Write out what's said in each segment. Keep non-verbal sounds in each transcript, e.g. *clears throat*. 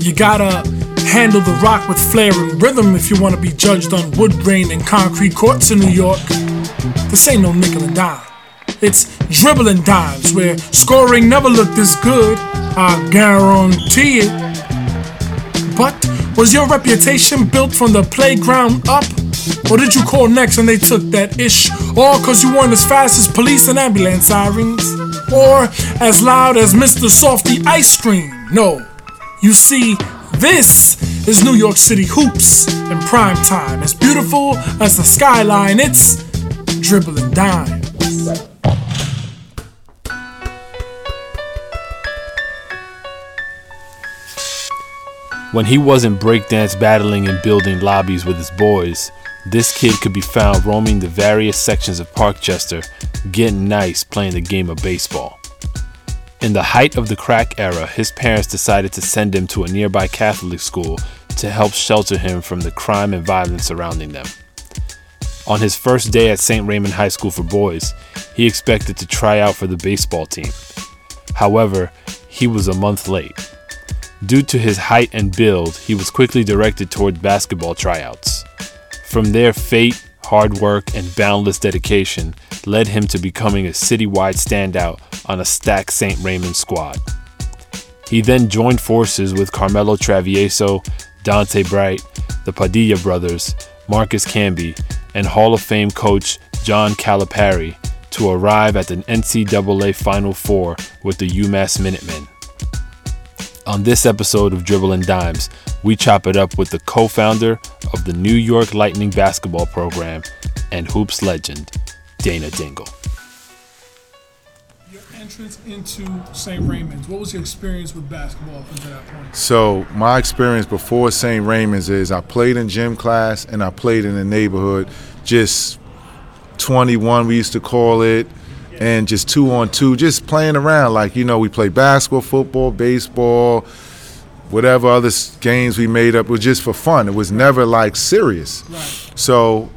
You gotta handle the rock with flair and rhythm if you wanna be judged on wood grain and concrete courts in New York. This ain't no nickel and dime. It's dribbling dimes where scoring never looked this good. I guarantee it. But was your reputation built from the playground up? Or did you call next and they took that ish? All cause you weren't as fast as police and ambulance sirens? Or as loud as Mr. Softee Ice Cream? No. You see, this is New York City hoops in prime time. As beautiful as the skyline, it's dribbling dimes. When he wasn't breakdance battling and building lobbies with his boys, this kid could be found roaming the various sections of Parkchester, getting nice playing the game of baseball. In the height of the crack era, his parents decided to send him to a nearby Catholic school to help shelter him from the crime and violence surrounding them. On his first day at St. Raymond High School for Boys, he expected to try out for the baseball team. However, he was a month late. Due to his height and build, he was quickly directed toward basketball tryouts. From there, fate, hard work, and boundless dedication led him to becoming a citywide standout on a stacked St. Raymond squad. He then joined forces with Carmelo Travieso, Dante Bright, the Padilla brothers, Marcus Camby, and Hall of Fame coach John Calipari to arrive at the NCAA Final Four with the UMass Minutemen. On this episode of Dribbling Dimes, we chop it up with the co founder of the New York Lightning basketball program and hoops legend, Dana Dingle. Your entrance into St. Raymond's, what was your experience with basketball up until that point? So my experience before St. Raymond's is I played in gym class and I played in the neighborhood, just 21 we used to call it, and just two on two, just playing around. Like you know, we play basketball, football, baseball, whatever other games we made up. It was just for fun. It was never like serious. Right. So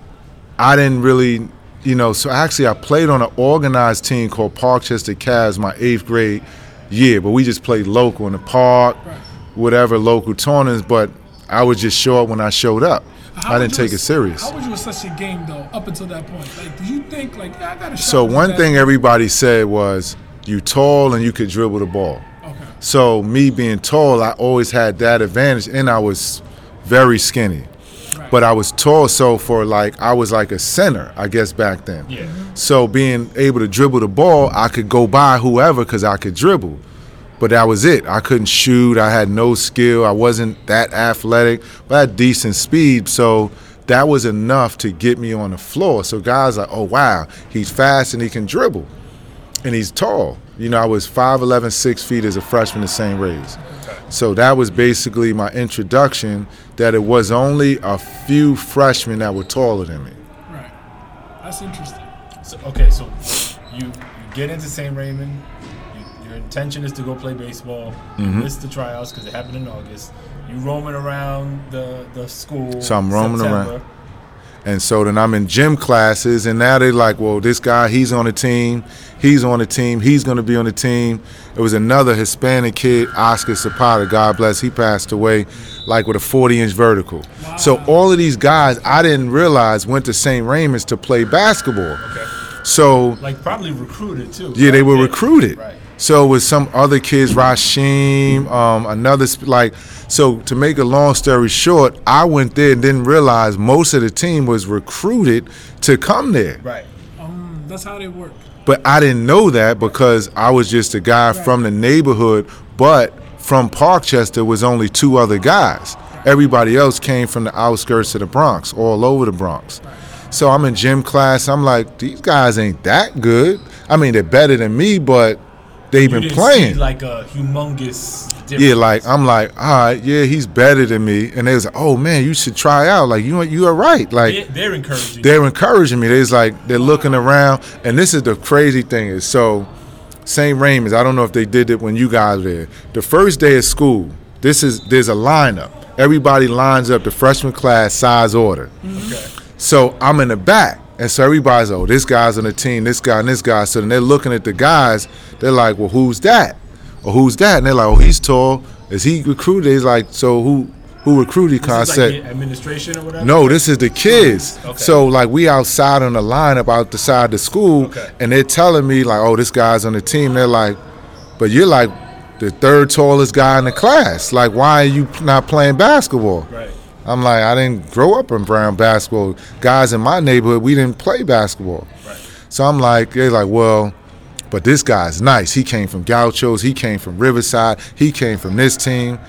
I didn't really, you know, so actually I played on an organized team called Parkchester Cavs my eighth grade year, but we just played local in the park, Right. whatever local tournaments, but I would just show up when I showed up. How I didn't you take it serious. How would you assess your game though, up until that point? Like, do you think like, yeah, I got a shot? So one thing everybody said was you tall and you could dribble the ball. Okay. So me being tall, I always had that advantage, and I was very skinny. Right. But I was tall, so for like I was like a center, I guess back then. Yeah. So being able to dribble the ball, I could go by whoever because I could dribble. But that was it. I couldn't shoot. I had no skill. I wasn't that athletic, but I had decent speed. So that was enough to get me on the floor. So guys like, oh wow, he's fast and he can dribble, and he's tall. You know, I was 5'11", 6 feet as a freshman at St. Ray's. So that was basically my introduction. That it was only a few freshmen that were taller than me. Right. That's interesting. So, okay, so you, you get into St. Raymond. You, your intention is to go play baseball. Mm-hmm. The tryouts because it happened in August. You roaming around the, the school. So I'm roaming September. around. And so then I'm in gym classes, and now they're like, well, this guy, he's on the team, he's on the team, he's going to be on the team. It was another Hispanic kid, Oscar Zapata, God bless, he passed away, like with a 40 inch vertical. So all of these guys, I didn't realize went to St. Raymond's to play basketball. So Like probably recruited too. yeah, they right? were recruited. Right. So with some other kids, Rashim, um, another sp- like. So to make a long story short, I went there and didn't realize most of the team was recruited to come there. Right. Um, that's how they work. But I didn't know that because I was just a guy from the neighborhood. But from Parkchester was only two other guys. Everybody else came from the outskirts of the Bronx, all over the Bronx. So I'm in gym class. I'm like, these guys ain't that good. I mean, they're better than me, but they've been playing. like a humongous. Difference. Yeah, like I'm like, all right, yeah, he's better than me, and they was like, oh man, you should try out. Like you, you are right. Like They- they're encouraging. they're encouraging me. They's like they're looking around, and this is the crazy thing is so St. Raymond's. I don't know if they did it when you guys were there. The first day of school, this is there's a lineup. Everybody lines up the freshman class size order. Okay. So I'm in the back. And so everybody's, oh, this guy's on the team, this guy and this guy. So then they're looking at the guys. They're like, well, who's that? Or who's that?" And they're like, "Oh, he's tall. Is he recruited?" He's like, "So who who recruited?" This I like said, administration or whatever. no, this is the kids. Okay. So like we outside on the line about the side of the school, Okay. and they're telling me like, "Oh, this guy's on the team." They're like, "But you're like the third tallest guy in the class. Like, why are you not playing basketball?" Right. I'm like, I didn't grow up in Brown basketball. Guys in my neighborhood, we didn't play basketball. Right. So I'm like, they're like, well, but this guy's nice. He came from Gauchos. He came from Riverside. He came from this team.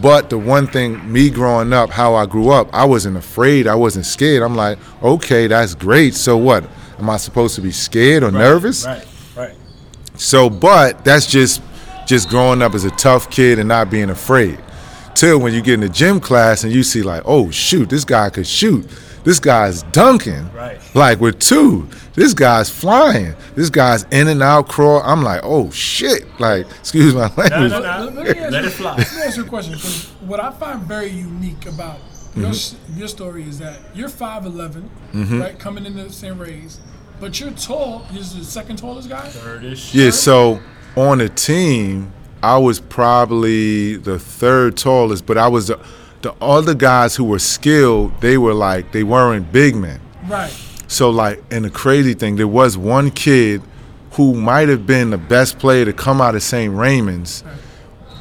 But the one thing, me growing up, how I grew up, I wasn't afraid. I wasn't scared. I'm like, okay, that's great. So what? Am I supposed to be scared or nervous? Right. Right. So, but that's just just growing up as a tough kid and not being afraid. Till when you get in the gym class and you see like, oh shoot, this guy could shoot. This guy's dunking. Right. Like with two. This guy's flying. This guy's in and out crawl. I'm like, oh shit. Like, excuse my language. no, Let, no. let me Let it fly. Let me ask you a question. what I find very unique about mm-hmm. your s your story is that you're 5'11", mm-hmm. right, coming into St. Ray's, but you're tall. You're the second tallest guy. Thirdish. Yeah, so on a team, I was probably the third tallest, but I was the, the other guys who were skilled, they were like, they weren't big men. Right. So like, and the crazy thing, there was one kid who might have been the best player to come out of St. Raymond's.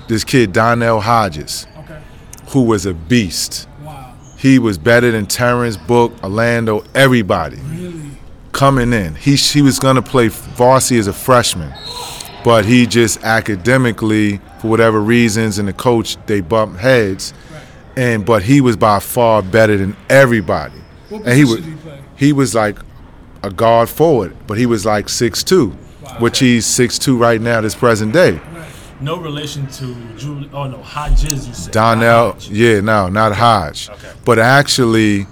This kid Donnell Hodges, Okay. who was a beast. Wow. He was better than Terrence Book, Orlando, everybody Really. coming in. He he was gonna play varsity as a freshman, but he just academically, for whatever reasons, and the coach they bumped heads. And but he was by far better than everybody. What and he was he he was like a guard forward, but he was like six two, which he's six two right now, this present day. No relation to Julie. Oh no, Hodges. You said Donnell, Hodge. yeah, no, not Hodge. Okay. But actually,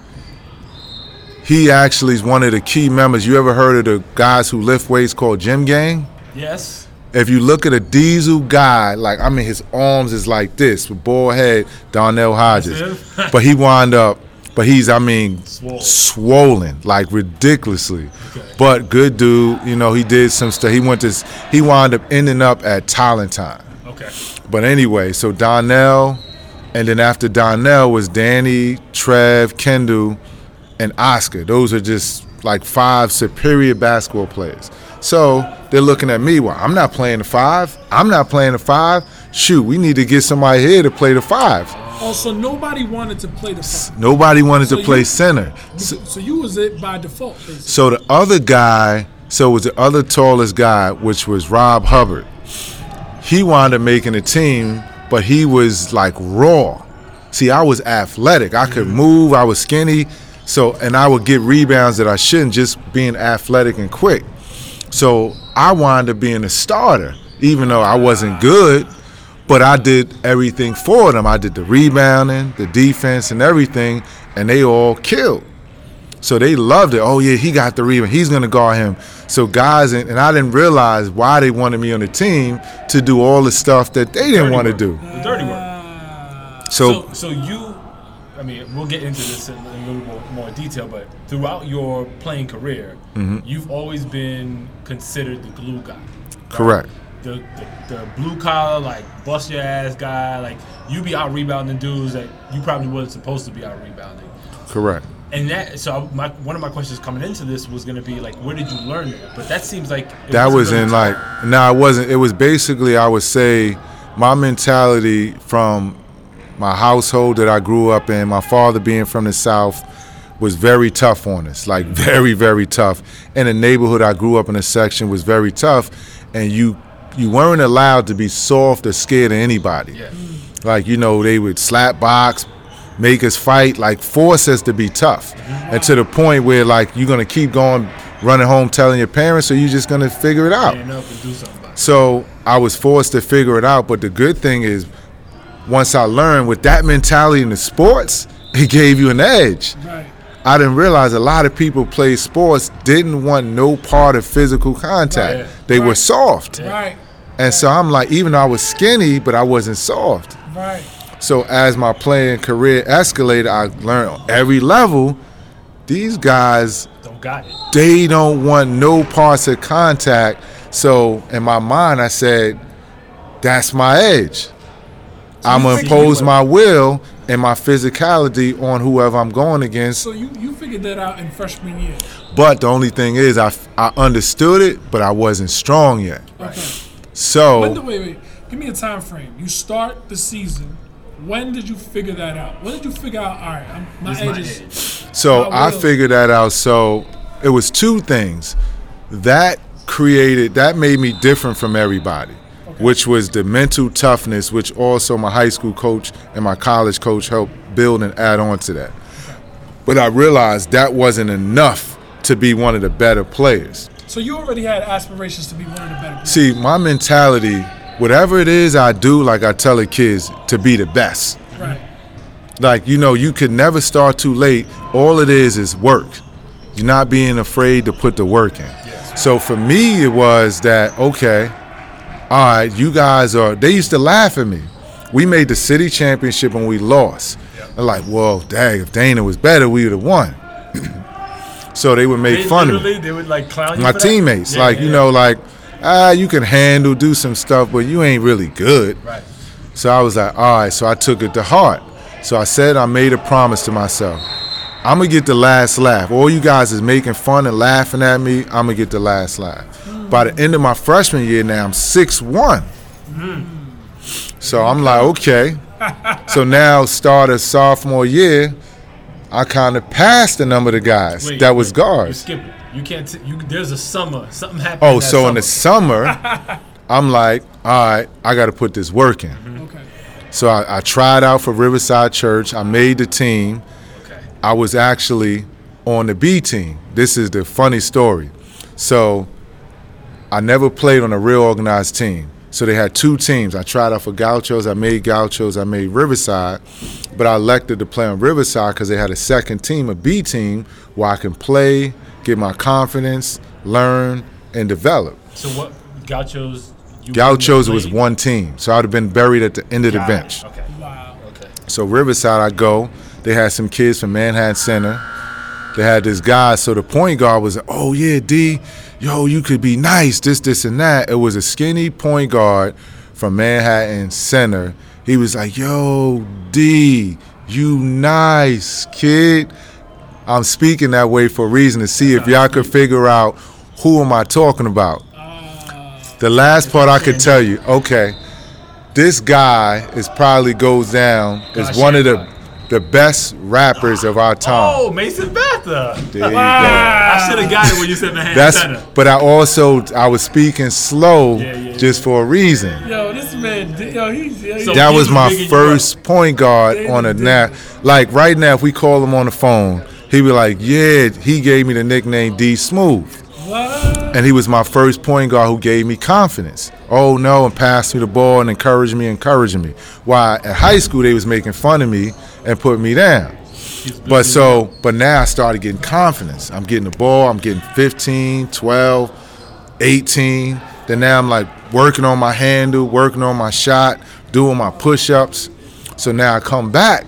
he actually is one of the key members. You ever heard of the guys who lift weights called Gym Gang? Yes. If you look at a diesel guy, like I mean, his arms is like this with bald head, Donnell Hodges. *laughs* But he wound up, but he's I mean, Swole. swollen like ridiculously. Okay. But good dude, you know, he did some stuff. He went to, he wound up ending up at Tolentine. Okay. But anyway, so Donnell, and then after Donnell was Danny, Trev, Kendall, and Oscar. Those are just like five superior basketball players. So they're looking at me. Well, I'm not playing the five. I'm not playing the five. Shoot, we need to get somebody here to play the five. Oh, also, nobody wanted to play the five. Nobody wanted So to play you- center. So, so you was it by default, basically. So the other guy, so it was the other tallest guy, which was Rob Hubbard. He wound up making the team, but he was like raw. See, I was athletic. I could mm-hmm. move. I was skinny. So, and I would get rebounds that I shouldn't just being athletic and quick. So I wound up being a starter, even though I wasn't good, but I did everything for them. I did the rebounding, the defense, and everything, and they all killed. So they loved it. Oh yeah, he got the rebound. He's gonna guard him. So guys, and, and I didn't realize why they wanted me on the team to do all the stuff that they didn't want to do. The dirty work. So, So, so you, I mean, we'll get into this in, in a little more, more detail, but throughout your playing career, Mm-hmm. you've always been considered the glue guy. right? correct. The, the, the blue collar, like bust your ass guy, like you be out rebounding dudes that you probably wasn't supposed to be out rebounding. Correct. And that, so my, one of my questions coming into this was going to be like, where did you learn that? But that seems like it That wasn't in taught. like no, it wasn't. It was basically I would say my mentality from my household that I grew up in, my father being from the south, was very tough on us. Like *laughs* very, very tough. And the neighborhood I grew up in, a section was very tough, and you you weren't allowed to be soft or scared of anybody. Yeah. Mm-hmm. Like, you know, they would slap box, make us fight, like force us to be tough. Mm-hmm. And to the point where like you're gonna keep going, running home telling your parents, or you're just gonna figure it out. Stand up do something about it. So I was forced to figure it out. But the good thing is once I learned with that mentality in the sports, *laughs* it gave you an edge. Right. I didn't realize a lot of people play sports didn't want no part of physical contact. Right. They were soft. Right. And so I'm like, even though I was skinny, but I wasn't soft. Right. So as my playing career escalated, I learned on every level, these guys, Don't got it. they don't want no parts of contact. So in my mind, I said, that's my edge. I'm gonna impose my will and my physicality on whoever I'm going against. So you, you figured that out in freshman year. But the only thing is, I, I understood it, but I wasn't strong yet. Okay. So When did, wait, wait. Give me a time frame. You start the season. When did you figure that out? When did you figure out? All right, I'm, my This is my edge is. So I I figured that out. So it was two things that created that made me different from everybody, which was the mental toughness, which also my high school coach and my college coach helped build and add on to that. But I realized that wasn't enough to be one of the better players. So you already had aspirations to be one of the better players. See, my mentality, whatever it is I do, like I tell the kids, to be the best. Right. like you know you could never start too late all it is is work you're not being afraid to put the work in Yes. so for me it was that okay all right you guys are they used to laugh at me we made the city championship and we lost i'm like well dang if dana was better we would have won *clears throat* so they would make They fun of me They would like clown you my teammates Yeah, like yeah, you know like ah you can handle do some stuff but you ain't really good Right. so I was like, all right. So I took it to heart. So I said, I made a promise to myself. I'm gonna get the last laugh. All you guys is making fun and laughing at me. I'm gonna get the last laugh. By the end of my freshman year, now I'm six one. Mm-hmm. So I'm like, okay. So now, start of sophomore year, I kind of passed a number of the guys Wait, that was wait, You skip it. You can't. T- you, there's a summer. Something happened. Oh, that so in the summer. summer, *laughs* I'm like, all right, I got to put this work in. Mm-hmm. Okay. So I, I tried out for Riverside Church. I made the team. Okay. I was actually on the B team. This is the funny story. So I never played on a real organized team. So they had two teams. I tried out for Gauchos. I made Gauchos. I made Riverside. But I elected to play on Riverside because they had a second team, a B team, where I can play, get my confidence, learn, and develop. So what? Gauchos. You Gauchos wouldn't was one team. So I'd have been buried at the end of the played? Got it. bench. Okay. Wow. Okay. So Riverside, I go. They had some kids from Manhattan Center. They had this guy. So the point guard was, oh yeah, D, yo, you could be nice, this, this, and that. It was a skinny point guard from Manhattan Center. He was like, yo, D, you nice kid. I'm speaking that way for a reason to see if y'all could figure out who am I talking about. The last part I could tell you, okay, this guy is probably goes down as one of the. The best rappers of our time. Oh, Mason Betha. There you go. Ah. I should have got it when you said Manhattan That's but I also I was speaking slow Yeah, yeah, just for a reason. Yo, this man, yo, he's. Yo, So- That he was was my first point guard on a nap. Like right now, if we call him on the phone, he be like, "Yeah, he gave me the nickname D Smooth." what? and he was my first point guard who gave me confidence. Oh no, and passed me the ball and encouraged me, encouraging me. Why at high school they was making fun of me and put me down. But so, but now I started getting confidence. I'm getting the ball. I'm getting 15, 12, 18. Then now I'm like working on my handle, working on my shot, doing my push-ups. So now I come back.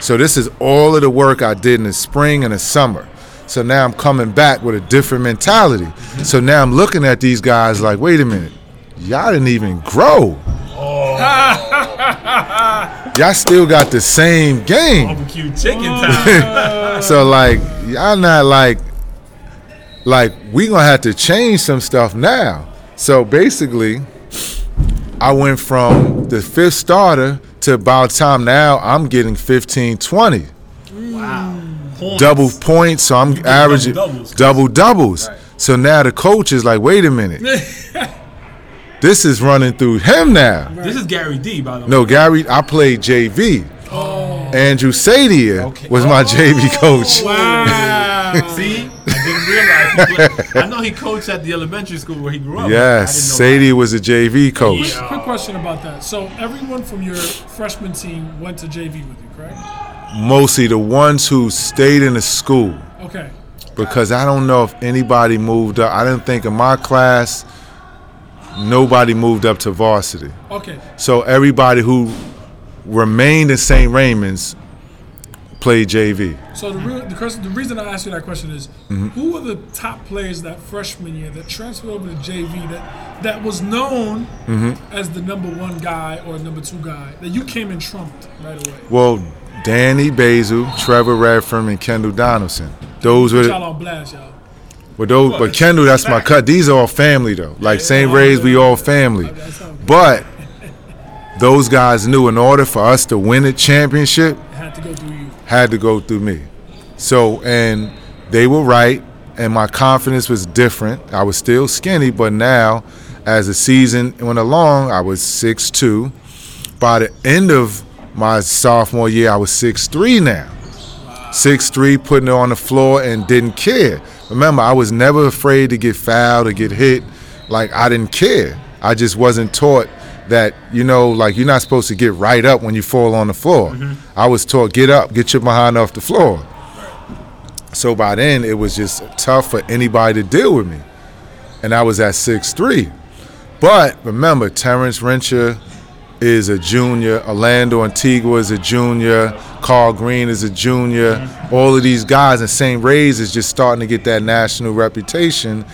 So this is all of the work I did in the spring and the summer. So now I'm coming back with a different mentality. So now I'm looking at these guys like, wait a minute, y'all didn't even grow. Oh. y'all still got the same game. Barbecue chicken *laughs* time. So like y'all not like like we gonna have to change some stuff now. So basically, I went from the fifth starter to about time now I'm getting 15, 20. wow. Points. Double points, so I'm averaging double-doubles. double doubles. So now the coach is like, wait a minute. *laughs* this is running through him now. This is Gary D, by the way. No, Gary, I played JV. Oh. Andrew Sadia Okay. was my oh, JV coach. Wow. *laughs* See, I didn't realize. I know he coached at the elementary school where he grew up. Yes, I didn't know Sadie was a JV coach. Yeah. Quick question about that. So everyone from your freshman team went to JV with you, correct? Mostly the ones who stayed in the school Okay. because I don't know if anybody moved up. I didn't think in my class nobody moved up to varsity. Okay. So everybody who remained in St. Raymond's played JV. So the real, the, question, the reason I asked you that question is, Mm-hmm. who were the top players that freshman year that transferred over to JV that that was known Mm-hmm. as the number one guy or number two guy that you came and trumped right away? Well, Danny Basil, Trevor Redfern, and Kendall Donaldson. Those were Y'all the, on blast, y'all. Well, those, but Kendall, that's my cut. These are all family though. Like St. Ray's, we all family. That's all good. But those guys knew in order for us to win a championship, had to go through you. had to go through me. So, and they were right, and my confidence was different. I was still skinny, but now, as the season went along, I was six two. By the end of my sophomore year, I was six three now. Six three, putting it on the floor and didn't care. Remember, I was never afraid to get fouled or get hit. Like, I didn't care. I just wasn't taught that, you know, like you're not supposed to get right up when you fall on the floor. Mm-hmm. I was taught, get up, get your behind off the floor. So by then, it was just tough for anybody to deal with me. And I was at six three. But remember, Terrence Rencher is a junior. Orlando Antigua is a junior. Carl Green is a junior. Mm-hmm. All of these guys, and St. Ray's is just starting to get that national reputation,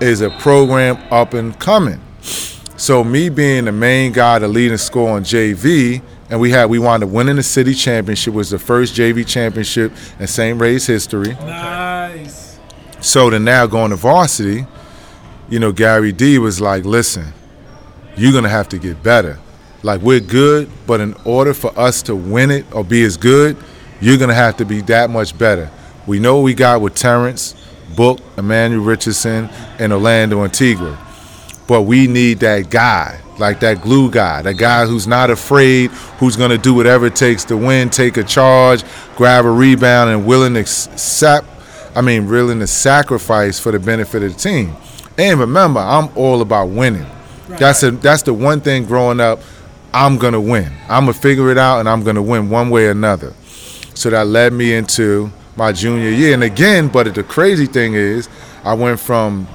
is a program up and coming. So me being the main guy, the leading scorer on JV, and we had we wound up winning the city championship. Was the first JV championship in St. Ray's history. Nice. So to now going to varsity, you know, Gary D was like, listen, you're gonna have to get better. Like we're good, but in order for us to win it or be as good, you're gonna have to be that much better. We know what we got with Terrence, Book, Emmanuel Richardson, and Orlando Antigua. But we need that guy, like that glue guy, that guy who's not afraid, who's gonna do whatever it takes to win, take a charge, grab a rebound, and willing to accept I mean, willing to sacrifice for the benefit of the team. And remember, I'm all about winning. That's a that's the one thing growing up. I'm gonna win. I'm gonna figure it out, and I'm gonna win one way or another. So that led me into my junior year. And again, but the crazy thing is, I went from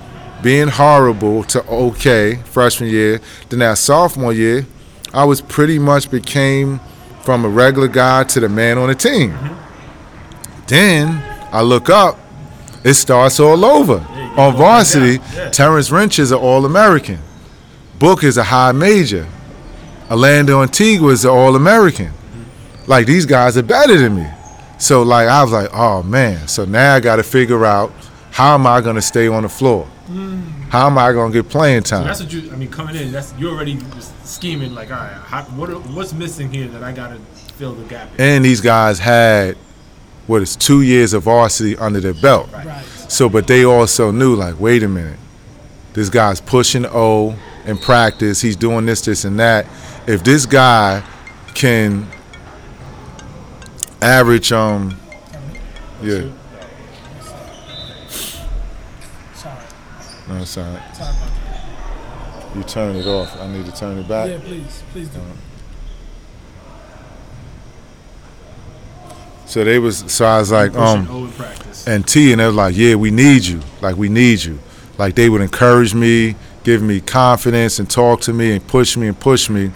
being horrible to okay freshman year. Then that sophomore year, I was pretty much became from a regular guy to the man on the team. Then I look up, it starts all over. On varsity, Terrence Rencher is an All American. Book is a high major. Orlando Antigua is an All American. Like these guys are better than me. So like I was like, oh man. So now I got to figure out how am I going to stay on the floor? Hmm. How am I going to get playing time? So That's what you. I mean, coming in, that's you're already scheming. Like, all right, how, what what's missing here that I gotta fill the gap? In? and these guys had what is two years of varsity under their belt. Right. So, but they also knew, like, wait a minute, this guy's pushing O in practice. He's doing this, this, and that. If this guy can average, um, yeah, Sorry. no, it's all right. Sorry. You turn it off. I need to turn it back. Yeah, please. Please do. So they was, so I was like, um, Pushing O in practice. and T, and they was like, "Yeah, we need you. Like, we need you." Like, they would encourage me, give me confidence, and talk to me, and push me and push me.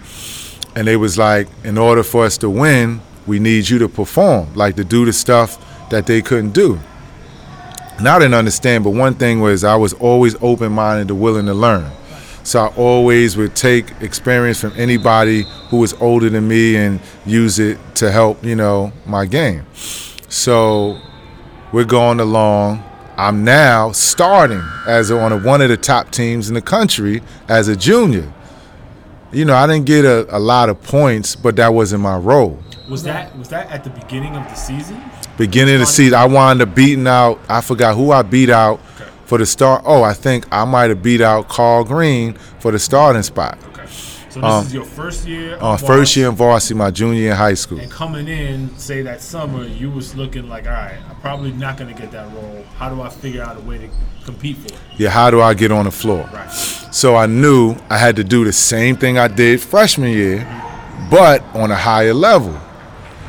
And they was like, "In order for us to win, we need you to perform, like to do the stuff that they couldn't do." And I didn't understand, but one thing was I was always open-minded to willing to learn. So I always would take experience from anybody who was older than me and use it to help, you know, my game. So we're going along. I'm now starting as on a, one of the top teams in the country as a junior. You know, I didn't get a, a lot of points, but that wasn't my role. Was that was that at the beginning of the season? Beginning of the season, I wound up beating out. I forgot who I beat out Okay. for the start. Oh, I think I might have beat out Carl Green for the starting spot. So this is your first year. Uh, of first year in varsity, my junior in high school. And coming in, say that summer, you was looking like, all right, I'm probably not gonna get that role. How do I figure out a way to compete for it? Yeah, how do I get on the floor? Right. So I knew I had to do the same thing I did freshman year, but on a higher level.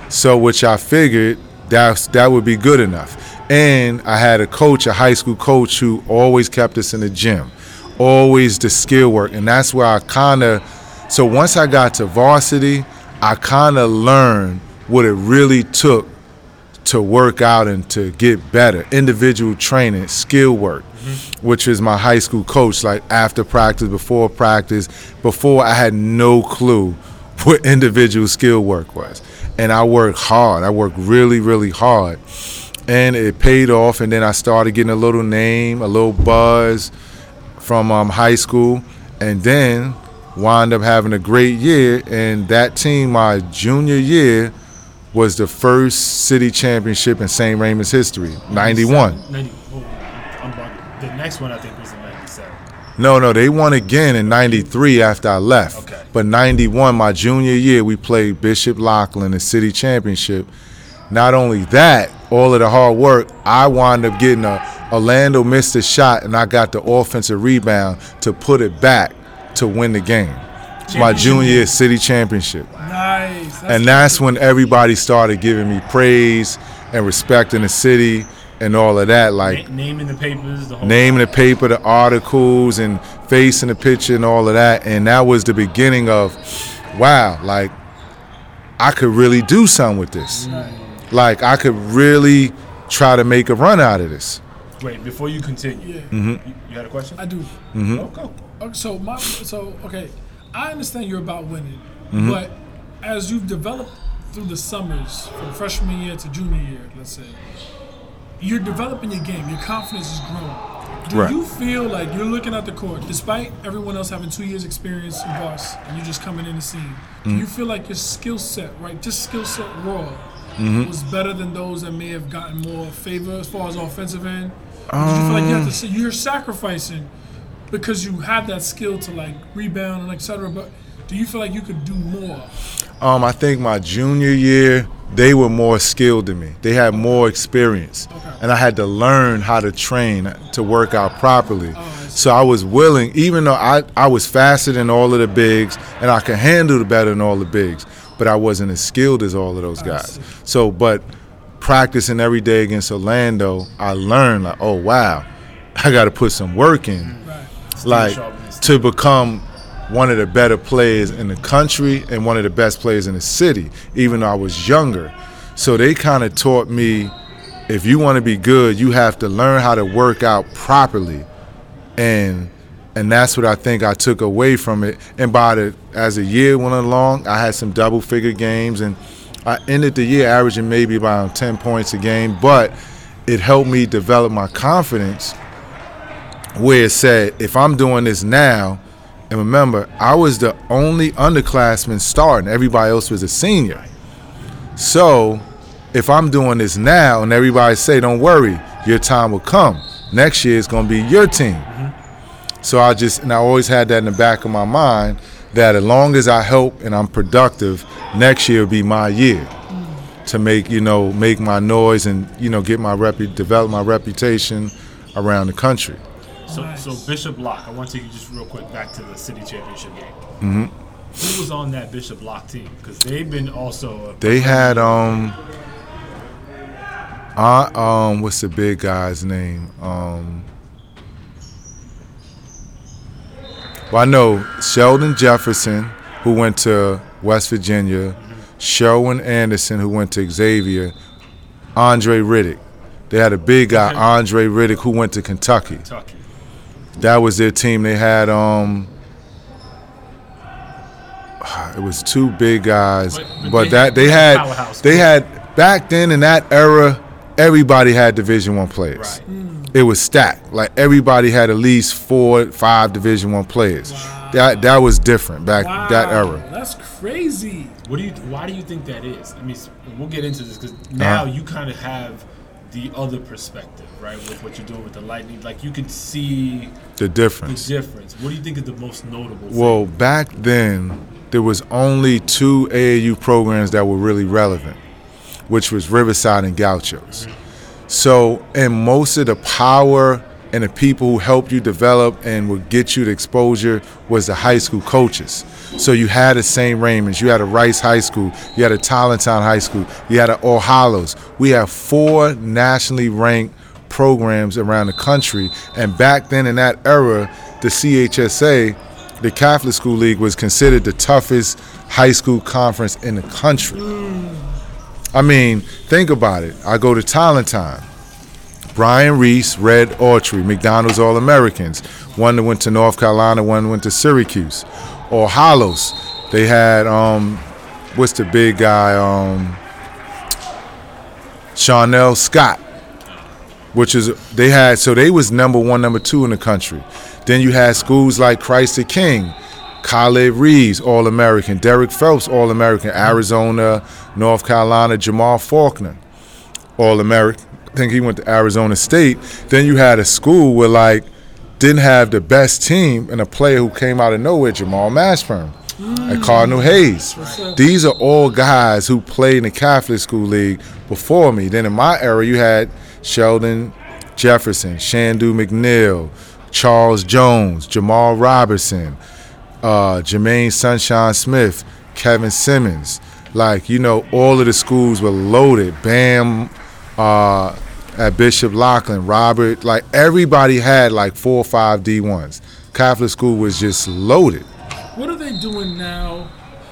So which I figured that's that would be good enough. And I had a coach, a high school coach who always kept us in the gym. Always the skill work. And that's where I kinda so once I got to varsity, I kinda learned what it really took to work out and to get better. Individual training, skill work, which is my high school coach. Like after practice, before practice, before I had no clue *laughs* what individual skill work was, and I worked hard. I worked really, really hard, and it paid off. And then I started getting a little name, a little buzz from um, high school, and then wound up having a great year. And that team, my junior year, was the first city championship in St. Raymond's history, 91. 90, oh, The next one I think was in 97. No, no, they won again in 93 after I left. Okay. But 91, my junior year, we played Bishop Loughlin, the city championship. Not only that, all of the hard work, I wound up getting a Orlando missed a shot and I got the offensive rebound to put it back to win the game. My junior year. year city championship. Nice. and that's when everybody started giving me praise and respect in the city and all of that. Like Na- name the papers, the whole name the paper, the articles, and face in the picture, and all of that. And that was the beginning of, wow, like I could really do something with this. Like I could really try to make a run out of this. Wait, before you continue, Yeah, Mm-hmm. you, you had a question? I do. Oh, go. Okay, so my so okay, I understand you're about winning, Mm-hmm. but as you've developed through the summers from freshman year to junior year, let's say, you're developing your game. Your confidence is growing. Do Right. you feel like you're looking at the court, despite everyone else having two years experience in boss, and you're just coming in the scene? Mm-hmm. Do you feel like your skill set, right, just skill set raw, Mm-hmm. was better than those that may have gotten more favor as far as offensive end? Did you feel like you Um. have to say you're sacrificing because you have that skill to like rebound and etc. But do you feel like you could do more? Um, I think my junior year, they were more skilled than me. They had more experience. And I had to learn how to train to work out properly. So I was willing, even though I, I was faster than all of the bigs and I could handle it better than all the bigs, but I wasn't as skilled as all of those guys. So, but practicing every day against Orlando, I learned like, oh wow, *laughs* I got to put some work in like to become one of the better players in the country and one of the best players in the city, even though I was younger. So they kind of taught me if you want to be good, you have to learn how to work out properly. And and that's what I think I took away from it. And by the as the year went along, I had some double figure games and I ended the year averaging maybe about 10 points a game, but it helped me develop my confidence where it said, if I'm doing this now, and remember, I was the only underclassman starting, everybody else was a senior. So if I'm doing this now and everybody say, don't worry, your time will come. Next year it's gonna be your team. Mm-hmm. So I just and I always had that in the back of my mind that as long as I help and I'm productive, next year will be my year mm-hmm. to make you know make my noise and you know get my rep develop my reputation around the country. So, Nice. so Bishop Lock, I want to take you just real quick back to the city championship game. Mm-hmm. Who was on that Bishop Lock team? Because they've been also. A, They had um I um what's the big guy's name? Um Well, I know Sheldon Jefferson, who went to West Virginia, Sherwin Anderson, who went to Xavier, Andre Riddick. They had a big guy, Andre Riddick, who went to Kentucky. Kentucky. That was their team. They had um it was two big guys, But- but, but they that they had they had back then in that era, everybody had Division One players. Right. It was stacked. Like everybody had at least four, five Division One players. That that was different back Wow, that era. That's crazy. What do you? Why do you think that is? I mean, we'll get into this because now Uh-huh. you kind of have the other perspective, right? With what you're doing with the lightning, like you can see The difference. the difference. What do you think is the most notable? thing? Well, back then there was only two AAU programs that were really relevant, which was Riverside and Gauchos. Mm-hmm. So, and most of the power and the people who helped you develop and would get you the exposure was the high school coaches. So you had a St. Raymond's, you had a Rice High School, you had a Tolentine High School, you had a All Hallows. We have four nationally ranked programs around the country. And back then in that era, the CHSA, the Catholic School League, was considered the toughest high school conference in the country. Mm. I mean, think about it. I go to Tolentine. Brian Reese, Red Autry, McDonald's All Americans. One that went to North Carolina, one went to Syracuse. All Hallows. They had um, what's the big guy? Um, Charnel Scott, which is they had so they was number one, number two in the country. Then you had schools like Christ the King, Khalid Reeves, All American, Derek Phelps, All American, Arizona, North Carolina, Jamal Faulkner, All American. Think he went to Arizona State. Then you had a school where like didn't have the best team and a player who came out of nowhere, Jamal Mashburn at Cardinal Hayes. These are all guys who played in the Catholic School League before me. Then in my era, you had Sheldon Jefferson, Shandu McNeil, Charles Jones, Jamal Robertson, uh, Jermaine Sunshine Smith, Kevin Simmons. Like, you know, all of the schools were loaded. Bam uh, at Bishop Loughlin, Robert, like everybody had like four or five D1s. Catholic school was just loaded. What are they doing now?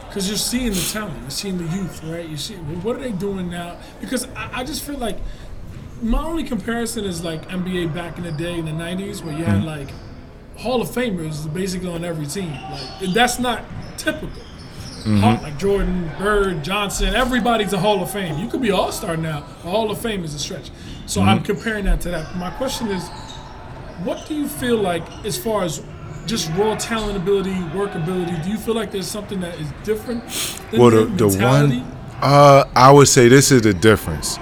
Because you're seeing the talent, you're seeing the youth, right? You see, what are they doing now? Because I, I just feel like my only comparison is like NBA back in the day in the '90s, where you had like Hall of Famers basically on every team. Like that's not typical. Mm-hmm. Hall- Like Jordan, Bird, Johnson, everybody's a Hall of Fame. You could be All Star now. A Hall of Fame is a stretch. So I'm mm-hmm. comparing that to that. My question is, what do you feel like as far as just raw talent ability, workability? Do you feel like there's something that is different? Than Well, the, the one, uh, I would say this is the difference.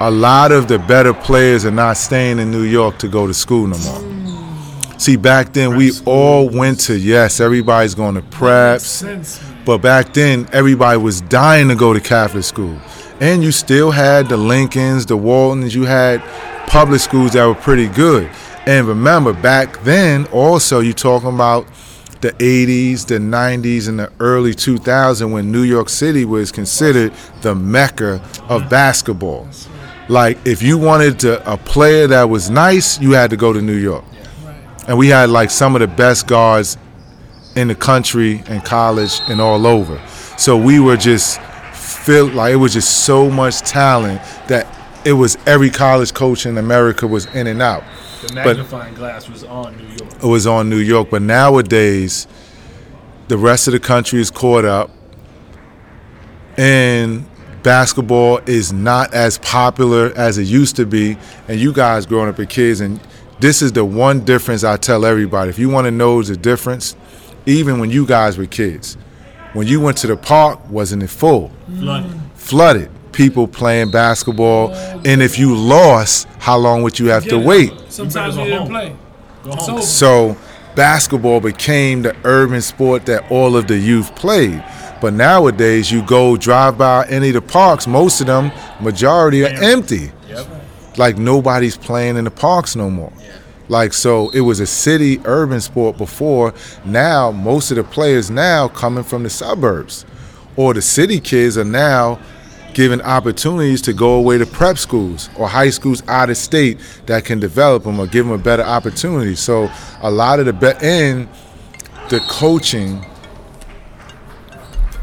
A lot of the better players are not staying in New York to go to school no more. Mm. See, back then we all went to yes, everybody's going to Makes preps, sense. But back then everybody was dying to go to Catholic school, and you still had the Lincolns, the Waltons, you had public schools that were pretty good. And remember, back then also you're talking about the 80s, the 90s, and the early 2000s when New York City was considered the mecca of basketball. Like if you wanted to a player that was nice, you had to go to New York. And we had like some of the best guards in the country and college and all over. So we were just feel like it was just so much talent that it was every college coach in America was in and out. The But- magnifying glass was on New York. It was on New York, but nowadays the rest of the country is caught up and basketball is not as popular as it used to be and you guys growing up as kids and this is the one difference I tell everybody. If you want to know the difference, even when you guys were kids, when you went to the park, wasn't it full? Flooded. Flooded. People playing basketball. And if you lost, how long would you have to wait? Sometimes You you didn't play. Go home. So basketball became the urban sport that all of the youth played. But nowadays, you go drive by any of the parks, most of them, majority are empty. Yep. Like nobody's playing in the parks no more. Like so, it was a city urban sport before. Now, most of the players now coming from the suburbs, or the city kids are now given opportunities to go away to prep schools or high schools out of state that can develop them or give them a better opportunity. So a lot of the be- and the coaching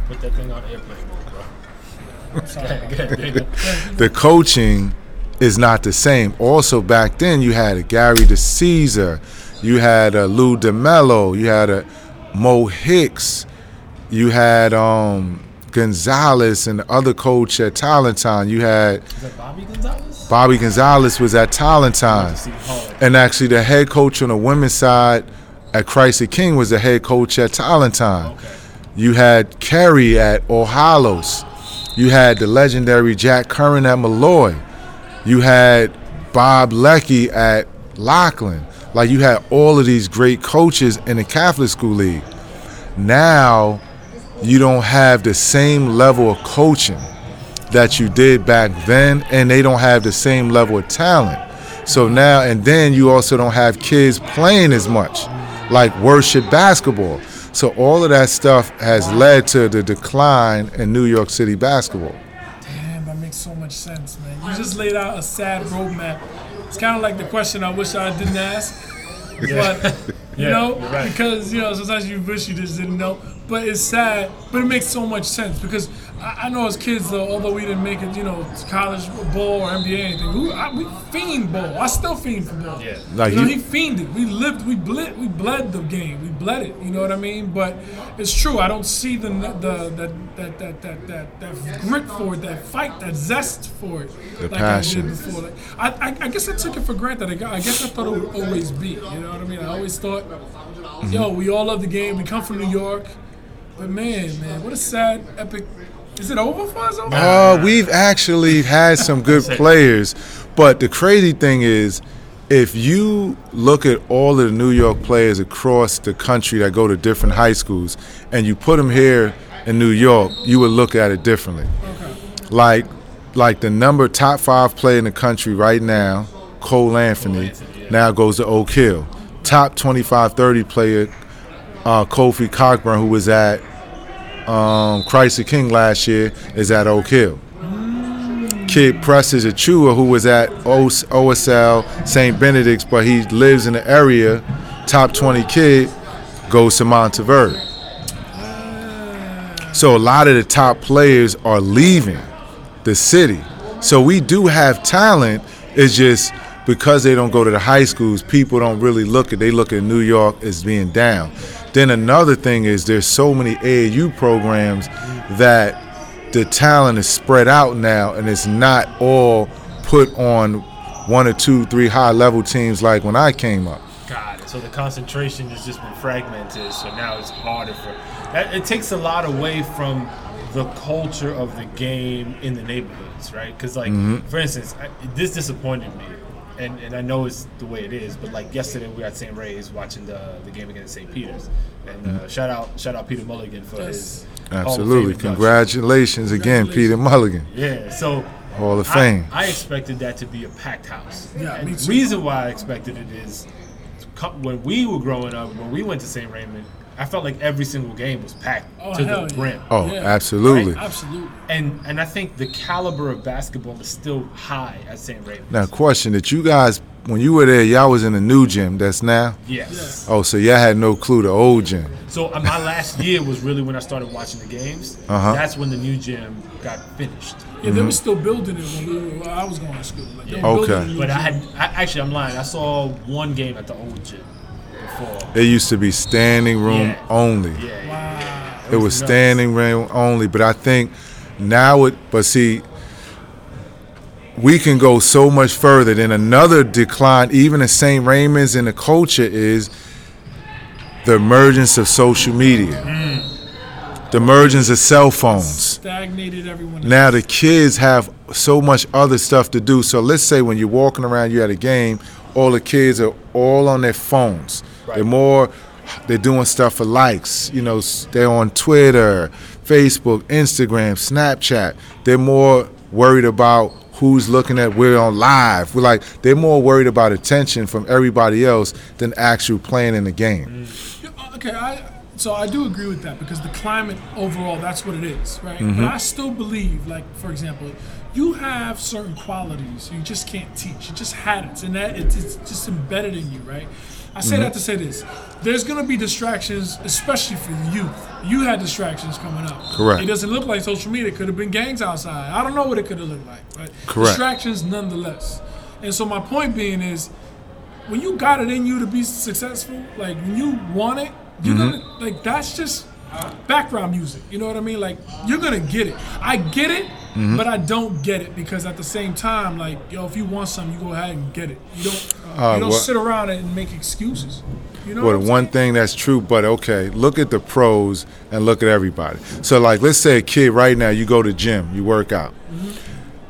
Put that thing on airplane mode, bro. *laughs* *laughs* The coaching is not the same. Also, back then you had a Gary DeCesare, you had a Lou DeMello, you had a Mo Hicks, you had um, Gonzalez and the other coach at Tolentine. You had Bobby Gonzalez? Bobby Gonzalez was at Tolentine. And actually, the head coach on the women's side at Christ the King was the head coach at Tolentine. Okay. You had Kerry at All Hallows. You had the legendary Jack Curran at Molloy. You had Bob Leckie at Loughlin. Like you had all of these great coaches in the Catholic School League. Now you don't have the same level of coaching that you did back then, and they don't have the same level of talent. So now, and then you also don't have kids playing as much, like worship basketball. So all of that stuff has led to the decline in New York City basketball. Damn, that makes so much sense, just laid out a sad roadmap. It's kind of like the question I wish I didn't ask, *laughs* but you Yeah, know, right. because you know sometimes you wish you just didn't know. but it's sad. But it makes so much sense because I, I know as kids, though, although we didn't make it, you know, college ball or NBA or anything, we, I, we fiend ball. I still fiend for ball. Yeah. Like you know, you- he fiended. We lived. We bled. We bled the game. We bled it. You know what I mean? But it's true. I don't see the the that that that that that, that grit for it, that fight, that zest for it, The like passion. I did before. Like, I, I I guess I took it for granted. I, I guess I thought it would always be. You know what I mean? I always thought, yo, mm-hmm. we all love the game. We come from New York, but man, man, what a sad, epic. Is it over for us? Over? Uh, we've actually had some good players, but the crazy thing is, if you look at all of the New York players across the country that go to different high schools, and you put them here in New York, you would look at it differently. Like, like the number top five player in the country right now, Cole Anthony, Anthony, yeah. now goes to Oak Hill. Top 25, 30 player, uh, Kofi Cockburn, who was at um, Christ the King last year is at Oak Hill. Kid Precious Achiuwa, who was at OSL St. Benedict's, but he lives in the area, top 20 kid, goes to Montverde. So a lot of the top players are leaving the city. So we do have talent. It's just because they don't go to the high schools, people don't really look at. They look at New York as being down. Then another thing is there's so many AAU programs that the talent is spread out now, and it's not all put on one or two, three high level teams like when I came up. God, so the concentration has just been fragmented. So now it's harder for that. It takes a lot away from the culture of the game in the neighborhoods, right? Because like, mm-hmm. for instance, I, this disappointed me, and and I know it's the way it is, but like yesterday we were at St. Ray's watching the the game against St. Peter's, and uh, shout out shout out Peter Mulligan for his Hall of Fame Absolutely. induction. Congratulations again, Peter Mulligan. Yeah, so Hall of Fame. I, expected that to be a packed house. Yeah, and me the too. reason why I expected it is when we were growing up, when we went to St. Raymond, I felt like every single game was packed Oh, to the yeah. brim. Oh, Yeah. absolutely. Absolutely. And and I think the caliber of basketball is still high at St. Raymond. Now, question that you guys, when you were there, y'all was in the new gym that's now? Yes. Oh, so y'all had no clue the old gym. So uh, my last *laughs* year was really when I started watching the games. Uh-huh. That's when the new gym got finished. Yeah, they were still building it when, we were, I was going to school. Like, they were Okay. building a new But I had I, actually I'm lying. I saw one game at the old gym before. It used to be standing room Yeah. only. Yeah. Wow. It was nuts. standing room only. But I think now it, but see, we can go so much further. Then another decline, even in St. Raymond's in the culture, is the emergence of social media, mm. the emergence of cell phones. Stagnated everyone. Now the kids have so much other stuff to do. So let's say when you're walking around, you at a game, all the kids are all on their phones. They're more, they're doing stuff for likes. You know, they're on Twitter, Facebook, Instagram, Snapchat. They're more worried about who's looking at we're on live. We're like they're more worried about attention from everybody else than actual playing in the game. Yeah, Okay, I so I do agree with that because the climate overall, that's what it is, right? Mm-hmm. But I still believe, like for example, you have certain qualities you just can't teach. You just had it, and that it's, it's just embedded in you, right? I say Mm-hmm. that to say this: there's gonna be distractions, especially for the youth. You had distractions coming up. Correct. It doesn't look like social media. It could have been gangs outside. I don't know what it could have looked like, but Correct. distractions nonetheless. And so my point being is, when you got it in you to be successful, like when you want it, you're Mm-hmm. gonna like that's just background music. You know what I mean? Like you're gonna get it. I get it, Mm-hmm. but I don't get it because at the same time, like yo, if you want something, you go ahead and get it. You don't Uh, you don't what- sit around and make excuses. You know Well, what one saying? thing that's true, but okay, look at the pros and look at everybody. So, like, let's say a kid right now, you go to gym, you work out.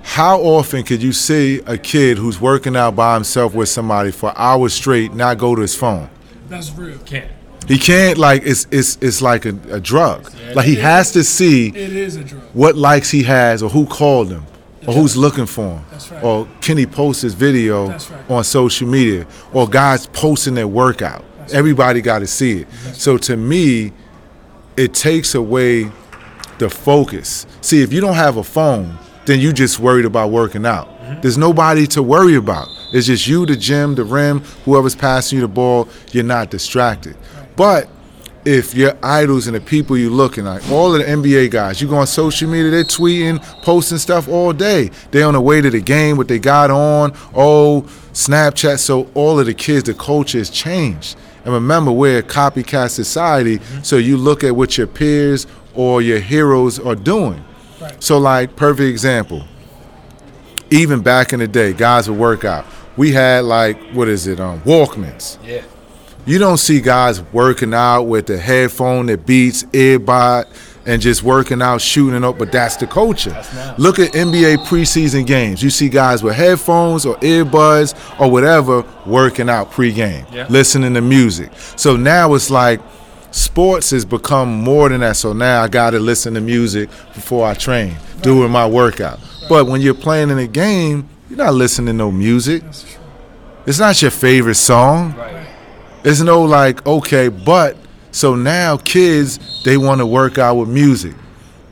How often could you see a kid who's working out by himself with somebody for hours straight not go to his phone? That's real. Can't. He can't like it's it's it's like a, a drug. Like he has to see It is a drug. what likes he has or who called him or who's looking for him. That's right. Or can he post his video right. on social media or guys posting their workout. Everybody got to see it. So to me, it takes away the focus. See, if you don't have a phone, then you just worried about working out. Mm-hmm. There's nobody to worry about. It's just you, the gym, the rim, whoever's passing you the ball. You're not distracted. But if your idols and the people you looking like, all of the NBA guys, you go on social media, they're tweeting, posting stuff all day. They on the way to the game, what they got on, oh, Snapchat. So all of the kids, the culture has changed. And remember, we're a copycat society, so you look at what your peers or your heroes are doing. Right. So, like, perfect example. Even back in the day, guys would work out. We had like, what is it, um, Walkmans. Yeah. You don't see guys working out with the headphone that beats, earbud, and just working out, shooting up, but that's the culture. now. Look at NBA preseason games. You see guys with headphones or earbuds or whatever working out pregame, Yeah. listening to music. So now it's like sports has become more than that. So now I got to listen to music before I train, doing my workout. But when you're playing in a game, you're not listening to no music. It's not your favorite song. Right. There's no like, okay, but so now kids they want to work out with music.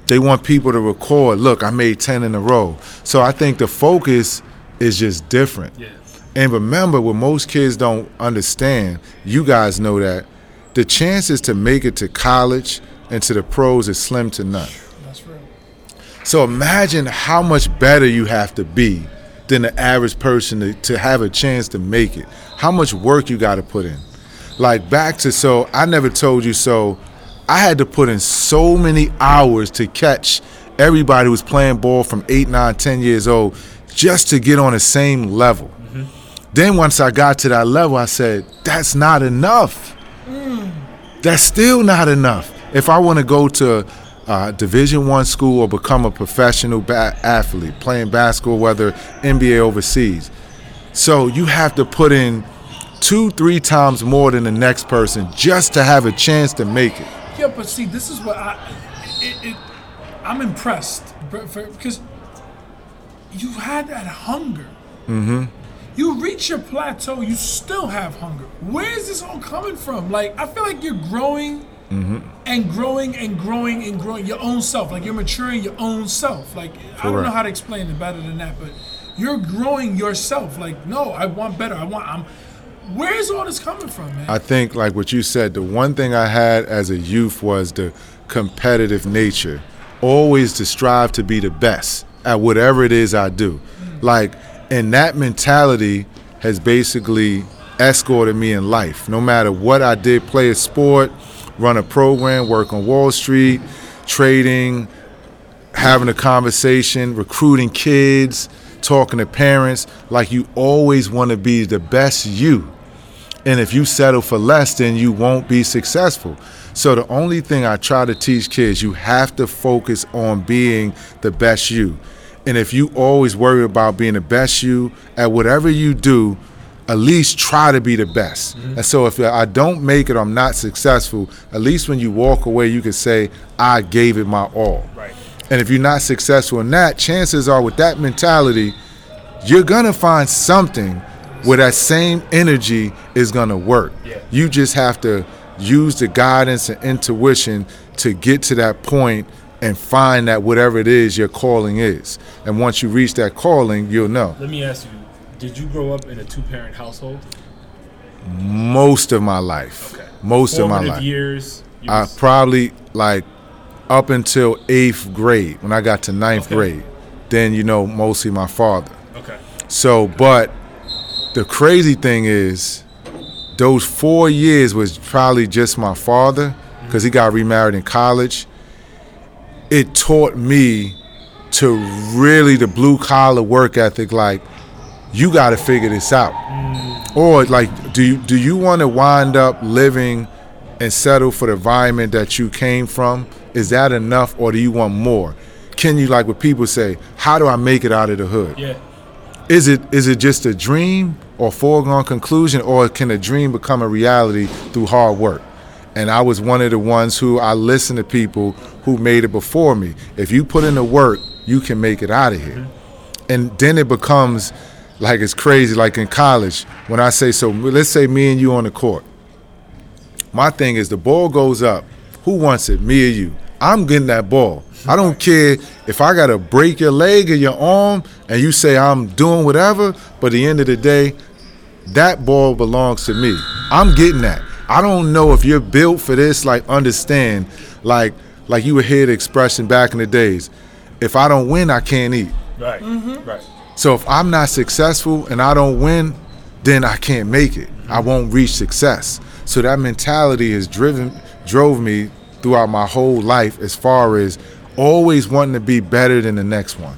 They want people to record. Look, I made ten in a row. So I think the focus is just different. Yeah. And remember, what most kids don't understand, you guys know that, the chances to make it to college and to the pros is slim to none. That's real. So imagine how much better you have to be than the average person to, to have a chance to make it. How much work you got to put in. Like back to so I never told you so. I had to put in so many hours to catch everybody who was playing ball from 8, 9, 10 years old just to get on the same level. Then once I got to that level, I said, that's not enough. That's still not enough. If I want to go to uh, Division One school or become a professional ba- athlete, playing basketball, whether NBA overseas, so you have to put in two, three times more than the next person just to have a chance to make it. Yeah, but see, this is what I. It, it, I'm impressed for- because you had that hunger. Mm-hmm. You reach your plateau, you still have hunger. Where is this all coming from? Like, I feel like you're growing and growing and growing and growing your own self. Like, you're maturing your own self. Like, I don't know how to explain it better than that, but you're growing yourself. Like, no, I want better. I want, I'm. Where is all this coming from, man? I think, like what you said, the one thing I had as a youth was the competitive nature, always to strive to be the best at whatever it is I do. Like, and that mentality has basically escorted me in life. No matter what I did, play a sport, run a program, work on Wall Street, trading, having a conversation, recruiting kids, talking to parents. Like, you always want to be the best you. And if you settle for less, then you won't be successful. So the only thing I try to teach kids, you have to focus on being the best you. And if you always worry about being the best you at whatever you do, at least try to be the best. Mm-hmm. And so if I don't make it, I'm not successful, at least when you walk away, you can say, I gave it my all. Right. And if you're not successful in that, chances are with that mentality, you're gonna find something where that same energy is gonna work. Yeah. You just have to use the guidance and intuition to get to that point and find that whatever it is your calling is. And once you reach that calling, you'll know. Let me ask you: Did you grow up in a two-parent household? Most of my life. Okay. Most of my life. years. I was- probably like up until eighth grade. When I got to ninth Okay. grade, then you know mostly my father. okay. So, but the crazy thing is, those four years was probably just my father because he got remarried in college. It taught me to really the blue collar work ethic. Like, you got to figure this out, mm. or like, do you do you want to wind up living and settle for the environment that you came from? Is that enough, or do you want more? Can you like what people say? How do I make it out of the hood? Yeah. is it is it just a dream or foregone conclusion or can a dream become a reality through hard work? And i was one of the ones who i listened to people who made it before me. If you put in the work you can make it out of here mm-hmm. and then it becomes like it's crazy like in college when i say so let's say me and you on the court. My thing is the ball goes up. Who wants it? Me or you? I'm getting that ball i don't care if i gotta break your leg or your arm and you say i'm doing whatever but at the end of the day that ball belongs to me i'm getting that I don't know if you're built for this. Like understand, like like you would hear the expression back in the days. If I don't win, I can't eat. Right. Mm-hmm. Right. So if I'm not successful and I don't win, then I can't make it. I mm-hmm. won't reach success. So that mentality has driven drove me throughout my whole life as far as always wanting to be better than the next one.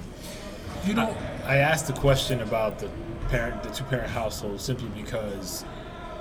You know, I asked the question about the parent, the two parent household, simply because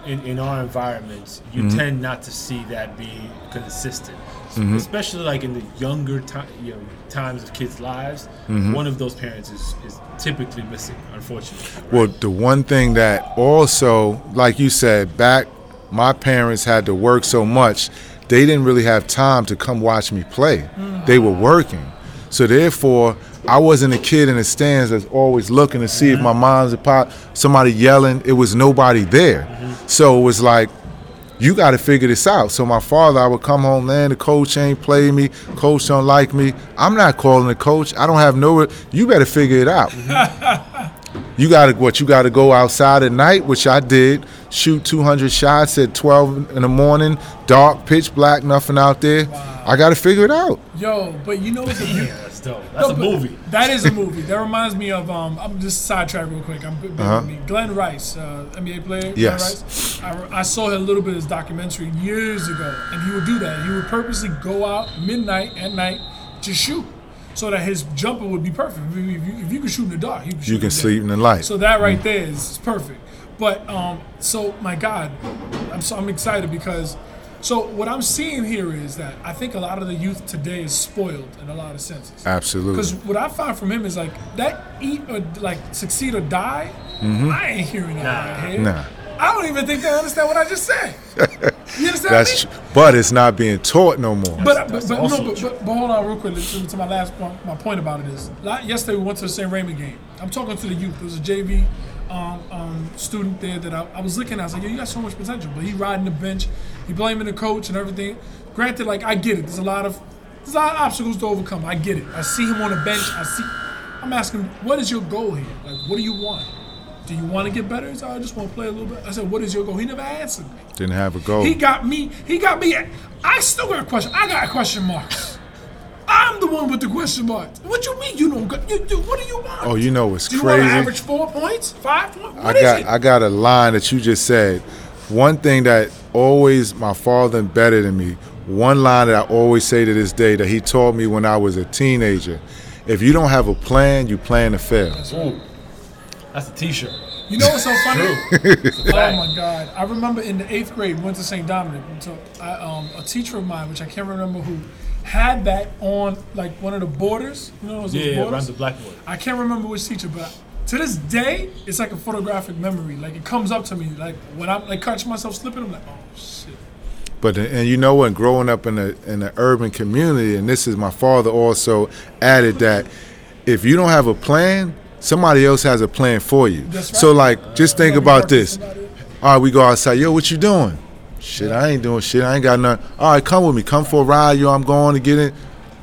in, in our environments, you Mm-hmm. tend not to see that be consistent, Mm-hmm. especially like in the younger time, you know, times of kids' lives. Mm-hmm. One of those parents is, is typically missing, unfortunately. right? Well, the one thing that also, like you said, back my parents had to work so much, they didn't really have time to come watch me play. They were working. So therefore, I wasn't a kid in the stands that's always looking to see if my mom's a pop, somebody yelling. It was nobody there. So it was like, you got to figure this out. So my father, I would come home, man, the coach ain't playing me, coach don't like me. I'm not calling the coach. I don't have no. You better figure it out. *laughs* You got to what? You got to go outside at night, which I did. Shoot 200 shots at 12 in the morning, dark, pitch black, nothing out there. I got to figure it out. yo, but you know what's a *laughs* Yeah, that's dope. That's No, a movie. That is a *laughs* movie. That reminds me of um. I'm just sidetrack real quick. I'm uh me. Glen Rice, uh, NBA player. Glen Yes. Rice. I, I saw a little bit of his documentary years ago, and he would do that. He would purposely go out midnight at night to shoot, so that his jumper would be perfect. If you, if you, could shoot in the dark, you can, shoot You in can the day. sleep in the light. So that right there is, is perfect. But um, so my God, I'm so I'm excited because so what I'm seeing here is that I think a lot of the youth today is spoiled in a lot of senses. Absolutely. Because what I find from him is like that eat or like succeed or die. I ain't hearing that right here. Mm-hmm. Nah. I don't even think they understand what I just said. *laughs* You understand That's me? tr- but it's not being taught no more. But, but, That's but, also no, but, but, but hold on real quick to, to my last point. My point about it is, la- yesterday we went to the St. Raymond game. I'm talking to the youth. There was a JV um, um, student there that I, I was looking at. I was like, yo, you got so much potential. But he riding the bench, he blaming the coach and everything. Granted, like I get it. There's a lot of there's a lot of obstacles to overcome. I get it. I see him on the bench. I see. I'm asking, what is your goal here? Like, what do you want? Do you want to get better? He said, I just want to play a little bit. I said, what is your goal? He never answered me. Didn't have a goal. He got me. He got me. I still got a question. I got a question marks. I'm the one with the question marks. What you mean you don't got? You, you, what do you want? oh, you know it's do you want crazy? to average four points, five points? I What is got it? I got a line that you just said. One thing that always my father embedded in me. One line that I always say to this day that he taught me when I was a teenager. If you don't have a plan, you plan to fail. Ooh, that's a T-shirt. you know what's so funny? *laughs* It's Oh my God! I remember in the eighth grade, went to St. Dominic. So I, um, a teacher of mine, which I can't remember who, had that on like one of the borders. You know those Yeah, yeah, around borders? the blackboard. I can't remember which teacher, but to this day, it's like a photographic memory. Like it comes up to me, like when I'm like catch myself slipping, I'm like, oh shit. But and you know what? Growing up in a in an urban community, and this is my father also added that if you don't have a plan, somebody else has a plan for you. Right. So like, just think Somebody about this. All right, we go outside. Yo, what you doing? Shit, I ain't doing shit. I ain't got nothing. All right, come with me. Come for a ride. Yo, I'm going to get in.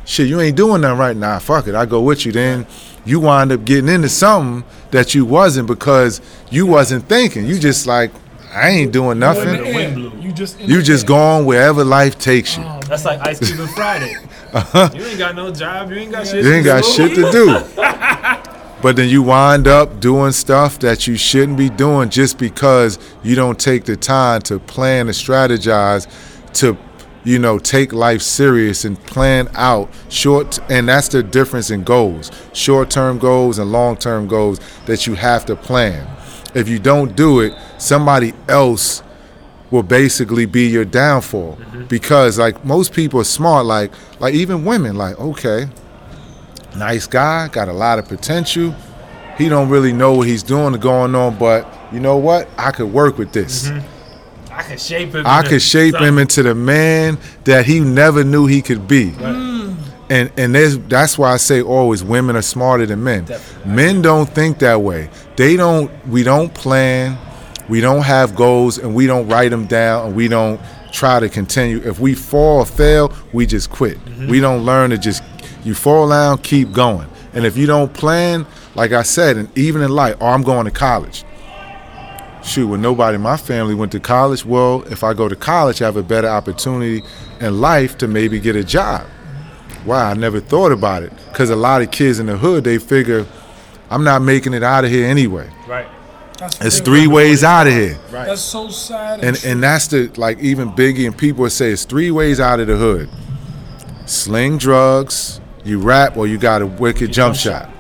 Shit, you ain't doing nothing right now. Fuck it. I go with you. Then you wind up getting into something that you wasn't because you wasn't thinking. You just like, I ain't doing nothing. the The wind blew. You just in You the just air. going wherever life takes you. Oh, That's like Ice Cube and *laughs* Friday. Uh-huh. You ain't got no job. You ain't got shit. You ain't to got do. shit to do. *laughs* But then you wind up doing stuff that you shouldn't be doing just because you don't take the time to plan and strategize to you know take life serious and plan out short and that's the difference in goals short-term goals and long-term goals that you have to plan. If you don't do it somebody else will basically be your downfall mm-hmm. because like most people are smart like like even women like okay nice guy, got a lot of potential. He don't really know what he's doing going on, but you know what? I could work with this. Mm-hmm. I can shape him. I could shape him into the man that he never knew he could be. Mm. And and there's, that's why I say always women are smarter than men. Definitely. Men don't think that way. They don't. We don't plan. We don't have goals, and we don't write them down, and we don't try to continue. If we fall or fail, we just quit. Mm-hmm. We don't learn to just. You fall down, keep going. And if you don't plan, like I said, and even in life, oh, I'm going to college. shoot, when nobody in my family went to college, well, if I go to college, I have a better opportunity in life to maybe get a job. Wow, I never thought about it. Because a lot of kids in the hood, they figure, I'm not making it out of here anyway. Right. That's It's three ways out of here. Right. That's so sad. And, And true. and that's the like even Biggie and people would say it's three ways out of the hood. Sling drugs, you rap, or you got a wicked jump shot. *laughs*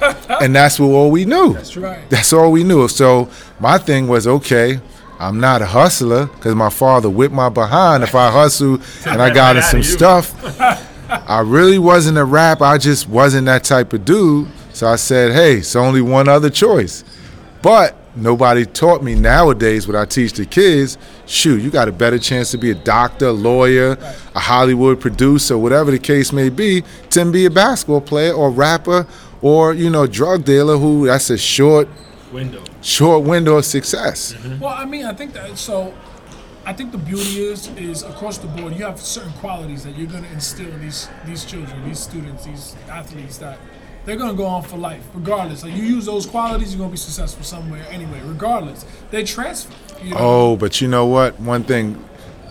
*laughs* and that's what all we knew. That's right. That's all we knew. So my thing was okay. I'm not a hustler because my father whipped my behind if I *laughs* hustle and I got in some out of you. stuff. I really wasn't a rap. I just wasn't that type of dude. So I said, hey, it's only one other choice. But nobody taught me nowadays what I teach the kids. Shoot, you got a better chance to be a doctor, a lawyer, a Hollywood producer, whatever the case may be, than be a basketball player or rapper or, you know, drug dealer who that's a short, Window. short window of success. Mm-hmm. Well, I mean, I think that so. I think the beauty is is across the board. You have certain qualities that you're going to instill in these these children, these students, these athletes that they're going to go on for life, regardless. Like you use those qualities, you're going to be successful somewhere anyway. Regardless, they transfer. You know? Oh, but you know what? One thing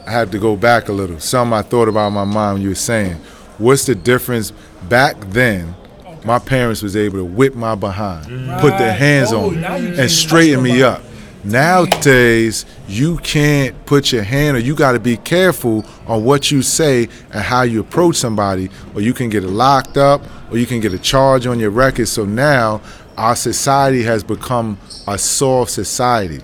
I had to go back a little. Something I thought about my mom. you were saying, what's the difference back then? My parents was able to whip my behind, put their hands Oh, on me, and straighten me up. Nowadays, you can't put your hand, or you got to be careful on what you say and how you approach somebody, or you can get locked up, or you can get a charge on your record. So now, our society has become a soft society.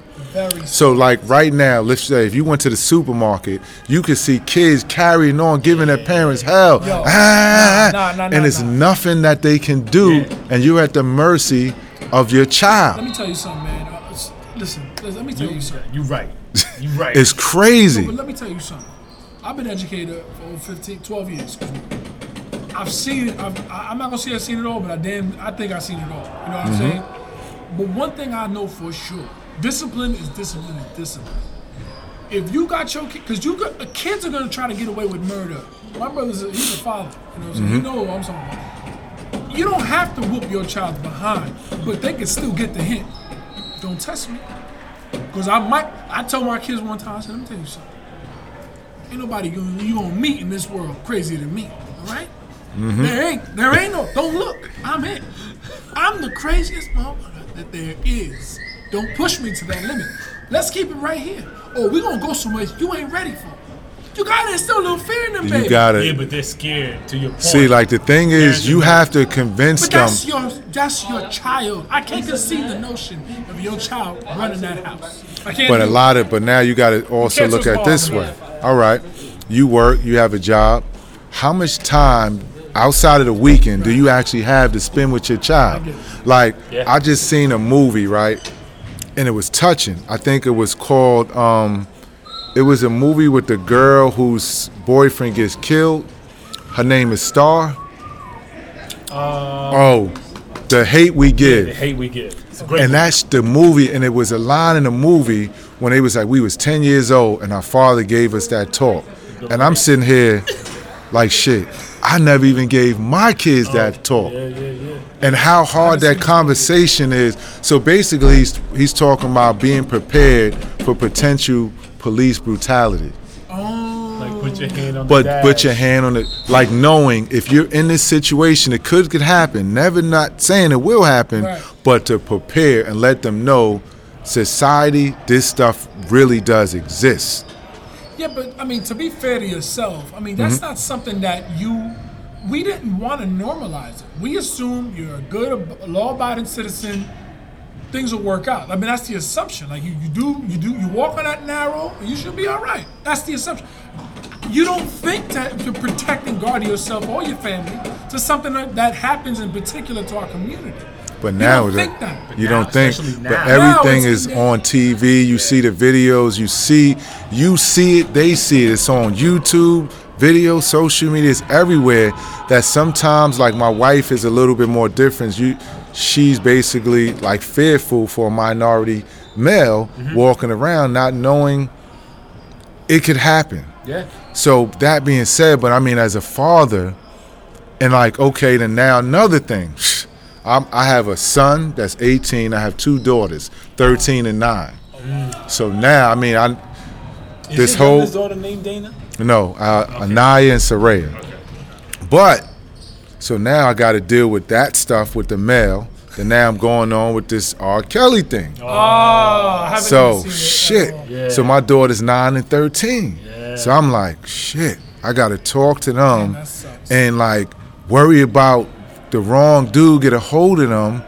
So like right now, let's say if you went to the supermarket, you could see kids carrying on, giving their parents hell, Yo, ah, ah, ah, ah, nah, nah, nah, and it's nothing that they can do, and you're at the mercy of your Let child. me tell you something, man. It's- listen, listen, let me tell you something. You're right. You're *laughs* right. It's crazy. But let me tell you something. I've been educated for 15, 12 years. I've seen it. I've, I- I'm not gonna say I've seen it all, but I damn, I think I've seen it all. You know what I'm saying? But one thing I know for sure: discipline is discipline is discipline. If you got your kid, because you got uh, kids are gonna try to get away with murder. My brother's a, he's a father. You know, what I'm saying? you know what I'm talking about. You don't have to whoop your child behind, but they can still get the hint. Don't test me. Cause I might, I told my kids one time, I said, let me tell you something. Ain't nobody gonna, you gonna meet in this world crazier than me, all right? Mm-hmm. There ain't, there ain't no, don't look, I'm it. I'm the craziest motherfucker that there is. Don't push me to that limit. Let's keep it right here. Or we gonna go somewhere you ain't ready for. You gotta instill a little fear in them, baby. You gotta yeah, but they're scared to your point. see. Like the thing is, you have to convince But them. that's your that's your child. I can't conceive the notion of your child running that house. I can't. But a lot of, but now you got to also look at this way. All right, you work, you have a job. How much time outside of the weekend do you actually have to spend with your child? Like, Yeah. I just seen a movie, right? And it was touching. I think it was called. um It was a movie with the girl whose boyfriend gets killed. Her name is Star. Um, oh, the hate we give the hate we give. It's a great. and that's the movie and it was a line in the movie when they was like we was 10 years old and our father gave us that talk and i'm sitting here like shit i never even gave my kids oh, that talk yeah, yeah, yeah. and how hard that conversation is so basically he's, he's talking about being prepared for potential police brutality Like put your hand on but dash. put your hand on it like knowing if you're in this situation it could could happen never not saying it will happen Right. but to prepare and let them know society this stuff really does exist Yeah, but I mean, to be fair to yourself, I mean, that's Mm-hmm. not something that you. We didn't want to normalize it. We assume you're a good, law-abiding citizen. Things will work out. I mean, that's the assumption. Like you, you do, you do, you walk on that narrow, you should be all right. That's the assumption. You don't think that you're protecting, guarding yourself or your family to something that, that happens in particular to our community. but You now you don't think that. you now, don't think especially but now. everything Now it's- is on tv you see the videos you see you see it they see it it's on youtube video social media it's everywhere that sometimes like my wife is a little bit more different you she's basically like fearful for a minority male Mm-hmm. walking around not knowing it could happen yeah. so that being said, but I mean, as a father, and like, okay, then now another thing. *sighs* I'm, I have a son that's 18. I have two daughters, 13 and 9. Oh So now, I mean, I Is This whole- daughter named Dana? no uh, Anaya and Saraya. But so now I got to deal with that stuff with the mail. And now I'm going on with this R. Kelly thing. Oh, haven't So seen shit. Yeah. So my daughter's nine and thirteen. Yeah. So I'm like, shit. I gotta talk to them that sucks. and like worry about the wrong dude get a hold of them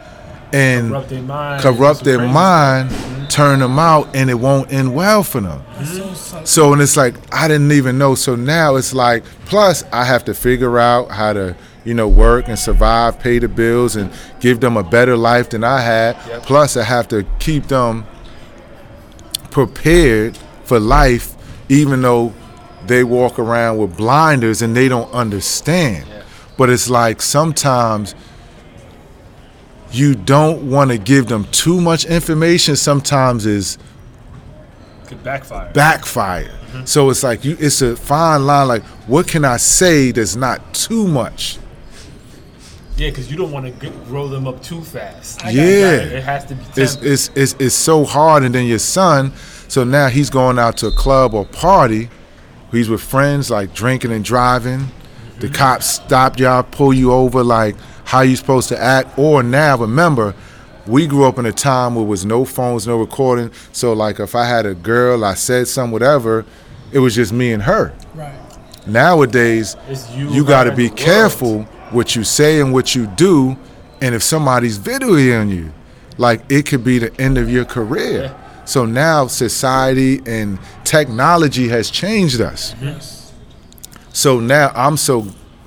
and Corrupt their mind. corrupt Some their crazy mind, turn them out, and it won't end well for them. That so sucks. So and it's like I didn't even know. So now it's like plus I have to figure out how to you know work and survive, pay the bills, and give them a better life than I had. Yep. Plus I have to keep them prepared for life, even though they walk around with blinders and they don't understand. Yeah. But it's like sometimes you don't want to give them too much information. Sometimes is Could backfire. backfire. Mm-hmm. So it's like you it's a fine line like what can I say that's not too much? Yeah, because you don't want to grow them up too fast. Yeah. It has to be It's, tempered. it's it's it's so hard and then your son, so now he's going out to a club or party, he's with friends like drinking and driving. The mm-hmm. cops stop y'all, pull you over like how you supposed to act or now remember we grew up in a time where there was no phones, no recording. So like if I had a girl, I said something, whatever, it was just me and her. Right. Nowadays, It's you, you got to be the world. careful what you say and what you do, and if somebody's videoing you, like it could be the end of your career. So now society and technology has changed us. Yes. So now I'm so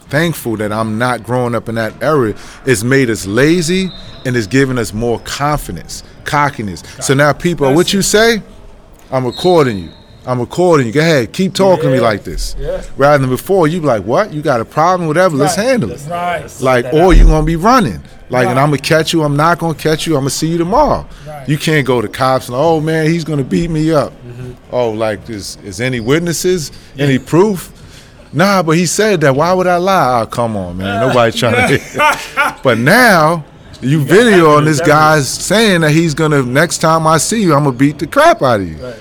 thankful that I'm not growing up in that era. It's made us lazy and it's given us more confidence, cockiness. So now people, That's what you say, I'm recording you. I'm recording you. Go ahead, keep talking to me like this. Yeah. Rather than before, you be like, what? You got a problem? Whatever. Let's Right. handle it. Right. Like, or out. you gonna be running. Like, and I'm gonna catch you. I'm not gonna catch you. I'm gonna see you tomorrow. Right. You can't go to cops and oh man, he's gonna beat me up. Mm-hmm. Oh, like is is any witnesses? Any proof? Nah, but he said that. Why would I lie? Oh, come on, man. *laughs* Nobody trying *laughs* to. *laughs* but now you video on this guy's saying that he's gonna next time I see you, I'm gonna beat the crap out of you. Then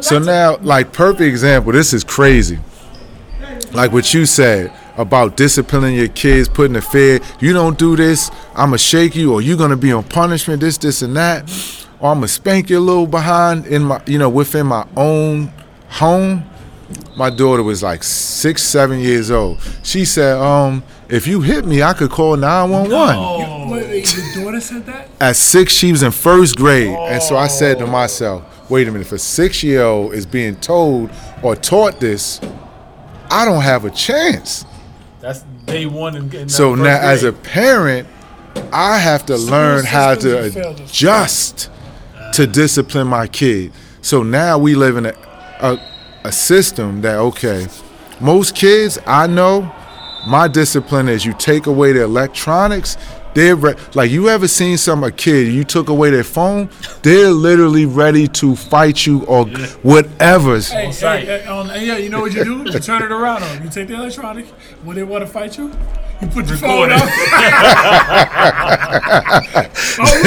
So now, like perfect example, this is crazy. Like what you said about disciplining your kids, putting the fear. You don't do this, I'ma shake you, or you're gonna be on punishment. This, this, and that, or I'ma spank you a little behind in my, you know, within my own home. My daughter was like six, seven years old. She said, um, if you hit me, I could call 911. You- wait, wait, your daughter said that? At six, she was in first grade. And so I said to myself, wait a minute, if a six year old is being told or taught this, I don't have a chance. That's day one. In So uh, now, as a parent, I have to learn how to have failed us. adjust to discipline my kid. So now we live in a, a, a system that, okay, most kids I know, my discipline is you take away the electronics. They're re- like you ever seen some a kid you took away their phone, they're literally ready to fight you or whatever. Hey, sight. hey, hey, on, um, yeah, you know what you do? *laughs* You turn it around on 'em. You take the electronic. When they want to fight you, you put your phone up. *laughs* oh,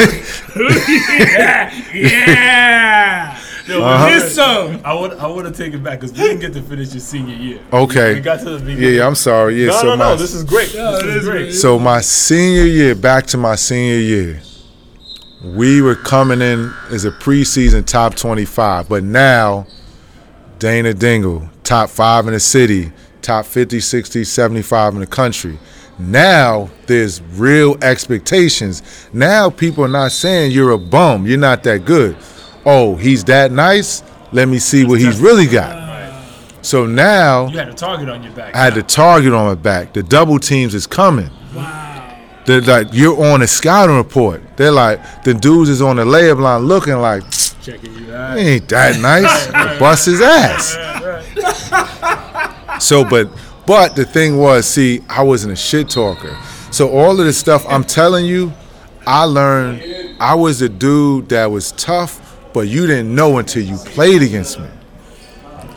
*laughs* yeah, yeah. Yo, Uh-huh. This some. I would I want to take it back because we didn't get to finish your senior year. Okay. We got to the Yeah, beginning. yeah, I'm sorry. Yeah, No, so no, no. This is great. Yeah, this it is is great. great. So my senior year, back to my senior year, we were coming in as a preseason top 25, but now Dana Dingle, top five in the city, top 50, 60, 75 in the country. Now there's real expectations. Now people are not saying you're a bum, you're not that good. Oh, he's that nice. Let me see what he's really got. So now You had a target on your back. I had the target on my back. The double teams is coming. They're like, you're on a scouting report. They're like, the dudes is on the layup line looking like, checking you out. ain't that nice. *laughs* Bust his ass. So, but, but the thing was, see, I wasn't a shit talker. So all of this stuff I'm telling you, I learned. I was a dude that was tough, but you didn't know until you played against me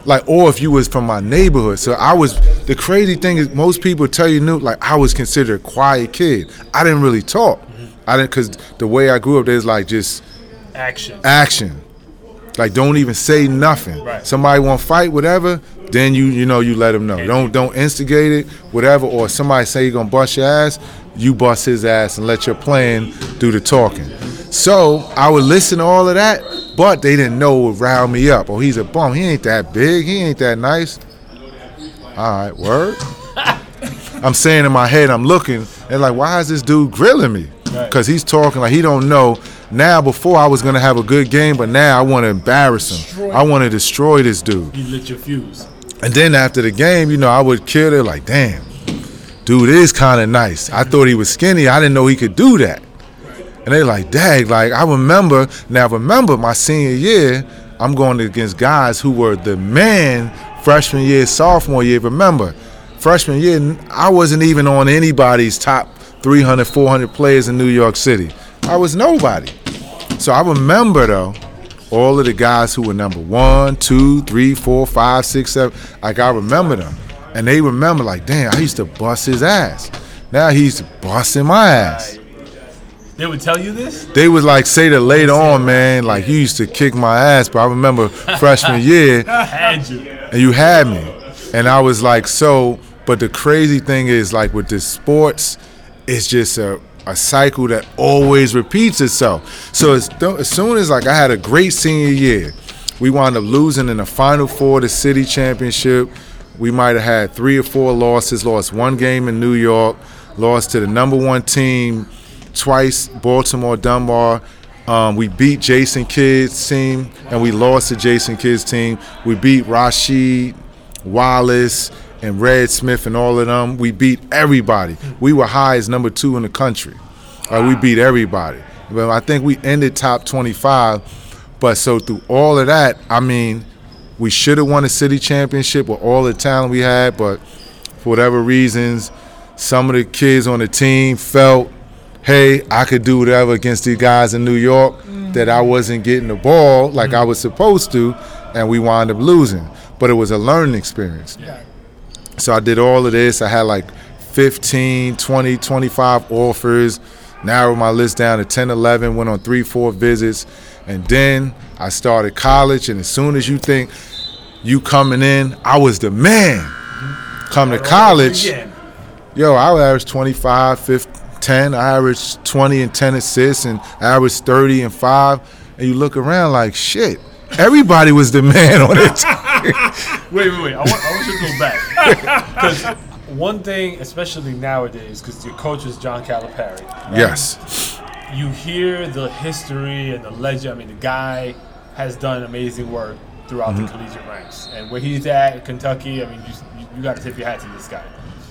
like or if you was from my neighborhood so i was the crazy thing is most people tell you knew like i was considered a quiet kid i didn't really talk i didn't because the way i grew up there's like just Action. action Like don't even say nothing. Right. Somebody want to fight, whatever. Then you you know you let them know. Don't don't instigate it, whatever. Or somebody say you're gonna bust your ass, you bust his ass and let your plan do the talking. So I would listen to all of that, but they didn't know would rile me up. Oh, he's a bum. He ain't that big. He ain't that nice. All right, word. *laughs* I'm saying in my head, I'm looking and like, why is this dude grilling me? Because he's talking like he don't know. Now, before I was gonna have a good game, but now I want to embarrass him. I want to destroy this dude. You lit your fuse. And then after the game, you know, I would kill it like, damn, dude is kind of nice. I thought he was skinny. I didn't know he could do that. And they like, dang, like I remember. Now remember my senior year, I'm going against guys who were the man freshman year, sophomore year. Remember, freshman year, I wasn't even on anybody's top 300, 400 players in New York City. I was nobody. So I remember though, all of the guys who were number one, two, three, four, five, six, seven. Like I remember them, and they remember like, damn, I used to bust his ass. Now he's busting my ass. They would tell you this? They would like say that later on, man, like you used to kick my ass, but I remember freshman *laughs* year Had you. and you had me, and I was like, so. But the crazy thing is, like with this sports, it's just a a cycle that always repeats itself. So as, th- as soon as like I had a great senior year, we wound up losing in the final four of the city championship. We might have had three or four losses. Lost one game in New York. Lost to the number one team twice, Baltimore Dunbar. Um, we beat Jason Kidd's team, and we lost to Jason Kidd's team. We beat Rasheed Wallace and Red Smith and all of them. We beat everybody. We were high as number two in the country. Like, we beat everybody. But I think we ended top 25. But so through all of that, I mean, we should have won a city championship with all the talent we had, but for whatever reasons, some of the kids on the team felt, hey, I could do whatever against these guys in New York mm. that I wasn't getting the ball like mm. I was supposed to, and we wound up losing. But it was a learning experience. Yeah. So I did all of this. I had like 15, 20, 25 offers, narrowed my list down to 10, 11, went on three, four visits. And then I started college. And as soon as you think you coming in, I was the man. Come to college, yo, I would average 25, 15, 10. I averaged 20 and 10 assists and I averaged 30 and 5. And you look around like, shit, everybody was the man on it. *laughs* Wait, wait, wait. I want, I want you to go back. *laughs* Because one thing, especially nowadays, because your coach is John Calipari. right? yes. You hear the history and the legend. I mean, the guy has done amazing work throughout Mm-hmm. the collegiate ranks. And where he's at, in Kentucky, I mean, you, you got to tip your hat to this guy.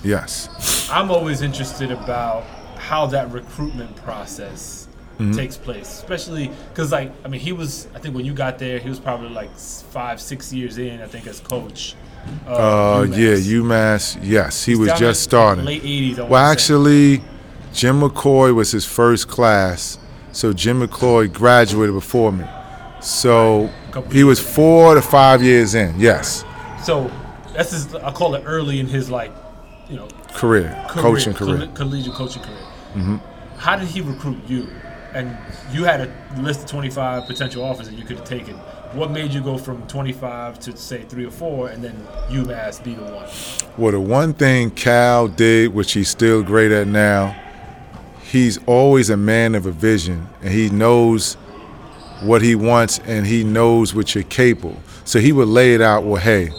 Yes. I'm always interested about how that recruitment process Mm-hmm. takes place, especially because, like, I mean, he was. I think when you got there, he was probably like five, six years in. I think as coach. Uh, UMass. yeah, UMass. Yes, he was just in starting. Late '80s. Well, wanna say. actually, Jim McCoy was his first class, so Jim McCoy graduated before me. So he was four to five years in. Yes, so that's his. I call it early in his like, you know, career, career, coaching career. Colle- collegiate coaching career. Mm-hmm. How did he recruit you? And you had a list of 25 potential offers that you could have taken. What made you go from 25 to say three or four, and then UMass be the one? Well, the one thing Cal did, which he's still great at now, he's always a man of a vision, and he knows what he wants, and he knows what you're capable. So he would lay it out. Well, hey,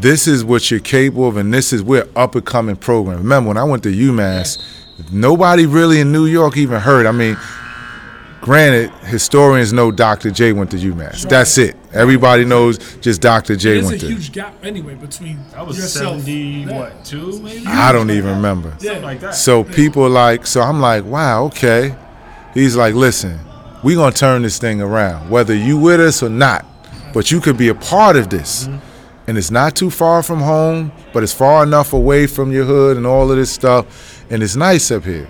this is what you're capable of, and this is we're up and coming program. Remember when I went to UMass, nobody really in New York even heard. I mean, granted, historians know Dr. J went to UMass. That's it. Everybody knows just Dr. J went There's a huge gap anyway between That was yourself. 70, Yeah. what, two maybe? I don't even remember. Yeah. Something like that. So people like, so I'm like, wow, okay. He's like, listen, we're gonna turn this thing around, whether you with us or not. But you could be a part of this. Mm-hmm. And it's not too far from home, but it's far enough away from your hood and all of this stuff. And it's nice up here.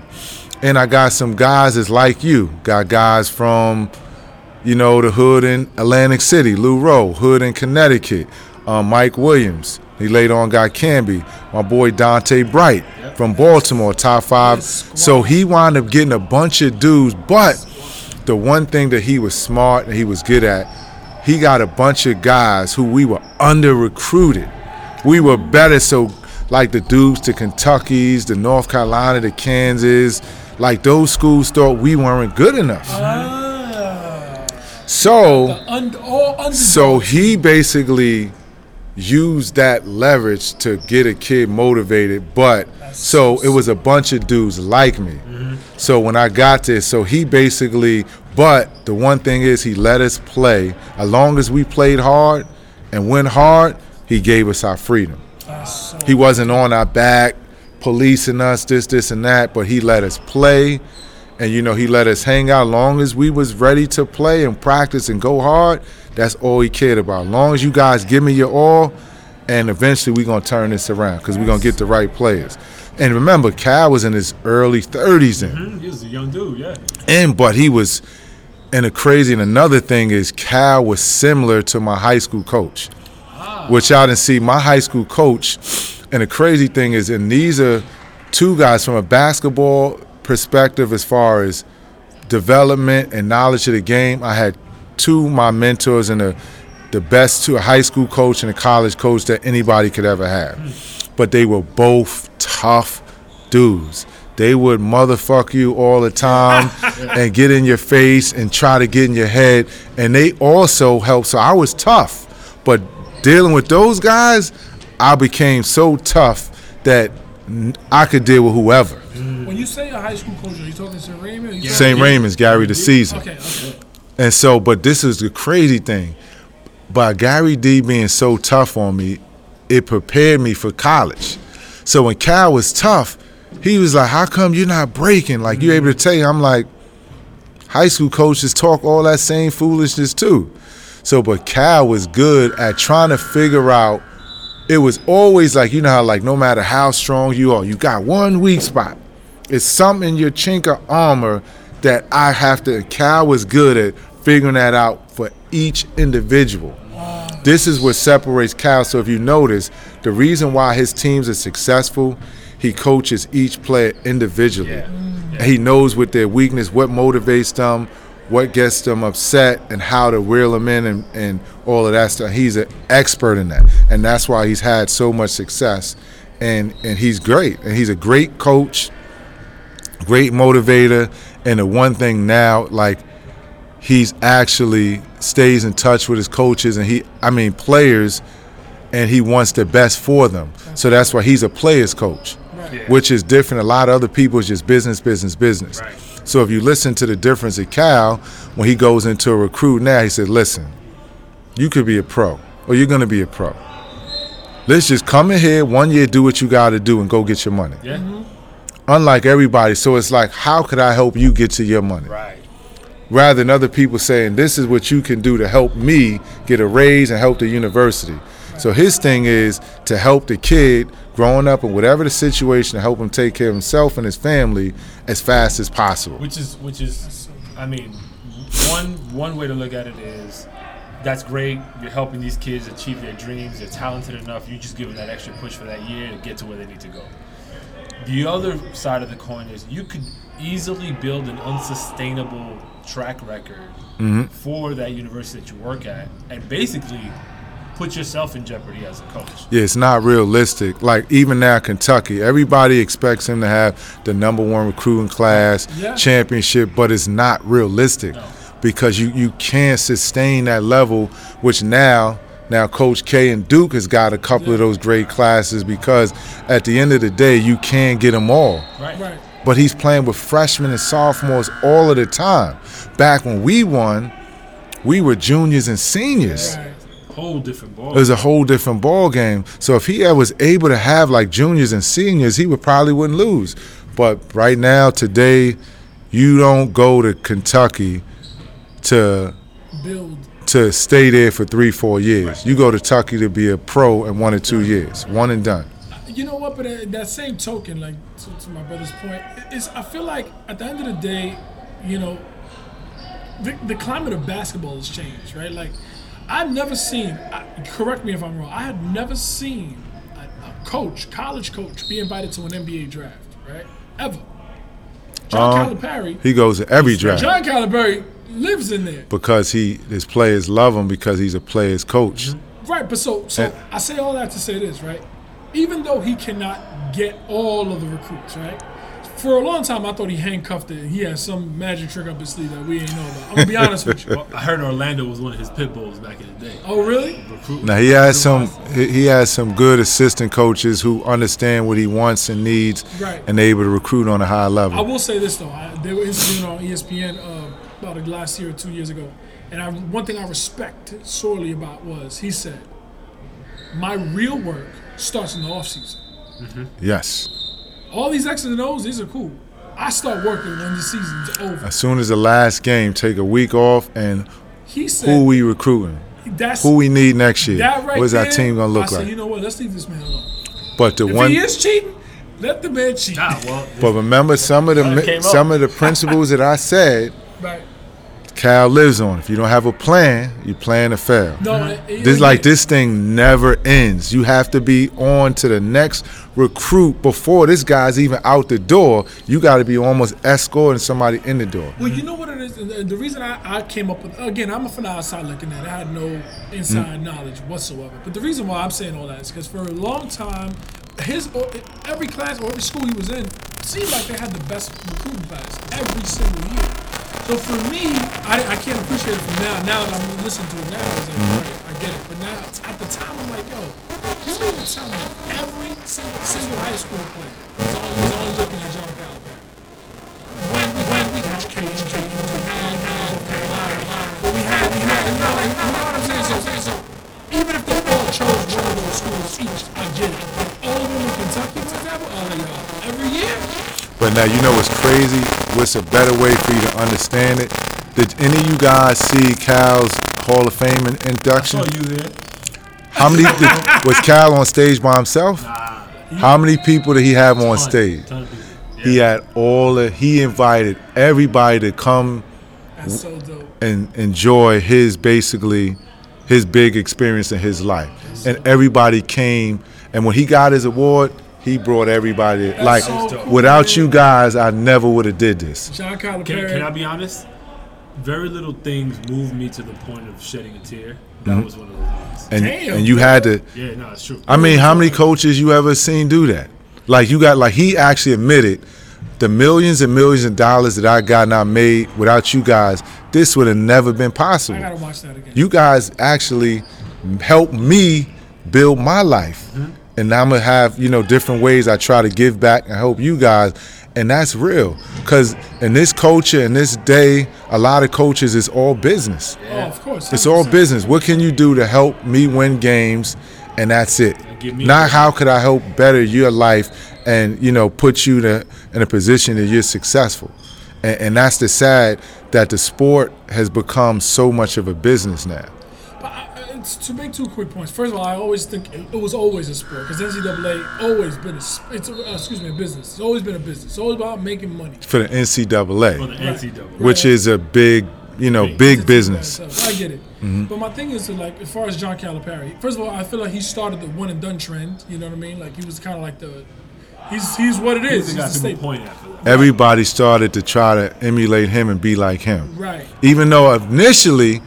And I got some guys that's like you. Got guys from, you know, the hood in Atlantic City, Lou Roe, hood in Connecticut, um, Mike Williams. He later on got Camby. My boy Donta Bright from Baltimore, top five. So he wound up getting a bunch of dudes. But the one thing that he was smart and he was good at, he got a bunch of guys who we were under recruited. We were better, so like the Dukes, the Kentuckies, the North Carolina, the Kansas, like those schools thought we weren't good enough. Ah, So so he basically used that leverage to get a kid motivated, but so it was a bunch of dudes like me. So when I got there, so he basically, but the one thing is he let us play. As long as we played hard and went hard, he gave us our freedom. He wasn't on our back, policing us, this, this, and that, but he let us play. And you know, he let us hang out long as we was ready to play and practice and go hard. That's all he cared about. As long as you guys give me your all, and eventually we're gonna turn this around because we're gonna get the right players. And remember, Cal was in his early 30s then. Mm, He was a young dude, yeah. And but he was and the crazy and another thing is Cal was similar to my high school coach. Ah. Which y'all didn't see my high school coach. And the crazy thing is, and these are two guys from a basketball perspective as far as development and knowledge of the game. I had two of my mentors and the the best two a high school coach and a college coach that anybody could ever have. Hmm. But they were both tough dudes. They would motherfuck you all the time *laughs* and get in your face and try to get in your head. And they also helped. So I was tough. But dealing with those guys, I became so tough that I could deal with whoever. when you say a high school coach, are you talking St. Raymond? Or you St. Raymond's Gary DeCesare. Okay, okay. And so, but this is the crazy thing. By Gary D being so tough on me, it prepared me for college. So when Cal was tough, he was like, How come you're not breaking? Like, you're able to tell you, I'm like, high school coaches talk all that same foolishness too. So, but Cal was good at trying to figure out. It was always like, you know how, like, no matter how strong you are, you got one weak spot. It's something in your chink of armor that I have to. Cal was good at figuring that out for each individual. This is what separates Cal. So if you notice, the reason why his teams are successful, he coaches each player individually. And He knows what their weakness, what motivates them, what gets them upset, and how to reel them in, and, and all of that stuff. He's an expert in that, and that's why he's had so much success. And and he's great, and he's a great coach great motivator. And the one thing now like he's actually stays in touch with his coaches and he i mean players and he wants the best for them. So that's why he's a players coach Yeah. which is different a lot of other people is just business business business Right. so if you listen to the difference at cal when he goes into a recruit now he said listen you could be a pro or you're going to be a pro let's just come in here one year do what you got to do and go get your money Yeah. Mm-hmm. unlike everybody. So it's like, how could I help you get to your money? Right. Rather than other people saying, this is what you can do to help me get a raise and help the university. So his thing is to help the kid growing up in whatever the situation to help him take care of himself and his family as fast as possible. Which is which is, I mean, one one way to look at it is that's great. You're helping these kids achieve their dreams. They're talented enough. You just give them that extra push for that year to get to where they need to go. The other side of the coin is you could easily build an unsustainable track record mm-hmm. for that university that you work at, and basically put yourself in jeopardy as a coach. Yeah, it's not realistic. Like even now, Kentucky, everybody expects him to have the number one recruiting class, Yeah. championship, but it's not realistic No. because you you can't sustain that level. Which now, now Coach K and Duke has got a couple of those great classes because at the end of the day, you can't get them all. Right. Right. But he's playing with freshmen and sophomores all of the time. Back when we won, we were juniors and seniors Right. Whole different ball. it was a whole different ball game. So if he was able to have like juniors and seniors, he would probably wouldn't lose. But right now, today, you don't go to Kentucky to Build. to stay there for three, four years. You go to Kentucky to be a pro in one or two years, one and done. You know what? But uh, that same token, like to, to my brother's point, is I feel like at the end of the day, you know, the, the climate of basketball has changed, right? Like, I've never seen. I, correct me if I'm wrong. I had never seen a, a coach, college coach, be invited to an NBA draft, right? Ever. John Um, Calipari. He goes to every draft. John Calipari lives in there. because he his players love him because he's a player's coach. Right, but so so And- I say all that to say this, right? Even though he cannot get all of the recruits, right? For a long time, I thought he handcuffed it. He had some magic trick up his sleeve that we ain't know about. I'm gonna be honest with you. Well, *laughs* I heard Orlando was one of his pit bulls back in the day. Oh, really? Now he has some he he has some good assistant coaches who understand what he wants and needs Right. and able to recruit on a high level. I will say this though, I, they were interviewing on ESPN uh, about the last year or two years ago, and I, one thing I respect sorely about was he said, "My real work starts in the off season. Yes. All these X's and O's, these are cool. I start working when the season's over." As soon as the last game, take a week off and He said, who we recruiting? "That's Who we need next year? that right What's our team gonna I look said, like? you know what? Let's leave this man alone. But the If one he is cheating, let the man cheat. Ah, well, but remember some of the Well, it mi- came up. some of the principles that I said *laughs* Right? Cal lives on. If you don't have a plan, you plan to fail. No, it- it- This like this thing never ends. You have to be on to the next recruit before this guy's even out the door. You got to be almost escorting somebody in the door. Well, you know what it is. The the reason I, I came up with again, I'm from the outside looking at. it. I had no inside Mm. knowledge whatsoever. But the reason why I'm saying all that is because for a long time, his every class or every school he was in seemed like they had the best recruiting class every single year. So for me, I, I can't appreciate it from now. Now that I'm listening to it now, it's like, Mm-hmm. right, I get it. But now, at the time, I'm like, yo, mean to tell me every single, single high school player was only, was only looking at John Calipari? when we when we got K and K and but we had we had you know, like, you know what I'm saying? So, so, so even if they all chose one of those schools each, I get it. But now you know what's crazy? What's a better way for you to understand it? Did any of you guys see Cal's Hall of Fame in- induction? saw you there. How many did, *laughs* was Cal on stage by himself? How many people did he have on Ton, stage? ton people. He had all of, he invited everybody to come That's so and enjoy his basically his big experience in his life. And everybody came and when he got his award, he brought everybody like so without man. you guys I never would have did this. John Can, Calipari. can I be honest? Very little things moved me to the point of shedding a tear. That mm-hmm. was one of those things. And Damn, and you had to Yeah, no, it's true. I mean, how many coaches you ever seen do that? Like you got like he actually admitted the millions and millions of dollars that I got and I made without you guys, this would have never been I possible. gotta watch that again. You guys actually helped me build my life. Mm-hmm. And I'm gonna have, you know, different ways I try to give back and help you guys. And that's real. Cause in this culture, in this day, a lot of coaches is all business. oh, of course. It's all business. What can you do to help me win games? And that's it. Not how could I help better your life and you know put you to, in a position that you're successful. And, and that's the sad that the sport has become so much of a business now. But I, it's, to make two quick points. First of all, I always think it, it was always a sport because NCAA always been a s- it's a, uh, excuse me a business. It's always been a business. It's always about making money. for the NCAA, For the NCAA. which is a big, you know, Big. big business. by itself. I get it. But my thing is to like, as far as John Calipari, first of all, I feel like he started the one and done trend. You know what I mean? Like he was kind of like the, he's he's what it is. He's He's got the people staple. pointing at for that. Everybody started to try to emulate him and be like him. Right. Even though initially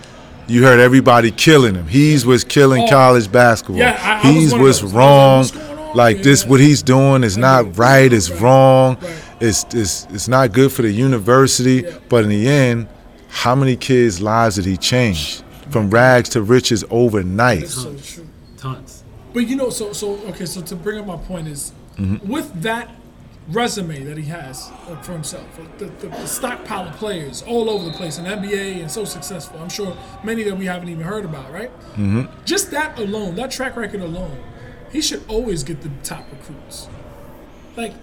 you heard everybody killing him. He's was killing Oh. college basketball. Yeah, I- I he's one of was those. I was like, wrong. what's Like here? this, what he's doing is not right. It's Right. wrong. Right. It's, it's it's not good for the university. Yeah. But in the end, how many kids' lives did he change from rags to riches overnight? That's so. Tons. But you know, so so okay. So to bring up my point is, mm-hmm. with that resume that he has uh, for himself, the, the, the stockpile of players all over the place in NBA and so successful. I'm sure many that we haven't even heard about, right? Mm-hmm. Just that alone, that track record alone, he should always get the top recruits. Like,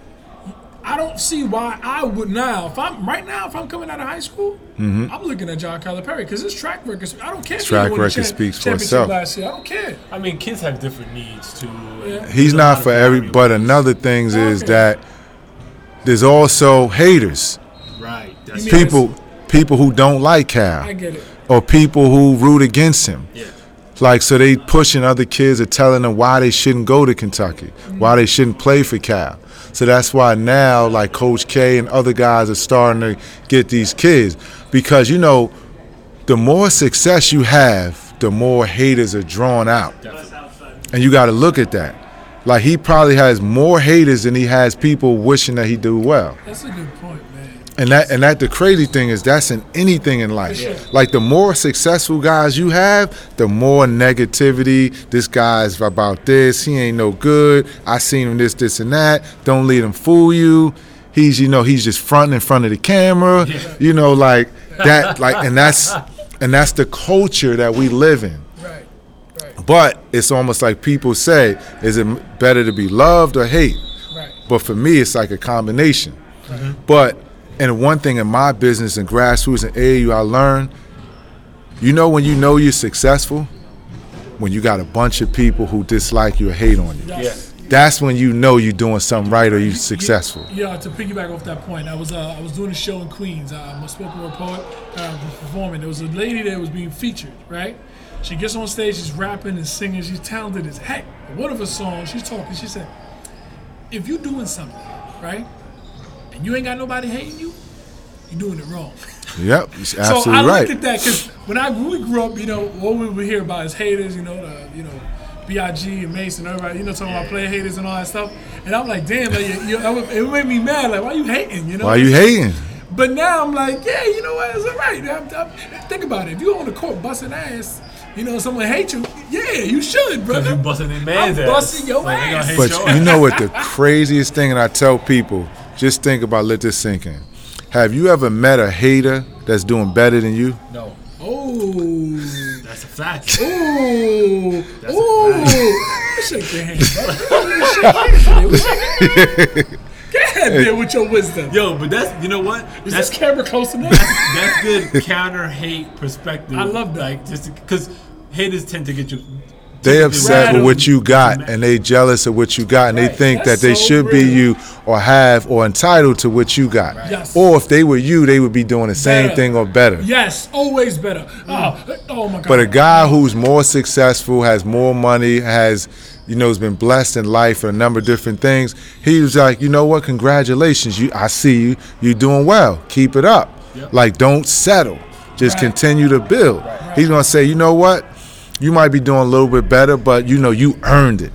I don't see why I would now. If I'm right now, if I'm coming out of high school, I'm looking at John Calipari because his track record. I don't care. if he Track won the record speaks for championship itself. Last year, I don't care. I mean, kids have different needs too. Yeah. He's not for every. But another thing is Okay. that there's also haters. right. That's You mean- People people who don't like Cal. I get it. or people who root against him. yeah. Like so they pushing other kids or telling them why they shouldn't go to Kentucky, why they shouldn't play for Cal. So that's why now like Coach K and other guys are starting to get these kids because you know the more success you have, the more haters are drawn out. Definitely. And you got to look at that. Like he probably has more haters than he has people wishing that he do well. That's a good point, man. And that and that the crazy thing is that's in anything in life. sure. Like the more successful guys you have, the more negativity. This guy's about this. He ain't no good. I seen him this, this, and that. Don't let him fool you. He's you know he's just fronting in front of the camera. You know like that like and that's and that's the culture that we live in. But it's almost like people say, is it better to be loved or hate? Right. But for me, it's like a combination. But and one thing in my business and grassroots and AAU, I learned, you know, when you know you're successful, when you got a bunch of people who dislike you or hate on you, Yes. that's when you know you're doing something right or you're successful. Yeah, to piggyback off that point, I was uh, I was doing a show in Queens. Uh, I'm a spoken word poet, uh, performing. There was a lady that was being featured, right? She gets on stage, she's rapping and singing. She's talented as heck. One of her songs, she's talking. She said, "If you're doing something, right, and you ain't got nobody hating you, you're doing it wrong." *laughs* Yep, you're *laughs* so I absolutely looked right. at that because when I when we grew up, you know, all we would hear about is haters, you know, the you know, Big and Mason, and everybody, you know, talking about player haters and all that stuff. And I'm like, damn, like, you, you, it made me mad. Like, why you hating? You know? Why you hating? But now I'm like, yeah, you know what? It's all right. I'm, I'm- think about it. If you on the court busting ass, you know, someone hate you, yeah, you should, brother. You busting their man's I'm ass. busting your So ass. But your you know what *laughs* the craziest thing, and I tell people, just think about, let this sink in. Have you ever met a hater that's doing better than you? No, Oh, that's a fact. oh, *laughs* That's a oh. Shake your hand, brother. Shake your hand. Go ahead there with your wisdom. Yo, but that's you know what? Is That's this camera close enough? that's good counter hate perspective. I love that. Like just because haters tend to get you. They upset rattle with what you got, and they jealous of what you got, and they think That's that they so should be you or have or entitled to what you got. Yes. Or if they were you, they would be doing the same Better. thing or better. yes, always better. Oh, oh my God. But a guy who's more successful, has more money, has you know, has been blessed in life for a number of different things. He was like, you know what? Congratulations, you. I see you. You're doing well. Keep it up. Like, don't settle. Just Right. continue to build. He's gonna say, you know what? You might be doing a little bit better, but you know, you earned it.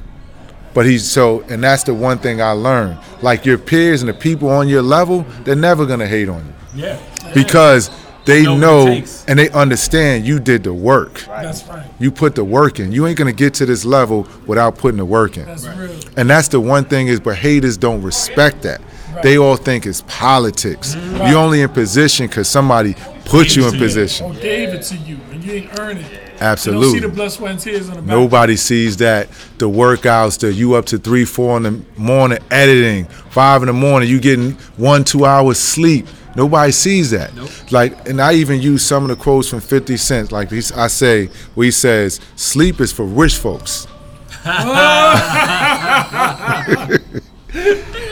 But he's so, and that's the one thing I learned. Like your peers and the people on your level, they're never gonna hate on you Yeah. because they Know know and they understand you did the work. That's right. You put the work in. You ain't gonna get to this level without putting the work in. That's real. And that's the one thing is, but haters don't respect that. They all think it's politics. Mm-hmm. You're only in position because somebody put you in position. Or gave it to you and you didn't earn it. You don't see Absolutely. the blood, sweat, and tears on the back. Nobody sees that. The workouts, the you up to three, four in the morning editing, five in the morning, you getting one, two hours sleep. Nobody sees that. Like, and I even use some of the quotes from 50 Cent. Like he's, I say, where he says, "Sleep is for rich folks." *laughs*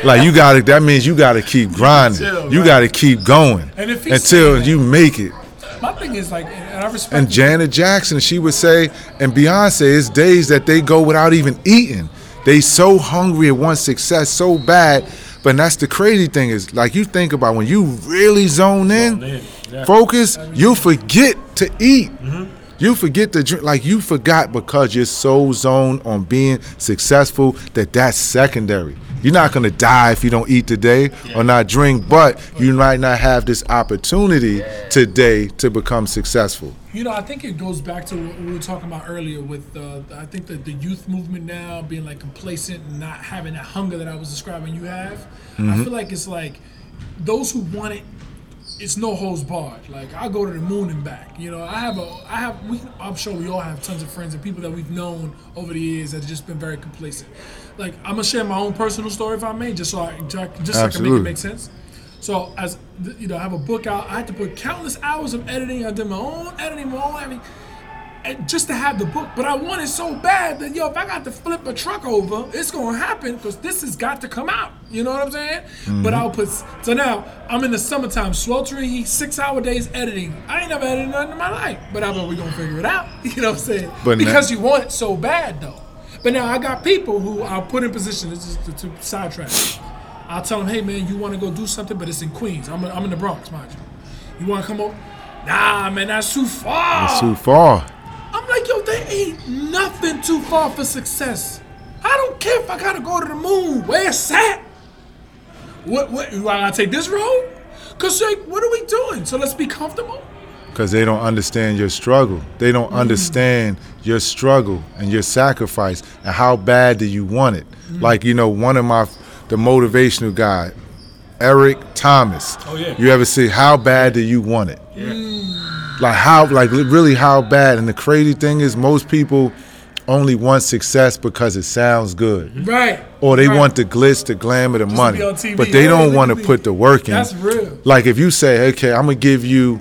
like you got to. That means you got to keep grinding. Chill, You right. got to keep going until you make it. My thing is like, and I respect. And Janet Jackson, she would say, and Beyonce, it's days that they go without even eating. They so hungry and want success so bad. But that's the crazy thing is, like you think about when you really zone in, Zone in, yeah. focus, you forget to eat. Mm-hmm. You forget to drink. Like you forgot because you're so zoned on being successful that that's secondary. You're not gonna die if you don't eat today or not drink, but you might not have this opportunity today to become successful. You know, I think it goes back to what we were talking about earlier with uh, I think that the youth movement now being like complacent and not having that hunger that I was describing you have. I feel like it's like those who want it, it's no holds barred. Like I go to the moon and back. You know, I have a I have we I'm sure we all have tons of friends and people that we've known over the years that have just been very complacent. Like I'm gonna share my own personal story if I may, just so I just so I can make it make sense. So as you know, I have a book out. I had to put countless hours of editing. I did my own editing, my own editing, and just to have the book. But I want it so bad that yo, if I got to flip a truck over, it's gonna happen because this has got to come out. You know what I'm saying? Mm-hmm. But I'll put so now I'm in the summertime, sweltering heat, six hour days editing. I ain't never edited nothing in my life, but I bet we gonna figure it out. *laughs* You know what I'm saying? But because you want it so bad though. But now I got people who I'll put in position. This is to, to sidetrack. I'll tell them, hey man, you want to go do something, but it's in Queens. I'm, I'm in the Bronx, mind you. You want to come over? Nah, man, that's too far. It's too far. I'm like, yo, there ain't nothing too far for success. I don't care if I gotta go to the moon. Where's that? What? What? Do I gotta take this road? Cause like, what are we doing? So let's be comfortable. Because they don't understand your struggle. They don't mm-hmm. understand your struggle and your sacrifice and how bad do you want it. Mm-hmm. Like you know, one of my the motivational guy, Eric Thomas. Oh, yeah. You ever see how bad do you want it? Yeah. Mm. Like how like really how bad? And the crazy thing is, most people only want success because it sounds good. Mm-hmm. Right. Or they Right. want the glitz, the glamour, the to money, TV. but they Hey, don't want to put the work in. That's real. Like if you say, okay, I'm gonna give you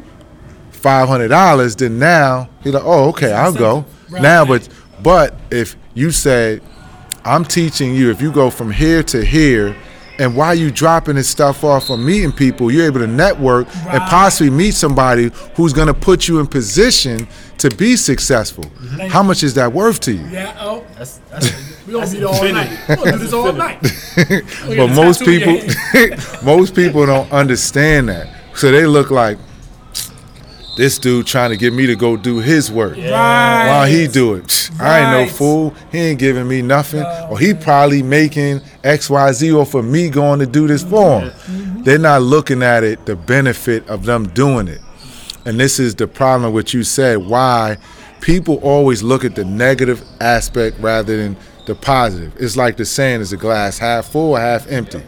five hundred dollars, then now you're like, oh, okay, I'll go. Right. Now, but but if you say, I'm teaching you, if you go from here to here, and while you dropping this stuff off from meeting people, you're able to network and possibly meet somebody who's gonna put you in position to be successful. How much is that worth to you? Yeah. Oh, That's, that's, *laughs* we gonna that's be all night. infinity. We gonna do this all night. Oh, but most tattoo in your people, *laughs* most people don't understand that. So they look like this dude trying to get me to go do his work. Right. While he do it, Psh, I ain't no fool. He ain't giving me nothing, or he probably making X, Y, Z, or for me going to do this for him. Mm-hmm. They're not looking at it, the benefit of them doing it, and this is the problem. What you said, why people always look at the negative aspect rather than the positive. It's like the saying: "Is a glass half full or half empty?"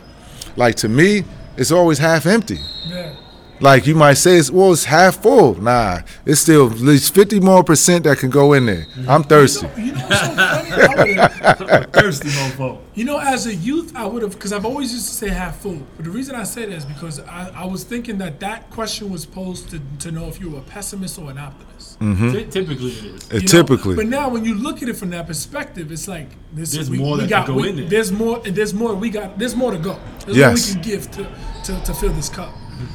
Like to me, it's always half empty. Yeah. Like you might say, it's, well, it's half full. Nah, it's still at least 50 more percent that can go in there. I'm thirsty. You know what's so funny? I would've- *laughs* thirsty mofo. You know, as a youth, I would have, because I've always used to say half full. But the reason I say that is because I, I was thinking that that question was posed to, to know if you were a pessimist or an optimist. Mm-hmm. Ty- Typically it is. It you know? typically. But now, when you look at it from that perspective, it's like this, There's we, more we that got, can go we- in there. There's more, and there's more. We got. There's more to go. There's Yes. more we can give to, to, to fill this cup.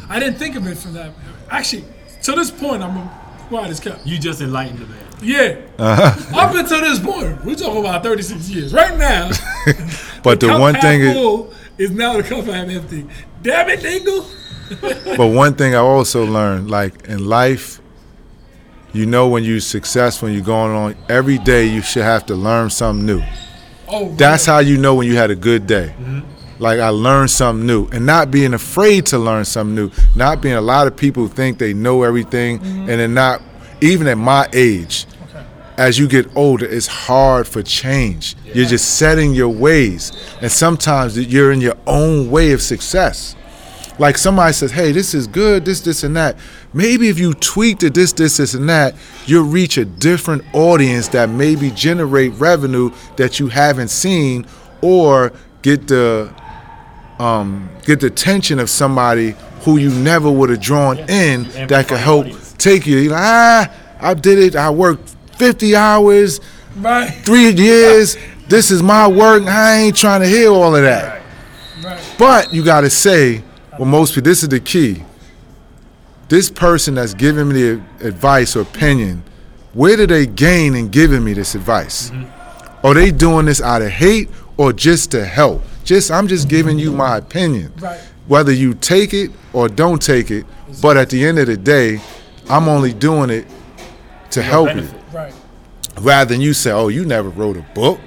I didn't think of it from that. Actually, to this point, I'm gonna why this cup. You just enlightened the man. Yeah. Uh-huh. Up until this point, we're talking about 36 years. Right now, *laughs* but the cup one thing is, is now the cup half empty. Damn it, Dingle. *laughs* but one thing I also learned, like in life, you know when you're successful and you're going on every day, you should have to learn something new. Oh, That's really? how you know when you had a good day. Like I learned something new, and not being afraid to learn something new. Not being a lot of people think they know everything, mm-hmm. and they're not. Even at my age, Okay. as you get older, it's hard for change. You're just setting your ways, and sometimes you're in your own way of success. Like somebody says, "Hey, this is good. This, this, and that." Maybe if you tweak the this, this, this, and that, you'll reach a different audience that maybe generate revenue that you haven't seen, or get the um, get the attention of somebody who you never would have drawn in that could help audience. take you. You're like, ah, I did it. I worked 50 hours, Right. three years. This is my work. I ain't trying to hear all of that. Right. But you got to say, well, most people, this is the key. This person that's giving me the advice or opinion, where do they gain in giving me this advice? Are they doing this out of hate or just to help? Just I'm just giving you my opinion. Right. Whether you take it or don't take it, but at the end of the day, I'm only doing it to help you. Right. rather than you say, "Oh, you never wrote a book,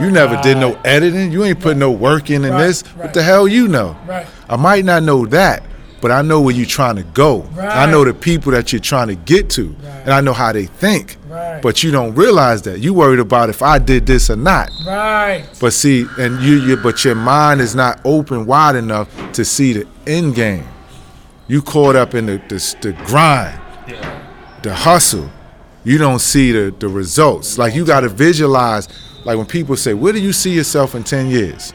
you never did no editing, you ain't put no work in in Right, this. right. What the hell you know?" Right. I might not know that, but I know where you're trying to go. I know the people that you're trying to get to, and I know how they think. Right. But you don't realize that you worried about if I did this or not. Right. But see, and you, you, but your mind is not open wide enough to see the end game. You caught up in the the, the grind the hustle, you don't see the, the results. Like you got to visualize. Like when people say, "Where do you see yourself in ten years?"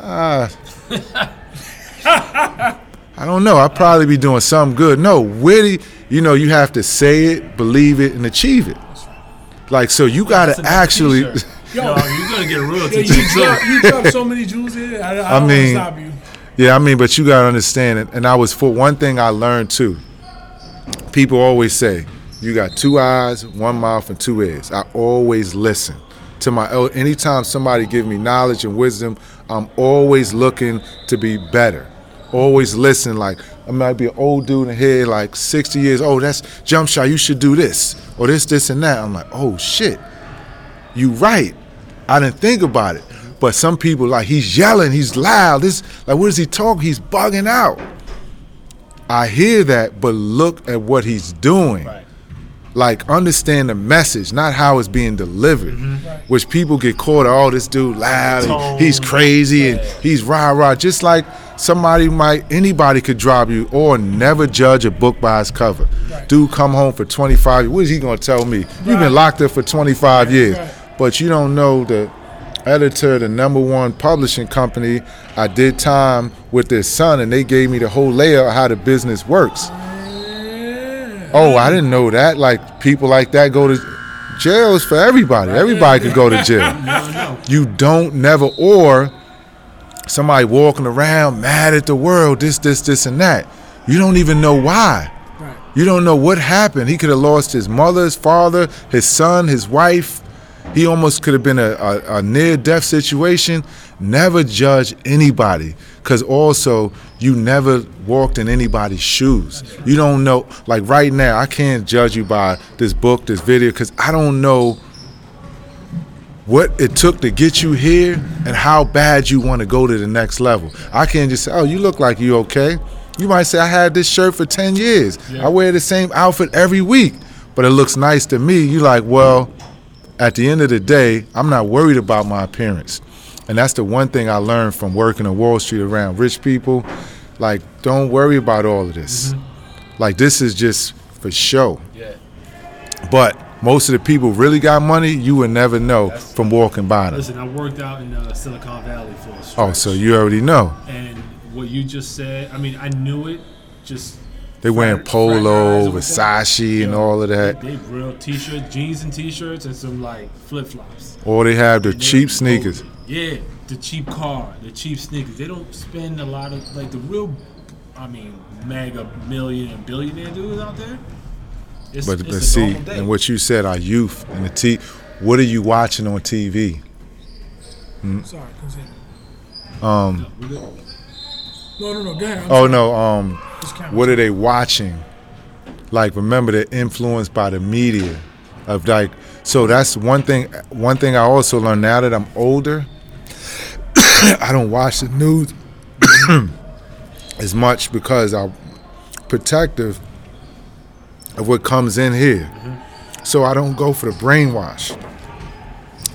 Ah, *laughs* I don't know. I'll probably be doing something good. No, where do you, you know? You have to say it, believe it, and achieve it. Like so, you got That's to a actually. t-shirt. *laughs* Yo. Yo, you're gonna get a real Yeah, you, drop, you drop so many jewels here. I, I, don't mean- stop you. Yeah, I mean, but you gotta understand it. And I was for one thing I learned too. People always say, "You got two eyes, one mouth, and two ears." I always listen to my. el- Anytime somebody give me knowledge and wisdom, I'm always looking to be better. Always listen. Like I might be an old dude in here, like 60 years old. That's jump shot. You should do this or this, this, and that. I'm like, oh shit, you right. I didn't think about it. But some people like he's yelling, he's loud. This like what is he talking? He's bugging out. I hear that, but look at what he's doing. Right. Like understand the message, not how it's being delivered. Mm-hmm. Which people get caught. Oh, this dude loud. and he's Tone. crazy and he's rah rah. Just like somebody might, anybody could drop you or never judge a book by its cover. Dude, come home for 25. What is he gonna tell me? You've been locked up for 25 years, Right. but you don't know the editor, the number one publishing company. I did time with their son, and they gave me the whole layout of how the business works. Yeah. Oh, I didn't know that. Like people like that go to jails for everybody. Everybody could go to jail. *laughs* No, no. You don't never or somebody walking around mad at the world, this, this, this, and that. You don't even know why. Right. You don't know what happened. He could have lost his mother, his father, his son, his wife. He almost could have been a, a, a near death situation. Never judge anybody because also you never walked in anybody's shoes. You don't know, like right now, I can't judge you by this book, this video, because I don't know what it took to get you here and how bad you want to go to the next level. I can't just say, oh, you look like you're okay. You might say, I had this shirt for 10 years. I wear the same outfit every week, but it looks nice to me. You're like, well, at the end of the day, I'm not worried about my appearance. And that's the one thing I learned from working on Wall Street around rich people. Like, don't worry about all of this. Mm-hmm. Like, this is just for show. Yeah. But most of the people really got money, you would never know That's- from walking by them. Listen, I worked out in uh, Silicon Valley for a stretch. Oh, so you already know. And what you just said, I mean, I knew it. Just They wearing polo, over Versace, and all of that. They, they real t-shirts, jeans and t-shirts, and some like flip flops. Or they have the cheap sneakers. Yeah, the cheap car, the cheap sneakers. They don't spend a lot of like the real, I mean, mega million and billionaire dudes out there. It's, But, it's but see, and what you said, our youth and the T. What are you watching on TV? Sorry, continue. Um, No, no, no. Go ahead. I'm oh sorry. no, um, what are they watching? Like, remember they're influenced by the media, of like. So that's one thing. One thing I also learned now that I'm older. *coughs* I don't watch the news *coughs* as much because I'm protective of what comes in here. So I don't go for the brainwash.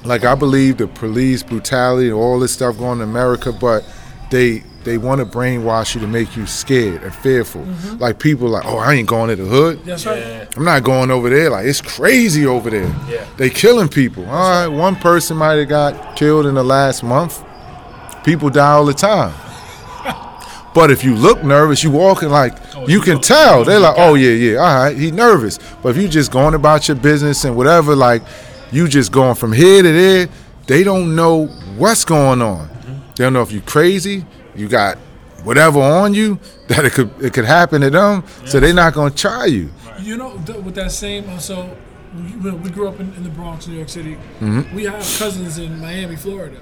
Like I believe the police brutality and all this stuff going on in America, but they they want to brainwash you to make you scared and fearful. Mm-hmm. Like people like, oh, I ain't going to the hood. That's right. Yeah. I'm not going over there. Like it's crazy over there. Yeah. They killing people. All right, one person might have got killed in the last month. People die all the time. But if you look nervous, you walking like Oh, you can tell. They're like, oh yeah, yeah, all right, he nervous. But if you just going about your business and whatever, like you just going from here to there, they don't know what's going on. They don't know if you crazy, you got whatever on you *laughs* that it could it could happen to them. So they're not gonna try you. You know, th- with that same, uh, so we, we grew up in, in the Bronx, New York City. Mm-hmm. We have cousins in Miami, Florida.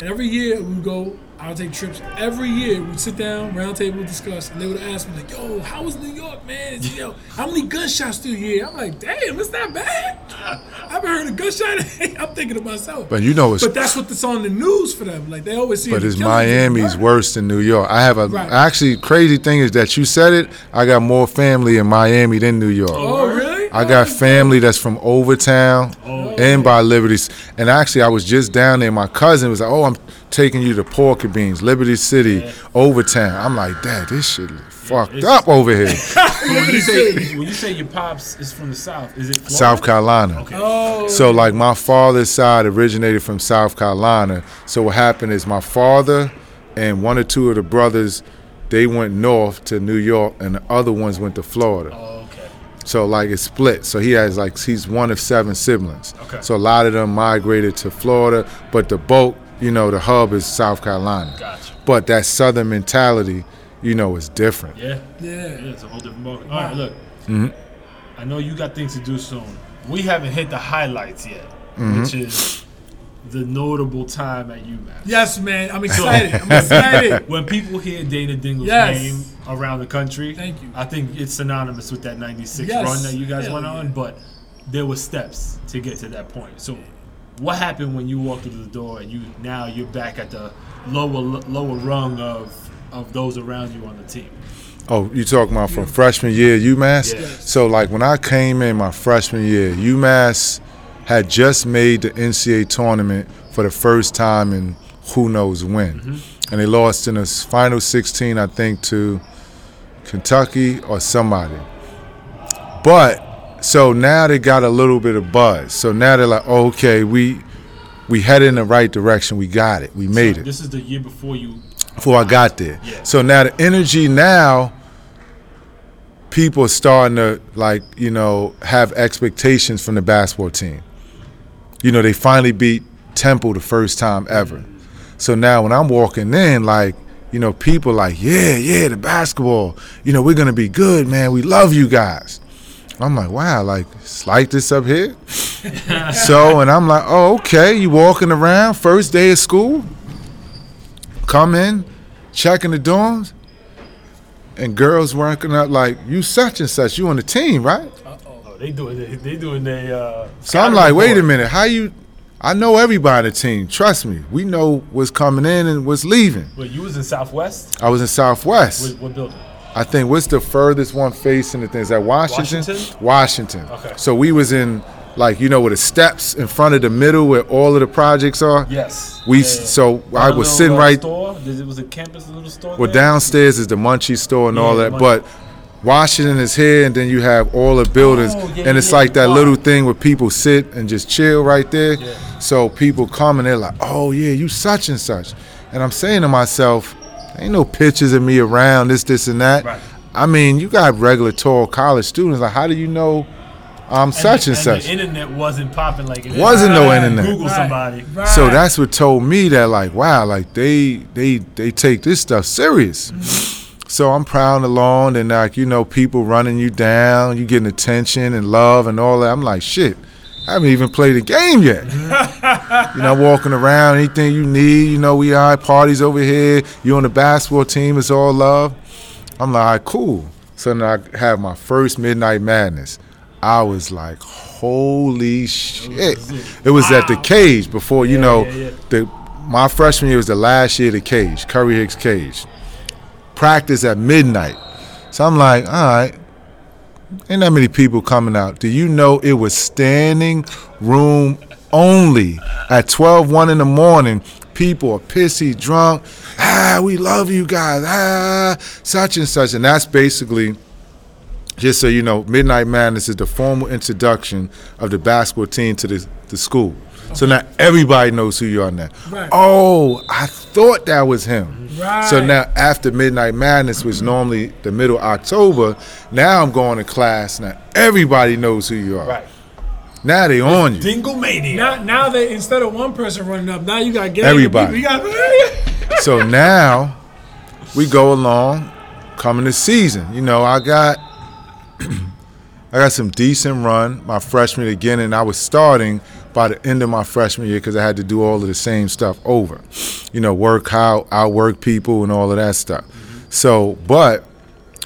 And every year we go, I would take trips. Every year we'd sit down, round table, discuss, and they would ask me, like, yo, how was New York, man? Yo, how many gunshots do you hear? I'm like, damn, it's not bad? I haven't heard a gunshot. I'm thinking to myself. But you know it's But that's what that's on the news for them. Like, they always see But it's Miami's worse than New York. I have a Right. actually crazy thing is that you said it. I got more family in Miami than New York. Oh, really? I got family that's from Overtown oh. and by Liberty. And actually, I was just down there. My cousin was like, "Oh, I'm taking you to Pork N Beans, Liberty City, Overtown." I'm like, "Dad, this shit is fucked it's- up over here, *laughs* when you say when you say your pops is from the south, is it Florida? South Carolina." Okay. Oh, So like my father's side originated from South Carolina. So what happened is my father and one or two of the brothers, they went north to New York, and the other ones went to Florida. Oh, okay. So like it's split. So he has like he's one of seven siblings. Okay. So a lot of them migrated to Florida, but the bulk, you know, the hub is South Carolina. Gotcha. But that southern mentality, you know, is different. Yeah. yeah. Yeah, it's a whole different ball. All right, look. Mm-hmm. I know you got things to do soon. We haven't hit the highlights yet, Mm-hmm. which is the notable time at UMass. Yes, man. I'm excited. I'm *laughs* excited. When people hear Dana Dingle's Yes. name around the country, Thank you. I think it's synonymous with that '96 Yes. run that you guys Hell went yeah. on. But there were steps to get to that point. So, what happened when you walked through the door and you now you're back at the lower lower rung of of those around you on the team? Oh, you talking about from freshman year UMass? Yes. So like when I came in my freshman year, UMass had just made the NCAA tournament for the first time in who knows when, mm-hmm. and they lost in the final 16, I think, to Kentucky or somebody. But so now they got a little bit of buzz. So now they're like, oh, okay, we we headed in the right direction. We got it. We made So it This is the year before you. before I got there. Yeah. So now the energy now, people are starting to like you know have expectations from the basketball team. You know they finally beat Temple the first time ever. So now when I'm walking in, like you know people like yeah yeah the basketball, you know we're gonna be good man. We love you guys. I'm like wow like it's like this up here. *laughs* so and I'm like oh okay you walking around first day of school come in, checking the dorms, and girls working out like you such and such. You on the team, right? Oh, they doing they, they doing their. Uh, So I'm like, wait a minute, how you? I know everybody on the team. Trust me, we know what's coming in and what's leaving. Wait, you was in Southwest. I was in Southwest. What, what building? I think what's the furthest one facing the thing? Is that Washington? Washington? Washington. Okay. So we was in like you know where the steps in front of the middle where all of the projects are. Yes. We Yeah, yeah. so I was sitting right Store? It was a campus, a little store. Well, there? downstairs is the Munchie store and all that, but Washington is here, and then you have all the buildings, Oh, yeah, and it's yeah, like that wow. little thing where people sit and just chill right there. Yeah. So people come and they're like, "Oh yeah, you such and such," and I'm saying to myself, "Ain't no pictures of me around this, this, and that." Right. I mean, you got regular tall college students. Like, how do you know I'm such and, the, such? The internet wasn't popping like it is. Wasn't no internet. Google Right. somebody. Right. So that's what told me that like wow, like they they they take this stuff serious. Mm-hmm. So I'm prowling along and like you know people running you down, you getting attention and love and all that. I'm like shit. I haven't even played a game yet. *laughs* you know, walking around, anything you need, you know, we are parties over here. You on the basketball team, it's all love. I'm like, all right, cool. So then I have my first Midnight Madness. I was like, holy shit. It was at the cage before, you Yeah, know, yeah, yeah. the my freshman year was the last year of the cage, Curry Hicks cage. Practice at midnight. So I'm like, all right, ain't that many people coming out. Do you know it was standing room only at 12, 1 in the morning? People are pissy, drunk. Ah, we love you guys. Ah, such and such. And that's basically, just so you know, Midnight Madness is the formal introduction of the basketball team to the, the school. So now everybody knows who you are now. Right. Oh, I thought that was him. Right. So now after Midnight Madness, which normally the middle of October, now I'm going to class. Now everybody knows who you are. Right. Now they on you. Dingle mania. Now, now that instead of one person running up, now you got gang of Everybody. people. You got *laughs* so now we go along, coming to season. You know, I got *clears throat* I got some decent run my freshman year again, and I was starting by the end of my freshman year because I had to do all of the same stuff over. You know, work how I work people and all of that stuff. So, but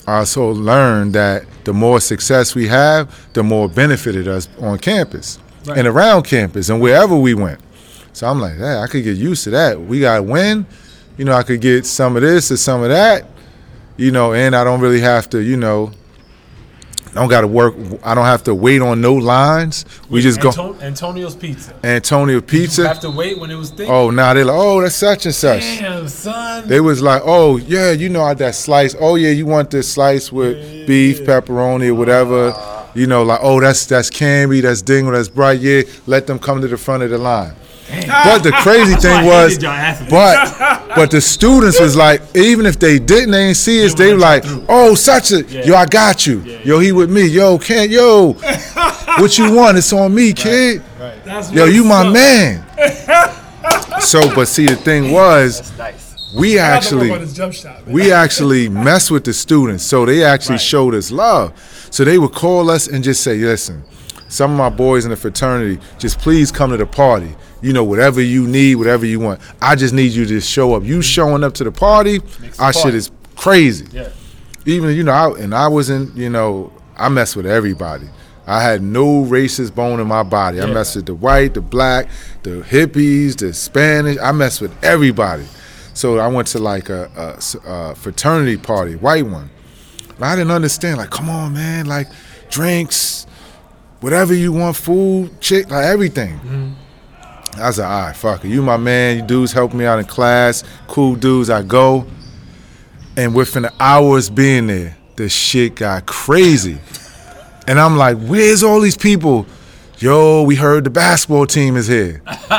I also learned that the more success we have, the more benefited us on campus and around campus and wherever we went. So I'm like, hey, I could get used to that. We got to win. You know, I could get some of this or some of that. You know, and I don't really have to, you know, I don't got to work. I don't have to wait on no lines. We just go. Anto- Antonio's Pizza. Antonio You Pizza. have to wait when it was thick. Oh, now they're like, oh, that's such and such. Damn, son. They was like, oh yeah, you know that slice. Oh yeah, you want this slice with beef, pepperoni, or whatever. Ah. You know, like oh that's that's Camby, that's Dingle, that's Bright. Yeah, let them come to the front of the line. But the *laughs* crazy thing was, hated y'all athletes. but but *laughs* the students was like, even if they didn't, they ain't see us. They They were like, oh, such a Yeah. yo, I got you. Yo, he with me. Yo, can't yo, what you want? It's on me, *laughs* kid. That's Yo, you my up. man. so, but see, the thing was, nice. we I have to work actually on this jump shot. man. we actually mess with the students, so they actually Right. showed us love. So they would call us and just say, "Listen, some of my boys in the fraternity, just please come to the party. You know, whatever you need, whatever you want. I just need you to show up. You showing up to the party, Makes the our shit is crazy. Yeah. Even you know, I, and I wasn't, you know, I messed with everybody. I had no racist bone in my body. I Yeah. messed with the white, the black, the hippies, the Spanish. I messed with everybody. So I went to like a fraternity party, white one. And I didn't understand. Like, come on, man. Like, drinks, whatever you want, food, chick, like everything. Mm-hmm. I was like, all right, fuck it. You my man. You dudes help me out in class. Cool dudes. I go. And within the hours being there, the shit got crazy. And I'm like, where's all these people? Yo, we heard the basketball team is here. *laughs*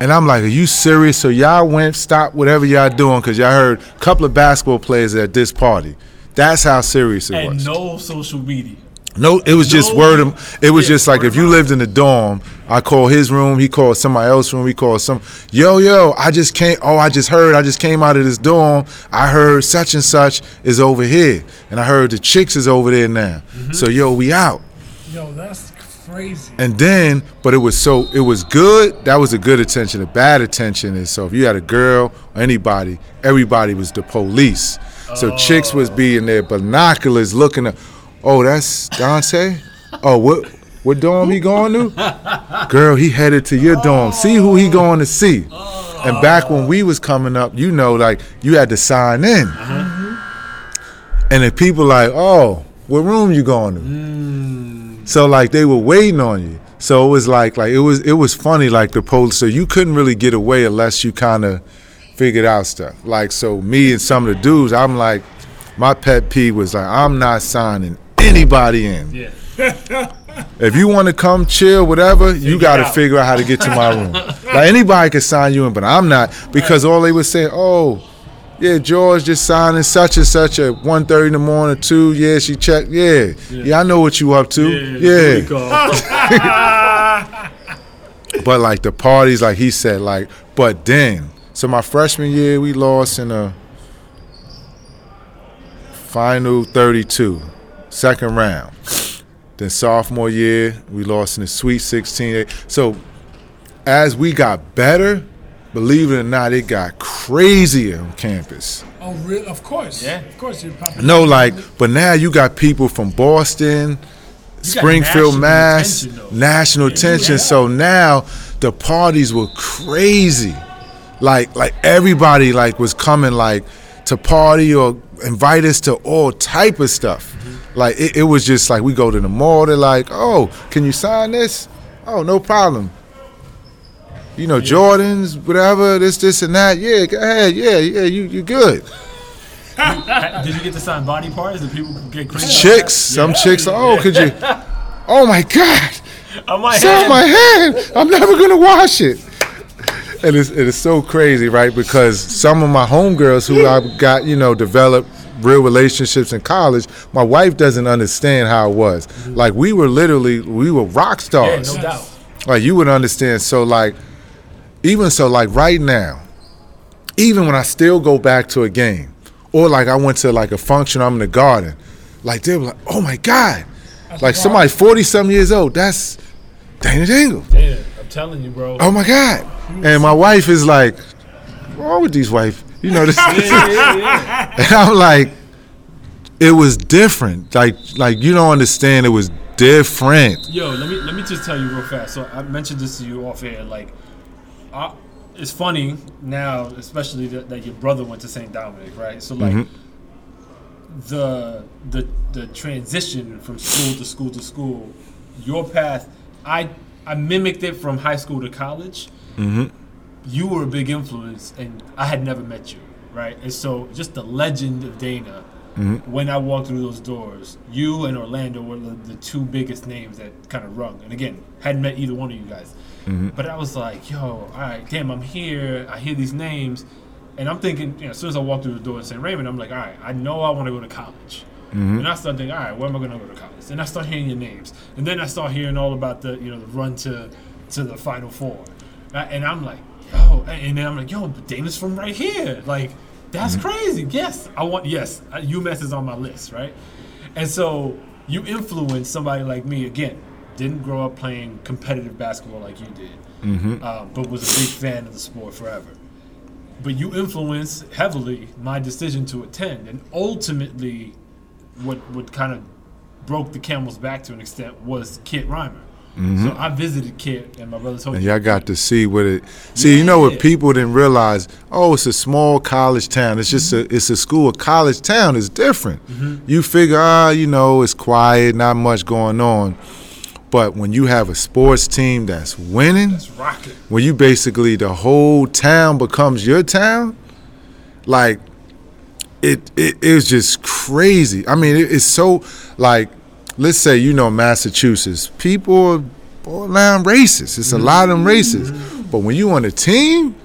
and I'm like, are you serious? So y'all went, stopped whatever y'all doing, because y'all heard a couple of basketball players at this party. That's how serious it And was. no social media. No, it was just No- word of. It was Yeah, just like if you lived in the dorm, I call his room, he called somebody else's room, we called some. Yo, yo, I just came. Oh, I just heard. I just came out of this dorm. I heard such and such is over here, and I heard the chicks is over there now. Mm-hmm. So yo, we out. Yo, that's crazy. And then, but it was so it was good. That was a good attention. The bad attention is so if you had a girl or anybody, everybody was the police. So chicks was being their binoculars looking at. Oh, that's Dante. Oh, what what dorm he going to? Girl, he headed to your dorm. See who he going to see. And back when we was coming up, you know, like you had to sign in. And if people like, oh, what room you going to? So like they were waiting on you. So it was like like it was it was funny like the police. So you couldn't really get away unless you kind of figured out stuff. Like so me and some of the dudes, I'm like, my pet peeve was like I'm not signing anybody in. Yeah. *laughs* If you want to come chill, whatever, you got to figure out how to get to my room. *laughs* like anybody can sign you in, but I'm not because all they were saying, oh. Yeah, George just signing such and such at 1.30 in the morning, two. Yeah, she checked. Yeah. yeah, I know what you up to. Yeah, go. *laughs* But like the parties, like he said, like, but then, so my freshman year, we lost in a final 32, second round. Then sophomore year, we lost in the Sweet 16. So as we got better, believe it or not, it got crazier on campus. Oh, real? Of course. Yeah. Of course, you're. No, like, but now you got people from Boston, Springfield, national Mass, attention, national Yeah, attention. yeah. So now the parties were crazy. Like, like everybody like was coming like to party or invite us to all type of stuff. Like it, it was just like we go to the mall. They're like, "Oh, can you sign this? Oh, no problem." You know, Jordans, whatever, this, this, and that. Yeah, go ahead. Yeah, yeah, you, you good. *laughs* Did you get to sign body parts? Did people get crazy? chicks, some chicks. Oh, could you? *laughs* Oh my God! I might It's on my hand. I'm never gonna wash it. And it's, it is so crazy, right? Because some of my homegirls who I got, you know, developed real relationships in college, my wife doesn't understand how it was. Mm-hmm. Like we were literally, we were rock stars. Yeah, no doubt. Like you would understand. So like, even so, like right now, even when I still go back to a game, or like I went to like a function, I'm in the garden, like they were like, oh my god, like somebody forty some years old, that's Dana Dingle. Yeah, I'm telling you, bro. Oh my god, and my wife is like, what's wrong with these wife? You know this, *laughs* Yeah, yeah, yeah. and I'm like, it was different. Like like you don't understand, it was different. Yo, let me let me just tell you real fast. So I mentioned this to you off air. Like, I, it's funny now, especially that, that your brother went to St. Dominic, right? So like, mm-hmm. the the the transition from school to school to school, your path, I I mimicked it from high school to college. Mm-hmm. You were a big influence, and I had never met you, right? And so just the legend of Dana. Mm-hmm. When I walked through those doors, you and Orlando were the, the two biggest names that kind of rung. And again, hadn't met either one of you guys. Mm-hmm. But I was like, yo, all right, damn, I'm here. I hear these names. And I'm thinking, you know, as soon as I walk through the door in St. Raymond, I'm like, all right, I know I want to go to college. Mm-hmm. And I start thinking, all right, where am I going to go to college? And I start hearing your names. And then I start hearing all about the, you know, the run to, to the Final Four. And I'm like, yo, and then I'm like, yo, but Dana's from right here. Like, that's crazy. Yes, I want, yes, uh, UMass is on my list, right? And so you influence somebody like me again. didn't grow up playing competitive basketball like you did, Mm-hmm. uh, but was a big fan of the sport forever. But you influenced heavily my decision to attend, and ultimately, what what kind of broke the camel's back to an extent was Kit Reimer. So I visited Kit, and my brother told Mm-hmm. And y'all got to see what it. See, you know what Yeah. people didn't realize? Oh, it's a small college town. It's just a. It's a school. A college town is different. You figure, ah, you know, it's quiet, not much going on. But when you have a sports team that's winning, it's rocking. when you basically the whole town becomes your town, like it it is just crazy. I mean, it, it's so like let's say you know Massachusetts, people are borderline racist. It's a mm-hmm. lot of them racist, but when you on a team.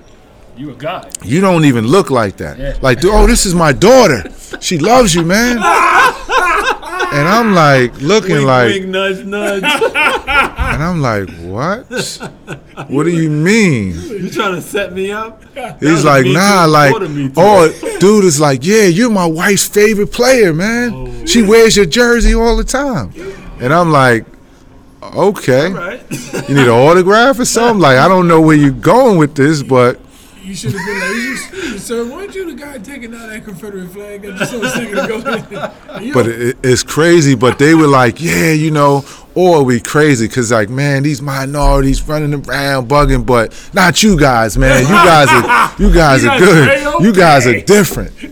You a guy. You don't even look like that. Yeah. Like, oh, this is my daughter. She loves you, man. *laughs* and I'm like looking like, nudge, nudge. *laughs* and I'm like, what? *laughs* What do you mean? you trying to set me up? He's like, nah, like, oh, dude is like, yeah, you're my wife's favorite player, man. Oh, she wears your jersey all the time. And I'm like, okay. right. You need an autograph or something? Like, I don't know where you're going with this, but You should have been like, you sir, weren't you the guy taking out that Confederate flag? I just saw a second ago. You but it, it's crazy. But they were like, yeah, you know, or are we crazy because like, man, these minorities running around bugging, but not you guys, man. You guys are, *laughs* you guys are good. You guys are different. *laughs*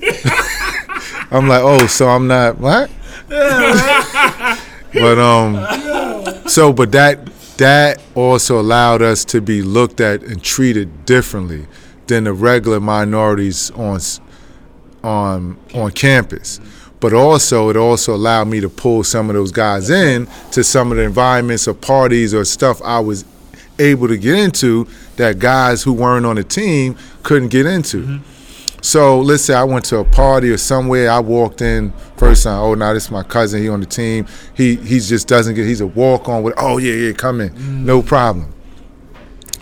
I'm like, oh, so I'm not what? but um, so but that that also allowed us to be looked at and treated differently than the regular minorities on on on campus. But also, it also allowed me to pull some of those guys in to some of the environments or parties or stuff I was able to get into that guys who weren't on the team couldn't get into. Mm-hmm. So let's say I went to a party or somewhere. I walked in first time. Oh, now this is my cousin. He on the team. He he just doesn't get. He's a walk on with. Oh yeah yeah, come in, mm. no problem.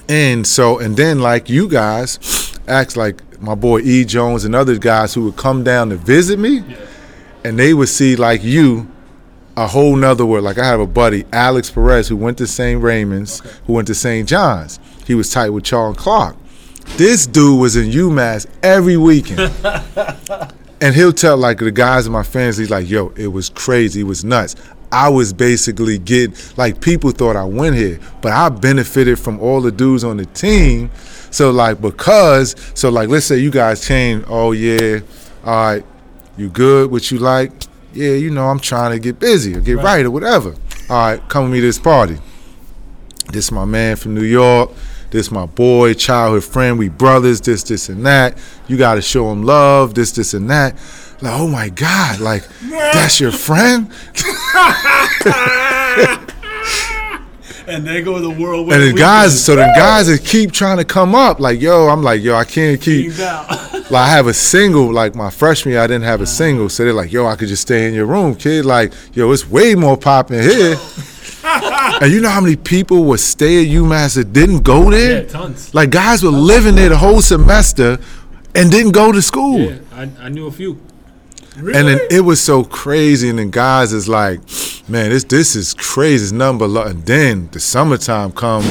And so and then like you guys, acts like my boy E Jones and other guys who would come down to visit me, and they would see like you. A whole nother world. Like I have a buddy, Alex Perez, who went to St. Raymond's, who went to St. John's. He was tight with Charles Clark. This dude was in UMass every weekend. *laughs* and he'll tell like the guys in my fans, he's like, yo, it was crazy, it was nuts. I was basically getting like people thought I went here, but I benefited from all the dudes on the team. So like because so like let's say you guys came, oh yeah, all right, you good, what you like? Yeah, you know, I'm trying to get busy or get right, or whatever. All right, come with me to this party. This my man from New York. This my boy, childhood friend. We brothers. This, this, and that. You got to show him love. This, this, and that. Like, oh my God! Like, *laughs* that's your friend. *laughs* *laughs* And they go the world. And the guys, so the guys that keep trying to come up, like, yo, I'm like, yo, I can't keep. *laughs* Like, I have a single. Like my freshman year, I didn't have a single, so they're like, yo, I could just stay in your room, kid. Like, yo, it's way more popping here. *laughs* and you know how many people would stay at UMass that didn't go there? Yeah, tons. Like guys were living there the whole semester and didn't go to school. Yeah, I, I knew a few. And then it was so crazy, and then guys is like, man, this this is crazy. It's number and then the summertime come,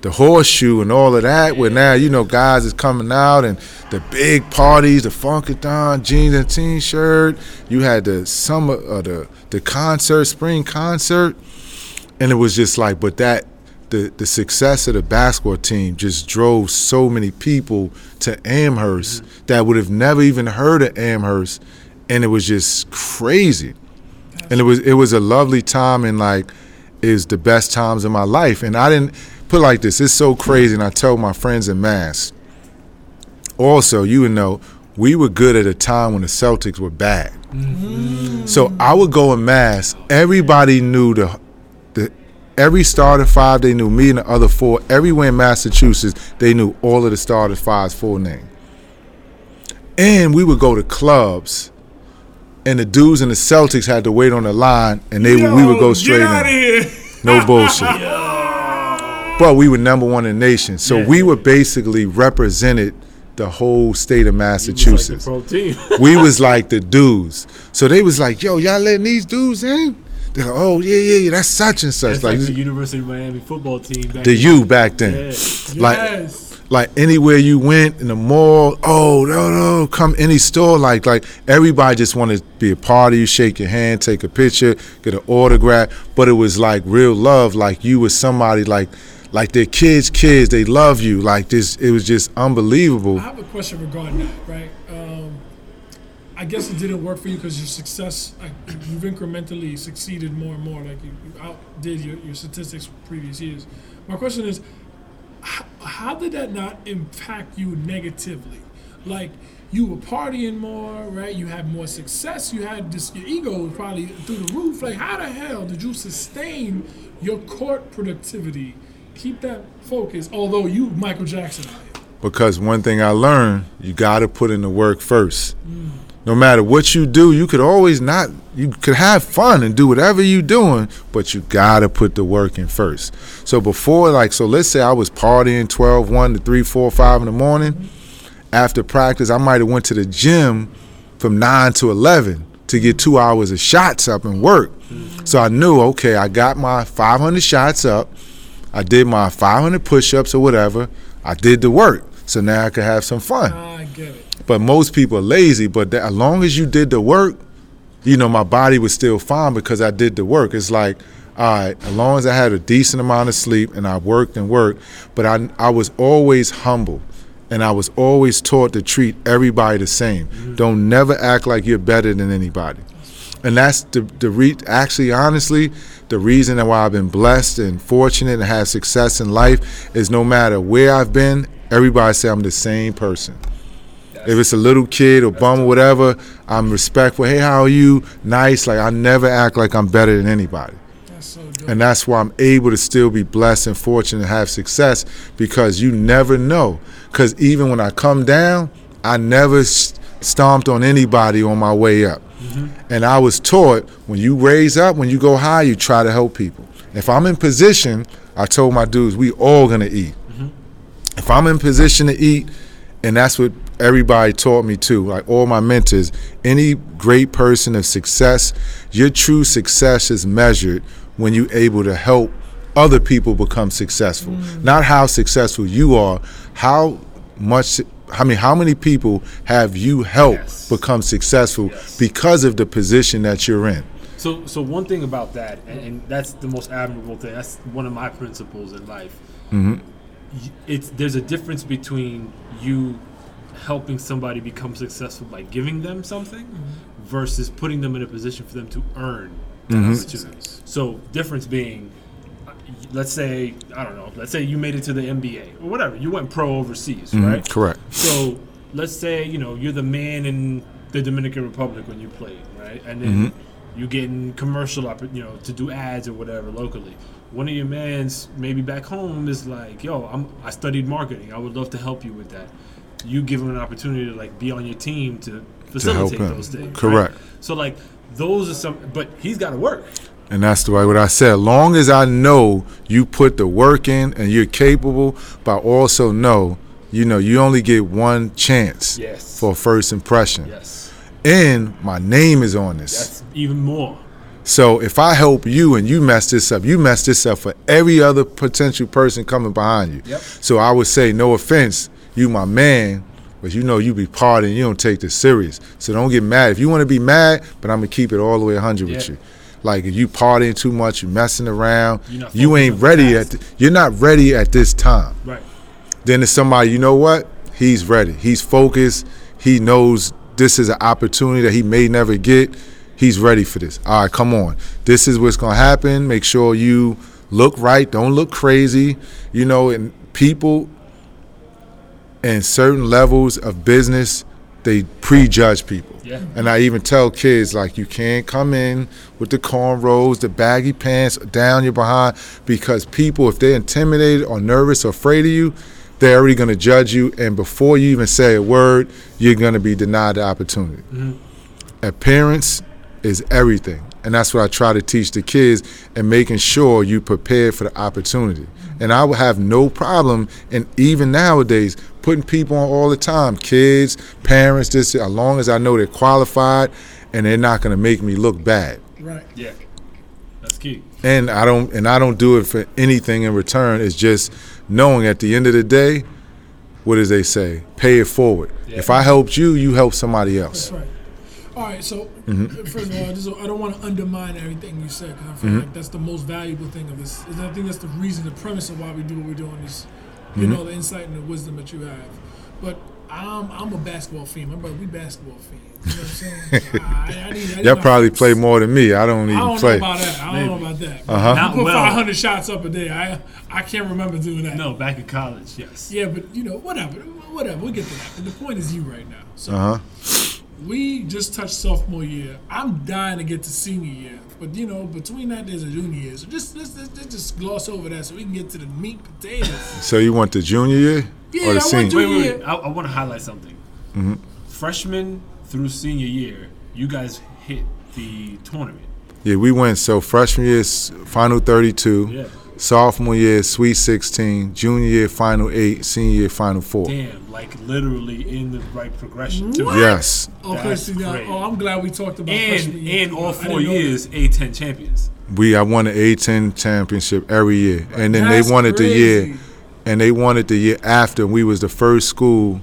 the horseshoe and all of that. Where now you know guys is coming out and the big parties, the funkathon, jeans and t-shirt. You had the summer, uh, the the concert, spring concert, and it was just like, but that the the success of the basketball team just drove so many people to Amherst that would have never even heard of Amherst, and it was just crazy. And it was it was a lovely time and like is the best times of my life. And I didn't put it like this. It's so crazy. And I told my friends in Mass. Also, you would know we were good at a time when the Celtics were bad. Mm-hmm. So I would go in Mass. Everybody knew the the every starter five. They knew me and the other four. Everywhere in Massachusetts, they knew all of the starter five's full name. And we would go to clubs, and the dudes in the Celtics had to wait on the line, and they would we would go straight Get in. here. No *laughs* bullshit. But we were number one in the nation, so Yeah. we were basically represented the whole state of Massachusetts Pro team. *laughs* we was like the *laughs* dudes. So they was like, yo, y'all letting these dudes in? they're like, oh yeah, yeah, yeah, that's such and such. It's like, the University of Miami football team. Back the U back then. Yeah. Like yes. Like anywhere you went in the mall, oh no no, come any store, like like everybody just wanted to be a part of you, shake your hand, take a picture, get an autograph. But it was like real love, like you was somebody like like their kids' kids, they love you. Like this, it was just unbelievable. I have a question regarding that, right? Um, I guess it didn't work for you because your success, like, you've incrementally succeeded more and more. Like you, you outdid your, your statistics previous years. My question is, how, how did that not impact you negatively? Like you were partying more, right? You had more success. You had this. Your ego was probably through the roof. Like how the hell did you sustain your court productivity? Keep that focus. Although you Michael Jackson. Because one thing I learned, you got to put in the work first. Mm. No matter what you do, you could always not. You could have fun and do whatever you're doing, but you got to put the work in first. So before, like, so let's say I was partying 12, 1 to 3, 4, 5 in the morning. After practice, I might have went to the gym from 9 to 11 to get two hours of shots up and work. So I knew, okay, I got my 500 shots up. I did my 500 push-ups or whatever. I did the work. So now I could have some fun. I get it. But most people are lazy. But that, as long as you did the work, you know, my body was still fine because I did the work. It's like, all right, as long as I had a decent amount of sleep and I worked and worked, but I, I was always humble. And I was always taught to treat everybody the same. Mm-hmm. Don't never act like you're better than anybody. And that's the, the re- actually, honestly, the reason why I've been blessed and fortunate and have success in life is no matter where I've been, everybody say I'm the same person. If it's a little kid or bum or whatever, I'm respectful. Hey, how are you? Nice. Like I never act like I'm better than anybody. That's so. And that's why I'm able to still be blessed and fortunate and have success because you never know. Because even when I come down, I never s- stomped on anybody on my way up. Mm-hmm. And I was taught when you raise up, when you go high, you try to help people. If I'm in position, I told my dudes, we all gonna eat. Mm-hmm. If I'm in position to eat, and that's what everybody taught me too, like all my mentors, any great person of success, your true success is measured when you're able to help other people become successful. Not how successful you are, how much I mean, how many people have you helped Yes. become successful Yes. because of the position that you're in? So, so one thing about that, and, and that's the most admirable thing. That's one of my principles in life. Mm-hmm. It's there's a difference between you helping somebody become successful by giving them something versus putting them in a position for them to earn. that Mm-hmm. opportunity. So, difference being, uh, let's say I don't know. Let's say you made it to the NBA or whatever. You went pro overseas, right? Correct. So let's say you know you're the man in the Dominican Republic when you played, right? And then Mm-hmm. you getting commercial, you know, to do ads or whatever locally. One of your mans maybe back home is like, "Yo, I'm I studied marketing. I would love to help you with that." You give him an opportunity to like be on your team to facilitate him. those things. right? Correct. So like those are some, but he's got to work. And that's the way what I said. Long as I know you put the work in and you're capable, but I also know, you know, you only get one chance Yes. for a first impression. Yes, And my name is on this. that's even more. So if I help you and you mess this up, you mess this up for every other potential person coming behind you. Yep. So I would say, no offense, you my man, but you know you be partying, you don't take this serious. So don't get mad. If you want to be mad, but I'm gonna keep it all the way 100 with you. Like if you partying too much, you messing around, you ain't ready at. The, you're not ready at this time. Right. Then there's somebody, you know what? He's ready. He's focused. He knows this is an opportunity that he may never get. He's ready for this. All right, come on. This is what's going to happen. Make sure you look right. Don't look crazy. You know, and people in certain levels of business, they prejudge people. Yeah. And I even tell kids like you can't come in with the cornrows, the baggy pants down your behind because people, if they're intimidated or nervous or afraid of you, they're already going to judge you. And before you even say a word, you're going to be denied the opportunity. Mm-hmm. Appearance is everything. And that's what I try to teach the kids and making sure you prepare for the opportunity. And I would have no problem, and even nowadays, putting people on all the time, kids, parents, this, as long as I know they're qualified and they're not going to make me look bad. Right. Yeah. That's key. and I don't and I don't do it for anything in return. It's just knowing at the end of the day, what does they say? Pay it forward. If I helped you, you help somebody else. That's right. All right, so Mm-hmm. first of all, I, just, I don't want to undermine everything you said because I feel Mm-hmm. like that's the most valuable thing of this. And I think that's the reason, the premise of why we do what we're doing is, you Mm-hmm. know, the insight and the wisdom that you have. But I'm I'm a basketball fan. My brother, we basketball fans. You know what I'm saying? *laughs* I, I need, I Y'all probably fix. play more than me. I don't even I even don't play. know about that. I don't know about that. Uh-huh. Not put well. 500 shots up a day. I I can't remember doing that. No, back in college, yes. Yeah, but you know, whatever, whatever. We'll get to that. But the point is you right now. So Uh huh. We just touched sophomore year. I'm dying to get to senior year, but you know, between that there's a junior year. So just let's, let's, let's just gloss over that so we can get to the meat and potatoes. So you want the junior year Yeah, or the I want senior? to- Wait, wait, Yeah. wait. I, I want to highlight something. Mm-hmm. Freshman through senior year, you guys hit the tournament. Yeah, we went. So freshman year, final thirty-two. Yeah. Sophomore year, Sweet 16. Junior year, Final Eight. Senior year, Final Four. Damn, like literally in the right progression too. Yes. Okay, That's see now, oh, I'm glad we talked about freshman And in all four didn't know that. years, A10 champions. We I won the A10 championship every year, and then That's they wanted the year, and they wanted the year after. We was the first school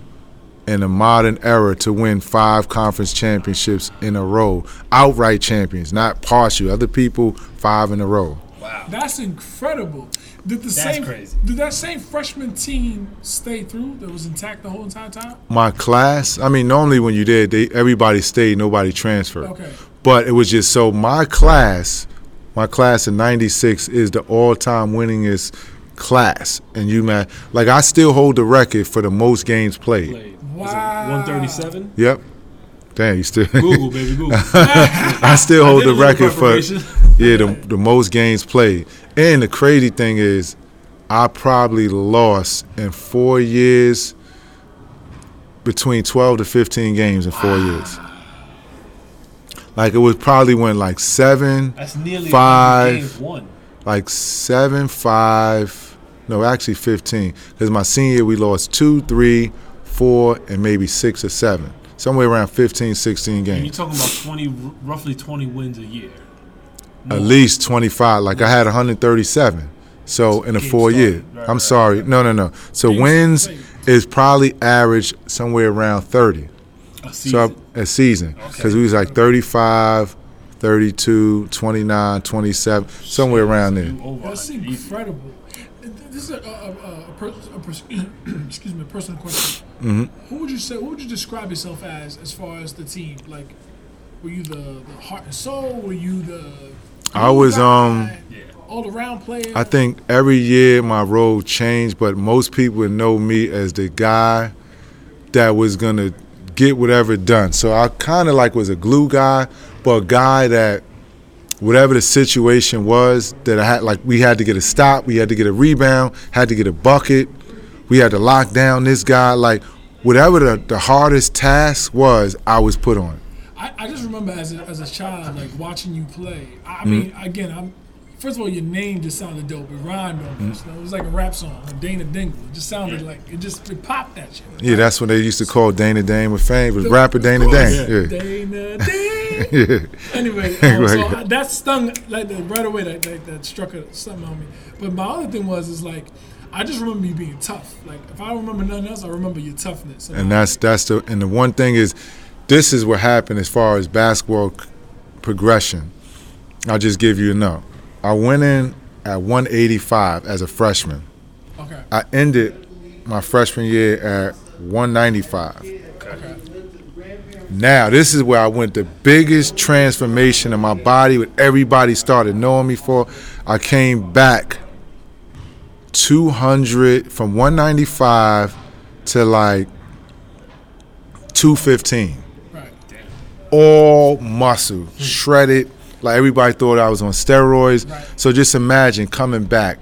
in the modern era to win five conference championships in a row, outright champions, not partial. Other people five in a row. Wow. That's incredible. Did the That's same crazy. did that same freshman team stay through? That was intact the whole entire time. My class, I mean, normally when you did, they everybody stayed, nobody transferred. Okay. But it was just so my class, my class in '96 is the all-time winningest class, and you man, like I still hold the record for the most games played. Played. Wow. 137? Yep. Damn, you still. *laughs* Google, baby, Google. I still *laughs* hold did the record for *laughs* yeah the, the most games played. And the crazy thing is, I probably lost in four years between 12 to 15 games in four years. *sighs* Like it was probably when like seven, That's nearly Five. like seven, five, no, actually 15. Because my senior year we lost two, three, four, and maybe six or seven. Somewhere around 15, 16 And you're talking about 20, roughly 20 wins a year. At least 25. Like I had 137. So in a Game four year. Right, I'm right, sorry. No, no, no. So Game wins is probably average somewhere around 30. A So a season. Because we was like 35, 32, 29, 27, somewhere around there. You over That's incredible. This is a, a, a, a, per, a pers- *clears throat* excuse me, a personal question. Mm-hmm. Who would you say? Who would you describe yourself as, as far as the team? Like, were you the, the heart and soul? Were you the? I was, um, Yeah. all around player. I think every year my role changed, but most people would know me as the guy that was gonna get whatever done. So I kind of like was a glue guy, but a guy that whatever the situation was that I had, like we had to get a stop, we had to get a rebound, had to get a bucket, we had to lock down this guy. Like whatever the, the hardest task was, I was put on. I, I just remember as a, as a child, like watching you play. I, I Mm-hmm. mean, again, I'm. First of all, your name just sounded dope. It rhymed Mm-hmm. You know, it was like a rap song, like Dana Dingle. It just sounded like it just it popped that shit. Yeah, that's what they used to call Dana Dane with fame, was rapper Dana course. Dane. Yeah. Dana *laughs* Dane. yeah. Anyway, *laughs* um, so. I, that stung like that right away. That, that that struck a, something on me. But my other thing was is like I just remember you being tough. Like if I don't remember nothing else, I remember your toughness. and that's that's the and the one thing is this is what happened as far as basketball c- progression i'll just give you a note i went in at 185 as a freshman okay. i ended my freshman year at 195 Okay. now this is where i went the biggest transformation in my body what everybody started knowing me for i came back 200 from 195 to like 215 Right. all muscle, shredded. Like everybody thought I was on steroids. Right. So just imagine coming back,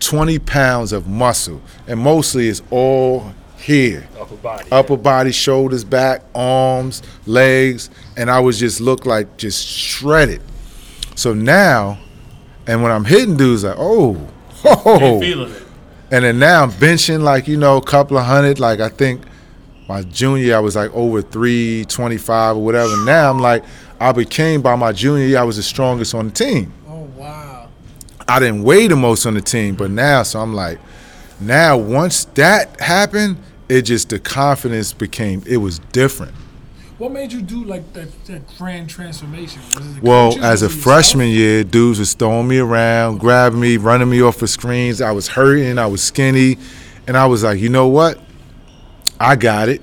20 pounds of muscle, and mostly it's all here, Upper body. upper body, shoulders, back, arms, legs, and I was just look like just shredded. So now, and when I'm hitting dudes, like oh, *laughs* oh, and then now I'm benching like you know a couple of hundred. Like I think My junior I was like over 325 or whatever. Now I'm like, I became by my junior year, I was the strongest on the team. Oh wow. I didn't weigh the most on the team, but now, so I'm like, now once that happened, it just the confidence became it was different. What made you do like that, that grand transformation? Well, as a yourself? freshman year, dudes was throwing me around, grabbing me, running me off the screens. I was hurting, I was skinny, and I was like, you know what? I got it.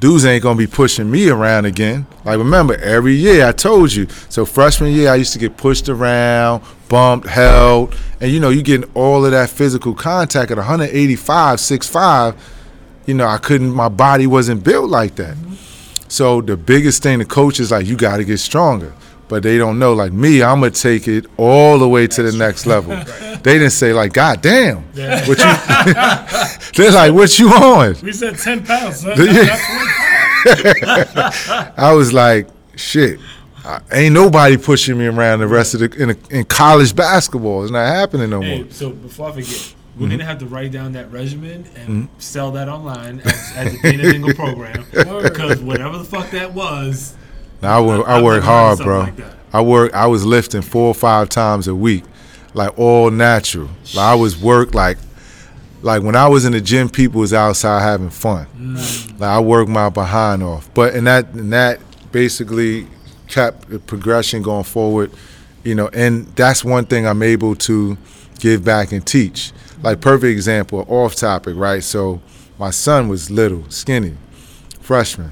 Dudes ain't gonna be pushing me around again. Like remember, every year I told you. So freshman year, I used to get pushed around, bumped, held, and you know, you getting all of that physical contact at 185, 6'5", you know, I couldn't. My body wasn't built like that. Mm-hmm. So the biggest thing the coach is like, you got to get stronger. But they don't know. Like me, I'm gonna take it all the way to the next level. They didn't say like, God damn, what you? *laughs* They're like, what you on? We said ten pounds. *laughs* Yeah. I was like, shit. I, ain't nobody pushing me around the rest of the in, in college basketball. It's not happening no more. So before I forget, we're Mm-hmm. gonna have to write down that regimen and sell that online as, as a Dana Dingle program *laughs* because whatever the fuck that was, Now, I work, I I've work hard, bro. like. I work. I was lifting four or five times a week, like all natural. Like I was work like, like when I was in the gym, people was outside having fun. Mm. Like I worked my behind off, but and that and that basically kept the progression going forward. You know, and that's one thing I'm able to give back and teach. Like perfect example, off topic, right? So my son was little, skinny, freshman.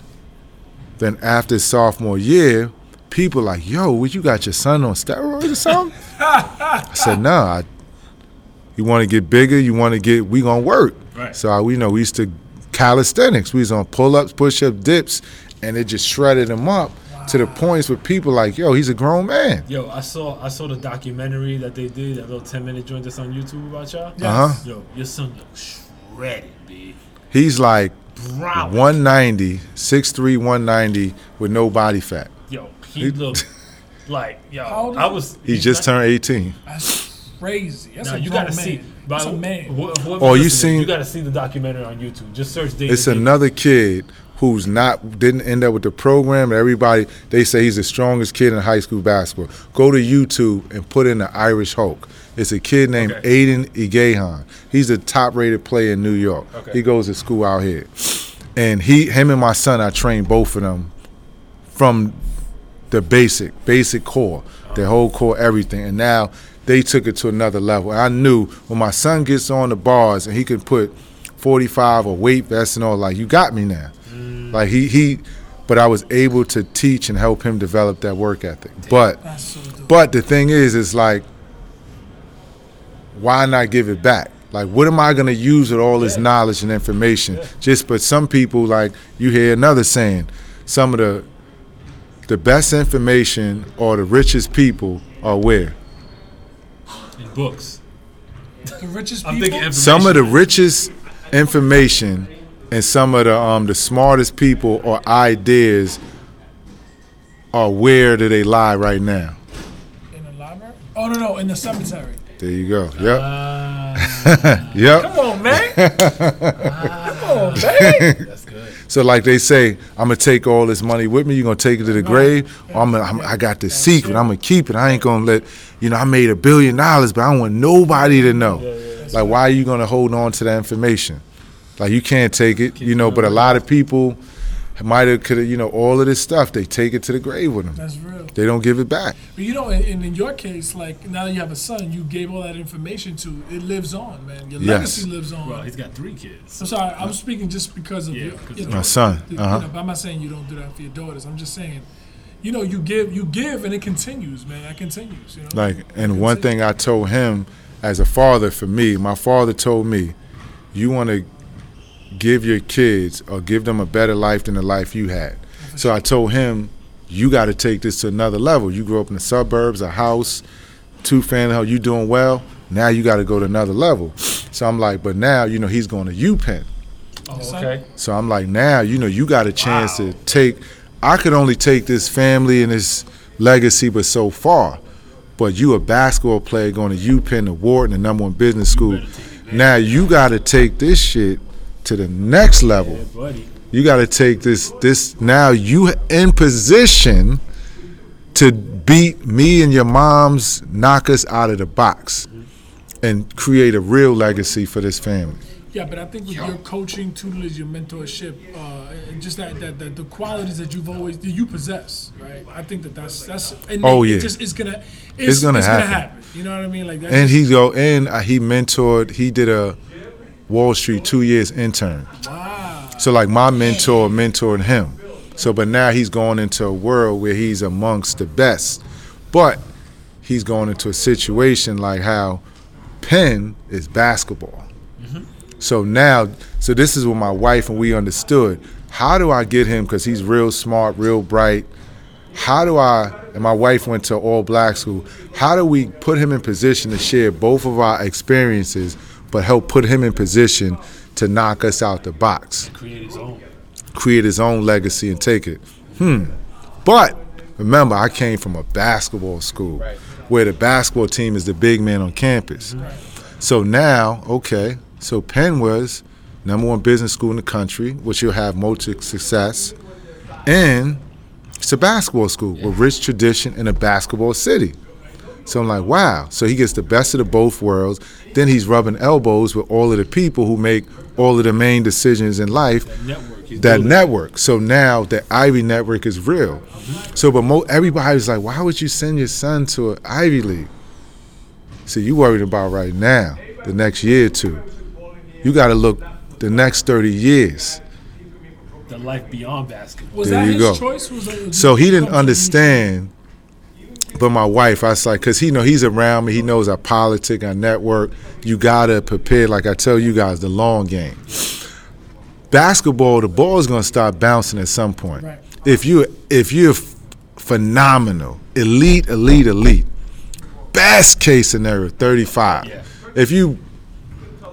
Then after sophomore year, people like, yo, what you got your son on steroids or something? I said, nah. I, you want to get bigger? You want to get? We gonna work. Right. So I, we know we used to calisthenics. We was on pull ups, push up, dips, and it just shredded him up to the points where people like, yo, he's a grown man. yo, I saw I saw the documentary that they did, that little ten minute joint that's on YouTube about y'all. Uh huh. Yo, your son looks shredded, b. He's like Brown. 190, 6'3", 190 with no body fat. Yo, he looked *laughs* like yo. How old I was. He he's just not- turned 18. That's crazy. That's Now a you grown gotta man. see. That's by- a man. wh- whoever Oh, you seen- You gotta see the documentary on YouTube. Just search Dana. It's Dingle. another kid who's not didn't end up with the program. Everybody they say he's the strongest kid in high school basketball. Go to YouTube and put in the Irish Hulk. It's a kid named Okay. Aidan Igiehon. He's a top rated player in New York. Okay. He goes to school out here. And he him and my son, I trained both of them from the basic, basic core, their whole core, everything. And now they took it to another level. I knew when my son gets on the bars and he could put 45 or weight vests and all, like, you got me now. Mm. Like, he, he, but I was able to teach and help him develop that work ethic. But, so but the thing is, it's like, why not give it back? Like, what am I going to use with all this knowledge and information? Just, but some people, like, you hear another saying, some of the the best information or the richest people are where? in books. the richest I'm people. thinking. Some of the richest information and some of the um the smartest people or ideas are where do they lie right now? in the library. Oh no, no, in the cemetery. There you go. Yep. Uh, *laughs* yep. Come on, man. *laughs* Come on, man. that's good. So like they say, I'm gonna take all this money with me. You're gonna take it to the grave. Or I'm, gonna, I'm I got this secret. I'm gonna keep it. I ain't gonna let you know. I made a billion dollars, but I don't want nobody to know. Like why are you gonna hold on to that information? Like you can't take it, you know. But a lot of people might have could have you know all of this stuff. They take it to the grave with them. That's real. They don't give it back. But you know, and in, in your case, like now that you have a son, you gave all that information to. It lives on, man. Your Yes. legacy lives on. Well, he's got three kids. I'm sorry. I'm speaking just because of Yeah, your, 'cause your of My son. Uh-huh. know, but I'm not saying you don't do that for your daughters. I'm just saying, you know, you give, you give, and it continues, man. That continues. You know. Like, and one thing I told him as a father for me, my father told me, you want to give your kids or give them a better life than the life you had. So I told him, you got to take this to another level. You grew up in the suburbs, a house, two family home, you doing well. Now you got to go to another level. So I'm like, but now, you know, he's going to UPenn. Oh, okay. So I'm like, now, you know, you got a chance Wow. to take. I could only take this family and this legacy, but so far. But you a basketball player going to UPenn, the Wharton, the number one business school. better. Now you got to take this shit to the next level. Yeah, buddy. You got to take this. This now you in position to beat me and your mom's knock us out of the box, and create a real legacy for this family. Yeah, but I think with your coaching, tutelage, your mentorship, uh, and just that, that, that the qualities that you've always that you possess, right? I think that that's that's innate. Oh, yeah. It just it's gonna it's, It's gonna it's happen. Gonna happen. You know what I mean? Like that. And he go and uh, he mentored. He did a Wall Street two years intern. So like my mentor mentored him. So but now he's going into a world where he's amongst the best. But he's going into a situation like how Penn is basketball. So now, so this is what my wife and we understood. How do I get him? Because he's real smart, real bright. How do I? And my wife went to all black school. How do we put him in position to share both of our experiences, but help put him in position to knock us out the box? Create his own. create his own legacy and take it. Hmm. But remember, I came from a basketball school Right. where the basketball team is the big man on campus. So now, okay, so Penn was number one business school in the country, which you'll have most success, and it's a basketball school with rich tradition in a basketball city. So I'm like, wow. So he gets the best of the both worlds. Then he's rubbing elbows with all of the people who make all of the main decisions in life Network. That network. So now the Ivy network is real. Mm-hmm. So, but mo- everybody's like, why would you send your son to an Ivy League? So you worried about right now, the next year or two. You got to look the next thirty years. the life beyond basketball. Was There that you his go. choice? Was that, So he didn't understand. But my wife, I was like, cause he know he's around me. He knows our politic, our network. You gotta prepare, like I tell you guys, the long game. Basketball, the ball is gonna start bouncing at some point. Right. If you if you're phenomenal, elite, elite, elite, best case scenario, 35. Yeah. If you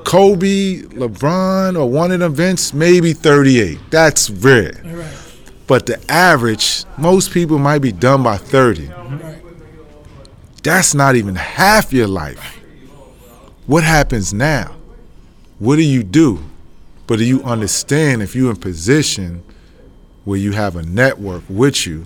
Kobe, LeBron, or one of them Vince, maybe 38. That's rare. Right. But the average, most people might be done by 30. Right. That's not even half your life. What happens now? What do you do? But do you understand if you're in position where you have a network with you,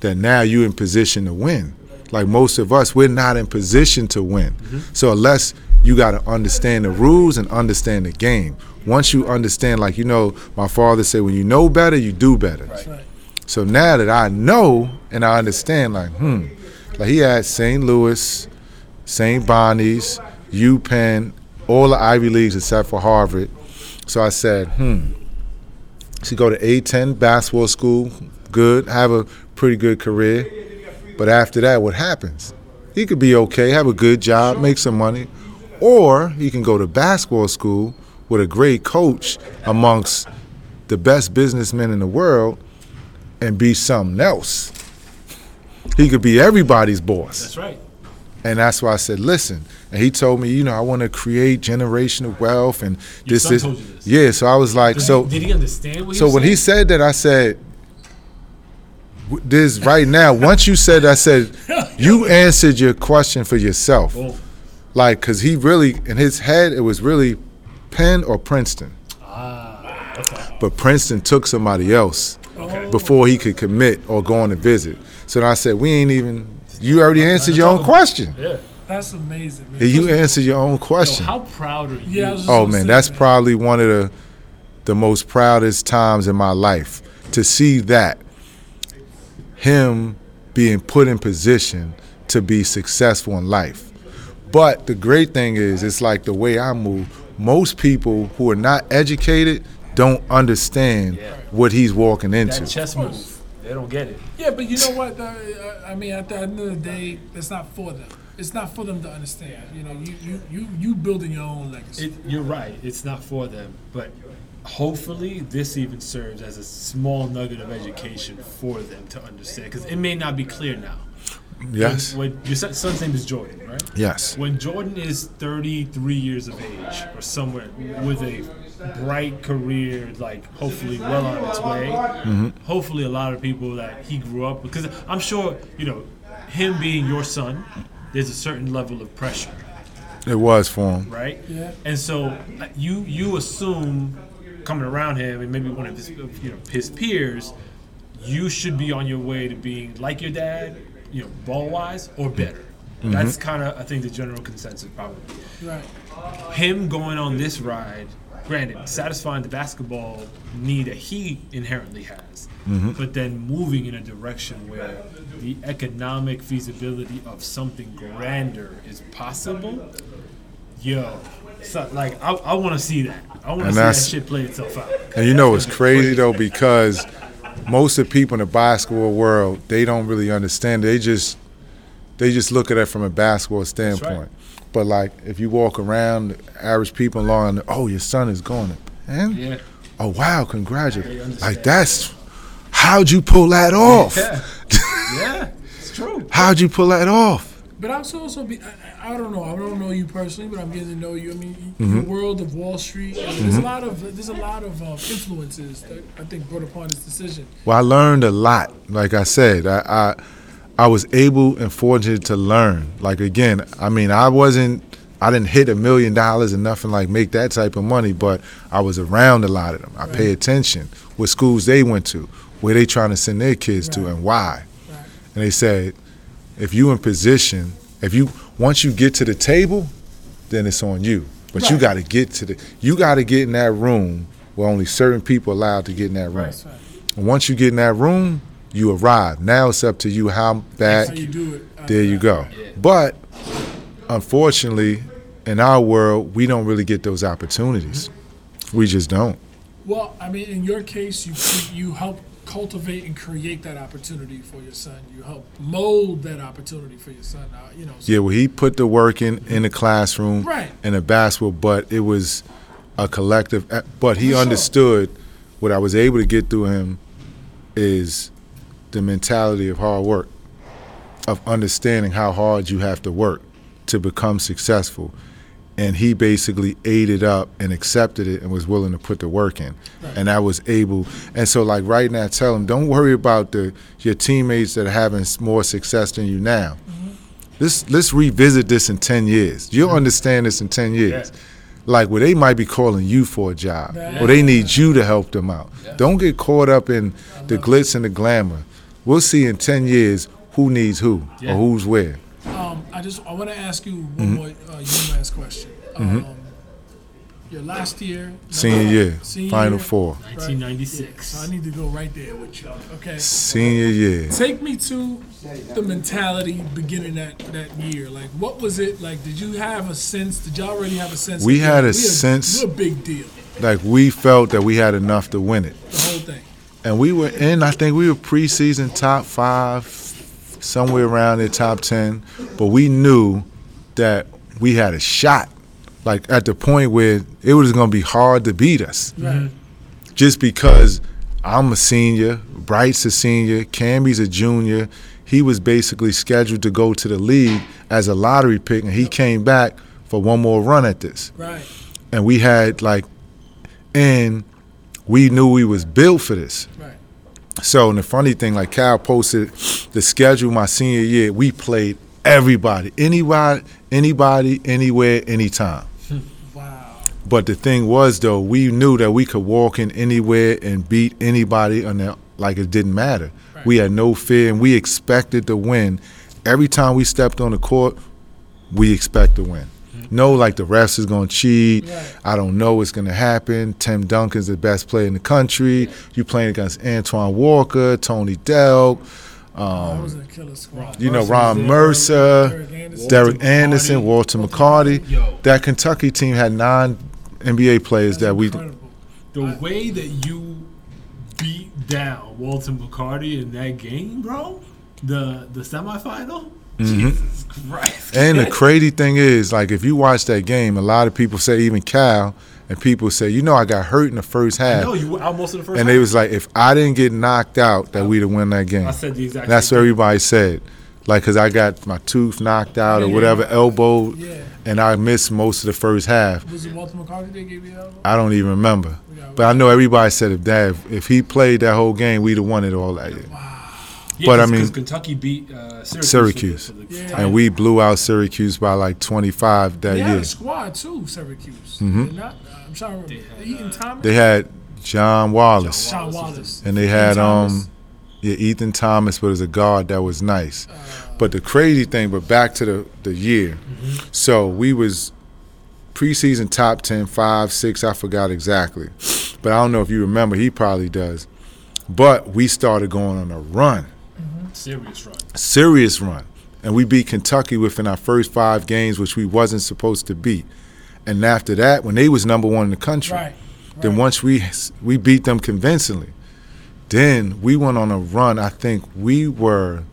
that now you're in position to win? Like most of us, we're not in position to win. So unless you got to understand the rules and understand the game. Once you understand, like you know, my father said, when you know better, you do better. Right. So now that I know and I understand, like, hmm, like he had St. Louis, St. Bonnie's, UPenn, all the Ivy Leagues except for Harvard. So I said, hmm, she go to A10 basketball school, good, have a pretty good career. But after that, what happens? He could be okay, have a good job, make some money, or he can go to basketball school with a great coach amongst the best businessmen in the world and be something else. He could be everybody's boss. That's right. And that's why I said, listen. And he told me, you know, I want to create generational wealth and Your this is this? Yeah, so I was like, Did so he, did he understand what he so when he said that, I said, "This right now." Once you said, that, I said, *laughs* "You answered your question for yourself." Boom. Like, cause he really in his head, it was really Penn or Princeton, Ah, okay. but Princeton took somebody else before he could commit or go on a visit. So then I said, "We ain't even." You already answered your own question. Yeah. That's amazing, man. You answered your own Yo, question. how proud are you? Yeah, I was just Oh man, say, that's probably one of the the most proudest times in my life to see that him being put in position to be successful in life. But the great thing is it's like the way I move, most people who are not educated don't understand Yeah. what he's walking into. that chess move. They don't get it. Yeah, but you know what? uh, I mean, at the end of the day, it's not for them. It's not for them to understand. You know, you you you, you building your own legacy. It, you're right. It's not for them, but hopefully this even serves as a small nugget of education for them to understand because it may not be clear now. yes. When, when your son's name is Jordan, right? Yes. When Jordan is 33 years of age or somewhere with a bright career, like hopefully well on its way, hopefully a lot of people that he grew up because I'm sure you know him being your son. There's a certain level of pressure It was for him. right? Yeah. And so uh, you you assume coming around him and maybe one of his you know his peers, you should be on your way to being like your dad, you know, ball wise or better. That's kind of I think the general consensus probably. Right. Him going on this ride, granted, satisfying the basketball need that he inherently has, mm-hmm. but then moving in a direction where the economic feasibility of something grander is possible. Yo, so, like I, I want to see that. I want to see that shit play itself out. And you know it's crazy though because most of the people in the basketball world they don't really understand. They just they just look at it from a basketball standpoint. But like if you walk around, average people along, oh your son is going, and Yeah. oh wow, congratulations! Like that's how'd you pull that off? Yeah. *laughs* yeah, it's true. How'd you pull that off? But also, also be, I, I don't know. I don't know you personally, but I'm getting to know you. I mean, Mm-hmm. the world of Wall Street. I mean, There's a lot of there's a lot of uh, influences that I think brought upon this decision. Well, I learned a lot. Like I said, I, I I was able and fortunate to learn. Like again, I mean, I wasn't, I didn't hit a million dollars and nothing like make that type of money, but I was around a lot of them. I pay attention what schools they went to, where they trying to send their kids to, and why. Right. And they said, if you in position, if you once you get to the table, then it's on you. But you got to get to the, you got to get in that room where only certain people allowed to get in that room. Right. right. And once you get in that room, you arrive. Now it's up to you how That's how you. Uh, There you go. But unfortunately, in our world, we don't really get those opportunities. We just don't. Well, I mean, in your case, you you help cultivate and create that opportunity for your son. You help mold that opportunity for your son. Uh, you know. So, Yeah, well, he put the work in in the classroom Right. in the basketball, but it was a collective. e- But he For sure. understood what I was able to get through him is the mentality of hard work, of understanding how hard you have to work to become successful. And he basically ate it up and accepted it and was willing to put the work in. And I was able. And so, like right now, tell him, don't worry about the your teammates that are having more success than you now. Mm-hmm. Let's let's revisit this in ten years. You'll mm-hmm. understand this in ten years. Like where they might be calling you for a job, or they need you to help them out. Don't get caught up in the glitz and the glamour. We'll see in ten years who needs who Yeah. or who's where. Um, I just I want to ask you one Mm-hmm. more uh, UMass question. Um, your last year, Senior year, Senior Final year. Four. 1996. So I need to go right there with you. Okay. Senior year. Take me to the mentality beginning that that year. Like, what was it like? Did you have a sense? Did y'all already have a sense? We that, had a we sense- We're a big deal. Like we felt that we had enough to win it. The whole thing. And we were in, I think we were preseason top five, somewhere around the top 10. But we knew that we had a shot. Like at the point where it was going to be hard to beat us. Right. Just because I'm a senior, Bright's a senior, Camby's a junior. He was basically scheduled to go to the league as a lottery pick, and he came back for one more run at this Right. and we had like and we knew we was built for this. Right. so and the funny thing like cal posted the schedule my senior year we played everybody anybody anybody anywhere anytime. *laughs* Wow. but the thing was though we knew that we could walk in anywhere and beat anybody and that like it didn't matter. We had no fear and we expected to win. Every time we stepped on the court we expect to win no like the refs is going to cheat Right. i don't know what's going to happen tim duncan's the best player in the country you playing against antoine walker tony delk that um, was a killer squad. you know ron mercer Derek Anderson. walter mccarty Yo. that kentucky team had nine nba players That's that we incredible. The way that you beat down Walter McCarty in that game, bro, the the semifinal, Jesus Mm-hmm. And the crazy thing is, like, if you watch that game, a lot of people say, even Cal, and people say, you know, I got hurt in the first half. no, you were out most of the first. and half. they was like, if I didn't get knocked out, that we'd have won that game. I said the exact. That's same what thing. everybody said. Like, because I got my tooth knocked out or Yeah. whatever, elbow, Yeah. and I missed most of the first half. Was it Walter McCarty that gave you the elbow? I don't even remember. Yeah, But I know everybody said if that if he played that whole game, we'd have won it all that year. Yeah, But I mean- Kentucky beat uh, Syracuse. Syracuse. for the- for the Yeah. And we blew out Syracuse by like 25 that They had year. a squad too, Syracuse. Mm-hmm. Not, uh, I'm sorry, Etan Thomas. They had John Wallace, John Wallace. and they had Thomas. um, yeah, Etan Thomas, but as a guard that was nice. But the crazy thing, but back to the the year, so we was preseason top 10, 5, 6, I forgot exactly. But I don't know if you remember, he probably does. But we started going on a run, Serious run. serious run. And we beat Kentucky within our first five games, which we wasn't supposed to beat. And after that, when they was number one in the country, Right. then once we we beat them convincingly, then we went on a run. I think we were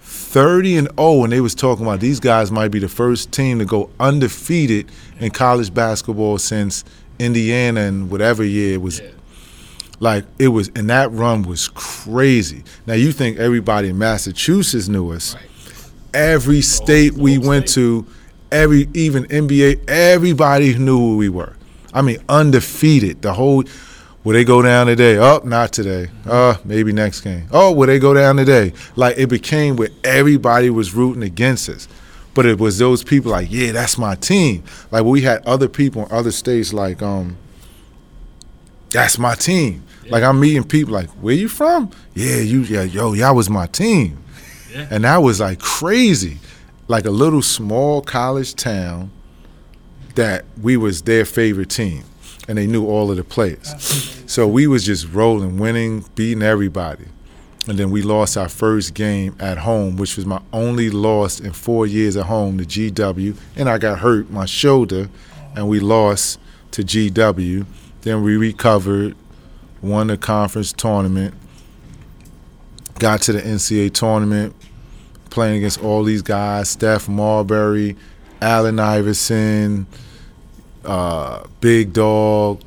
thirty and zero, and they was talking about these guys might be the first team to go undefeated in college basketball since Indiana and whatever year it was. Yeah. Like it was, and that run was crazy. Now you think everybody in Massachusetts knew us? Every state we went state. to, every even NBA, everybody knew who we were. I mean, undefeated. The whole. Will they go down today? Oh, not today. Uh, maybe next game. Oh, will they go down today? Like it became where everybody was rooting against us. But it was those people like, yeah, that's my team. Like we had other people in other states like, um, that's my team. Like I'm meeting people like, where you from? Yeah, you yeah, yo, y'all was my team. Yeah. And that was like crazy. Like a little small college town that we was their favorite team. And they knew all of the players. So we was just rolling, winning, beating everybody. And then we lost our first game at home, which was my only loss in four years at home to GW. And I got hurt my shoulder, and we lost to GW. Then we recovered, won the conference tournament, got to the NCAA tournament, playing against all these guys: Steph Marbury, Allen Iverson, uh, Big Dog,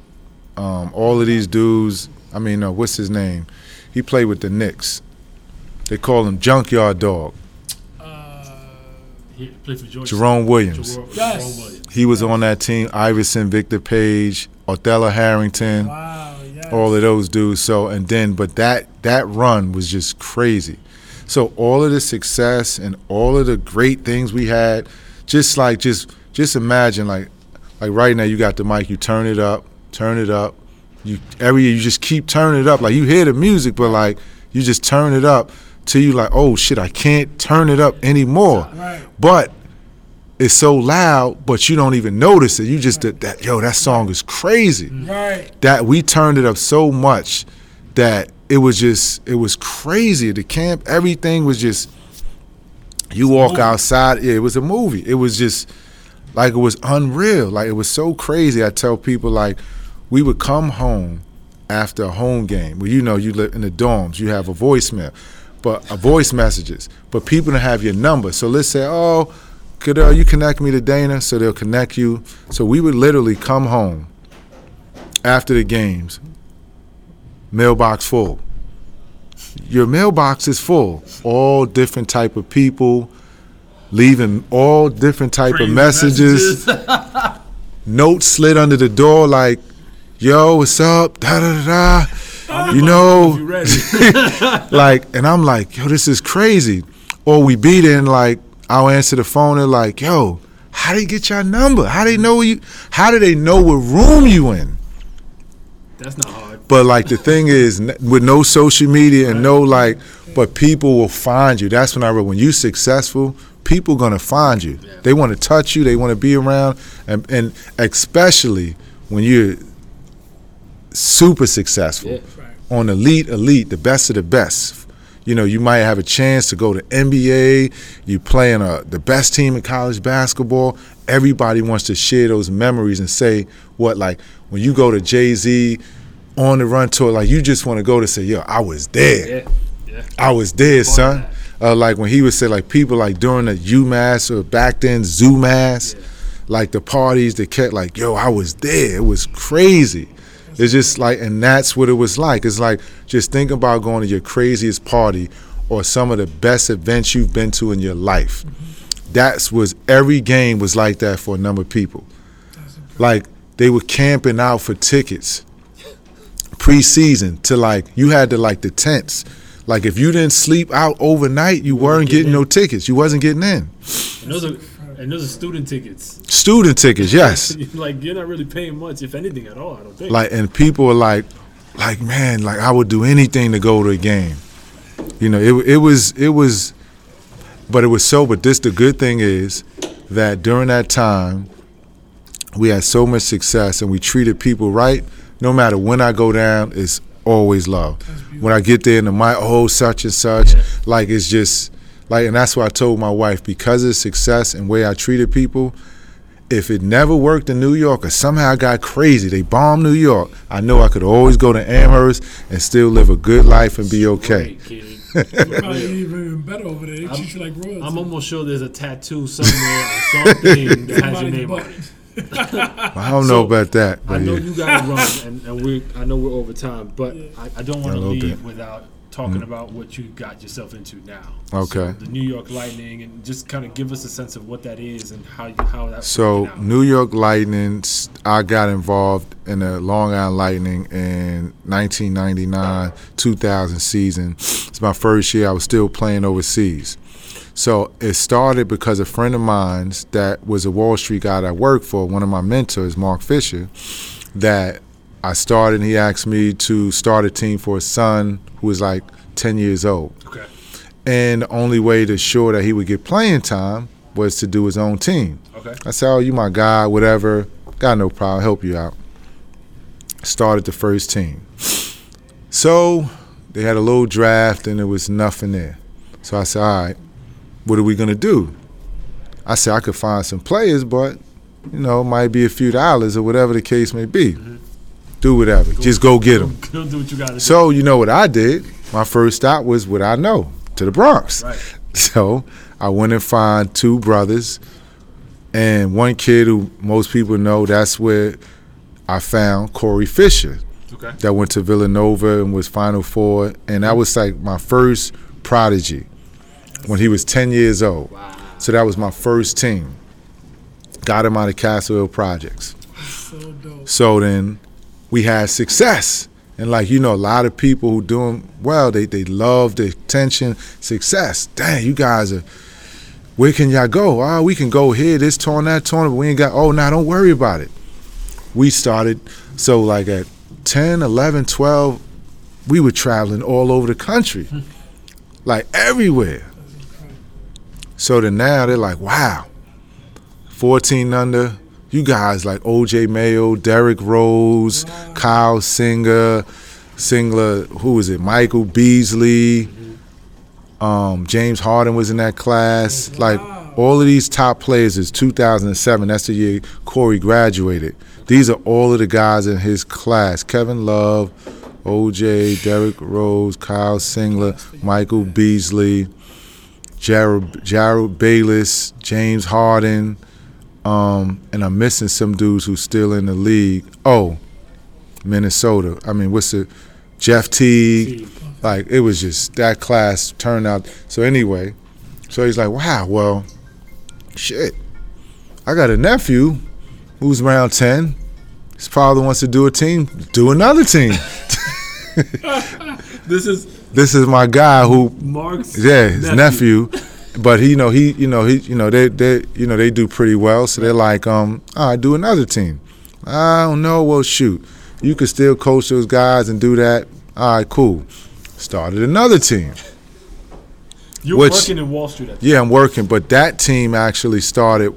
um, all of these dudes. I mean, uh, what's his name? He played with the Knicks. They call him Junkyard Dog. He played for Georgia. Jerome Williams. Jerome, Yes. Jerome Williams. He was on that team. Iverson, Victor Page, Othello Harrington. Wow. Yes. all of those dudes. So and then, but that that run was just crazy. So all of the success and all of the great things we had, just like just just imagine like like right now you got the mic, you turn it up, turn it up. You every year you just keep turning it up. Like you hear the music, but like you just turn it up till you like, oh shit, I can't turn it up anymore. Right. But it's so loud, but you don't even notice it. You just that, that yo, that song is crazy Right. that we turned it up so much that it was just it was crazy. The camp, everything was just you walk outside, yeah, it was a movie. It was just like it was unreal. Like it was so crazy. I tell people like we would come home after a home game. Well, you know, you live in the dorms, you have a voicemail, but a voice messages. But people don't have your number. So let's say, oh, could uh, you connect me to Dana? So they'll connect you. So we would literally come home after the games, mailbox full. Your mailbox is full. All different type of people, leaving all different type of Crazy messages. *laughs* Notes slid under the door like, "Yo, what's up?" Da da da da. You *laughs* know, You *laughs* like, and I'm like, "Yo, this is crazy." Or we beat in like, I'll answer the phone and like, "Yo, how they get your number? How they know you? How do they know what room you in?" That's not hard. But like the thing is, with no social media and no like, but people will find you. That's when I read when you successful, people gonna find you. They want to touch you. They want to be around, and and especially when you're super successful Yeah. on elite, elite, the best of the best. You know, you might have a chance to go to NBA. You playing a the best team in college basketball. Everybody wants to share those memories and say what like when you go to Jay Z on the run tour, like you just want to go to say, yo, I was there. Yeah. Yeah. I was there, son. Uh, like when he would say, like people like during the UMass or back then ZooMass, like the parties that kept like, yo, I was there. It was crazy. It's just like, and that's what it was like. It's like just think about going to your craziest party or some of the best events you've been to in your life. That's was every game was like that for a number of people. Like they were camping out for tickets preseason to like you had to like the tents. Like if you didn't sleep out overnight, you weren't getting no tickets. You wasn't getting in. And those are And those are student tickets. Student tickets, yes. *laughs* like you're not really paying much, if anything at all. I don't think. Like, and people are like, like, man, like I would do anything to go to a game. You know, it it was it was, but it was so. But this the good thing is that during that time, we had so much success and we treated people right. No matter when I go down, it's always love. When I get there and the my oh such and such, Yeah. like it's just like, and that's why I told my wife because of success and way I treated people. If it never worked in New York or somehow I got crazy, they bombed New York, I know I could always go to Amherst and still live a good life and be okay. Probably *laughs* even better over there. They I'm- treat you like royalty. I'm almost sure there's a tattoo somewhere on something that has your name on butt. it. *laughs* I don't know about that, I but know yeah. you got to run, and, and we I know we're over time, but I, I don't want to a leave bit. Without talking mm-hmm. about what you got yourself into now. Okay. So the New York Lightning, and just kind of give us a sense of what that is and how you, how that. So out. New York Lightning, I got involved in the Long Island Lightning in 1999, 2000 season. It's my first year. I was still playing overseas. So it started because a friend of mine that was a Wall Street guy that I worked for, one of my mentors, Mark Fisher, that I started. And he asked me to start a team for his son who was like 10 years old. okay, And the only way to ensure that he would get playing time was to do his own team. okay, I said, "Oh, you my guy, whatever. Got no problem. Help you out." Started the first team. So they had a little draft, and there was nothing there. So I said, "All right, what are we gonna do?" I said, "I could find some players, but you know, it might be a few dollars or whatever the case may be. Mm-hmm. Do whatever. Just go get them." Go do what you got to do. So you know what I did? My first stop was what I know to the Bronx. Right. *laughs* So I went and found two brothers and one kid who most people know. That's where I found Corey Fisher Okay. that went to Villanova and was Final Four, and that was like my first prodigy when he was 10 years old. Wow. So that was my first team. Got him out of Castle Hill Projects. So. So then we had success. And like you know, a lot of people who doing well, they they love the attention, success. Dang, you guys are where can y'all go? Oh, we can go here, this torn, that torn, but we ain't got oh now don't worry about it. We started so like at 10, 11, 12, we were traveling all over the country. Hmm. like everywhere. So then now they're like, wow. 14 under, you guys like OJ Mayo, Derrick Rose, Kyle Singer, Singler, who was it? Michael Beasley, um, James Harden was in that class. Like all of these top players is 2007. That's the year Corey graduated. These are all of the guys in his class. Kevin Love, OJ, Derrick Rose, Kyle Singler, Michael Beasley, Jerryd, Jerryd Bayless, James Harden, um, and I'm missing some dudes who's still in the league. Oh, Minnesota. I mean, what's the Jeff Teague? Like it was just that class turned out. So anyway, so he's like, wow, well, shit. I got a nephew who's around ten. His father wants to do a team. Do another team. *laughs* *laughs* This is this is my guy who Mark's yeah, his nephew. *laughs* But he, you know, he, you know, he, you know, they, they, you know, they do pretty well. So they're like, um, right, do another team. I don't know. Well, shoot, you could still coach those guys and do that. All right, cool. Started another team. You were which- working in Wall Street at Yeah, I'm working, but that team actually started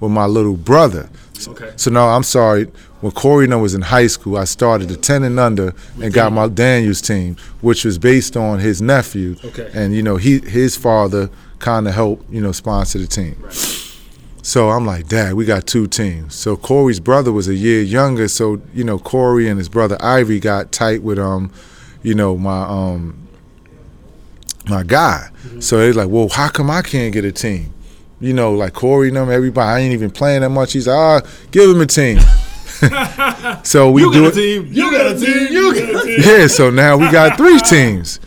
with my little brother. Okay. So no, I'm sorry. When Corey was in high school, I started the 10 and under and got my Daniels team, which was based on his nephew. Okay. And you know, he his father kind of help, you know sponsor the team. So I'm like, Dad, we got two teams. So Corey's brother was a year younger, so you know Corey and his brother Ivy got tight with um, you know my um, my guy. So they're like, well, how come I can't get a team? You know, like Corey and them, everybody. I ain't even playing that much. He's like, ah, give him a team. *laughs* so we You do got a it. team. You got a team. You got a team. *laughs* Yeah, so now we got three teams.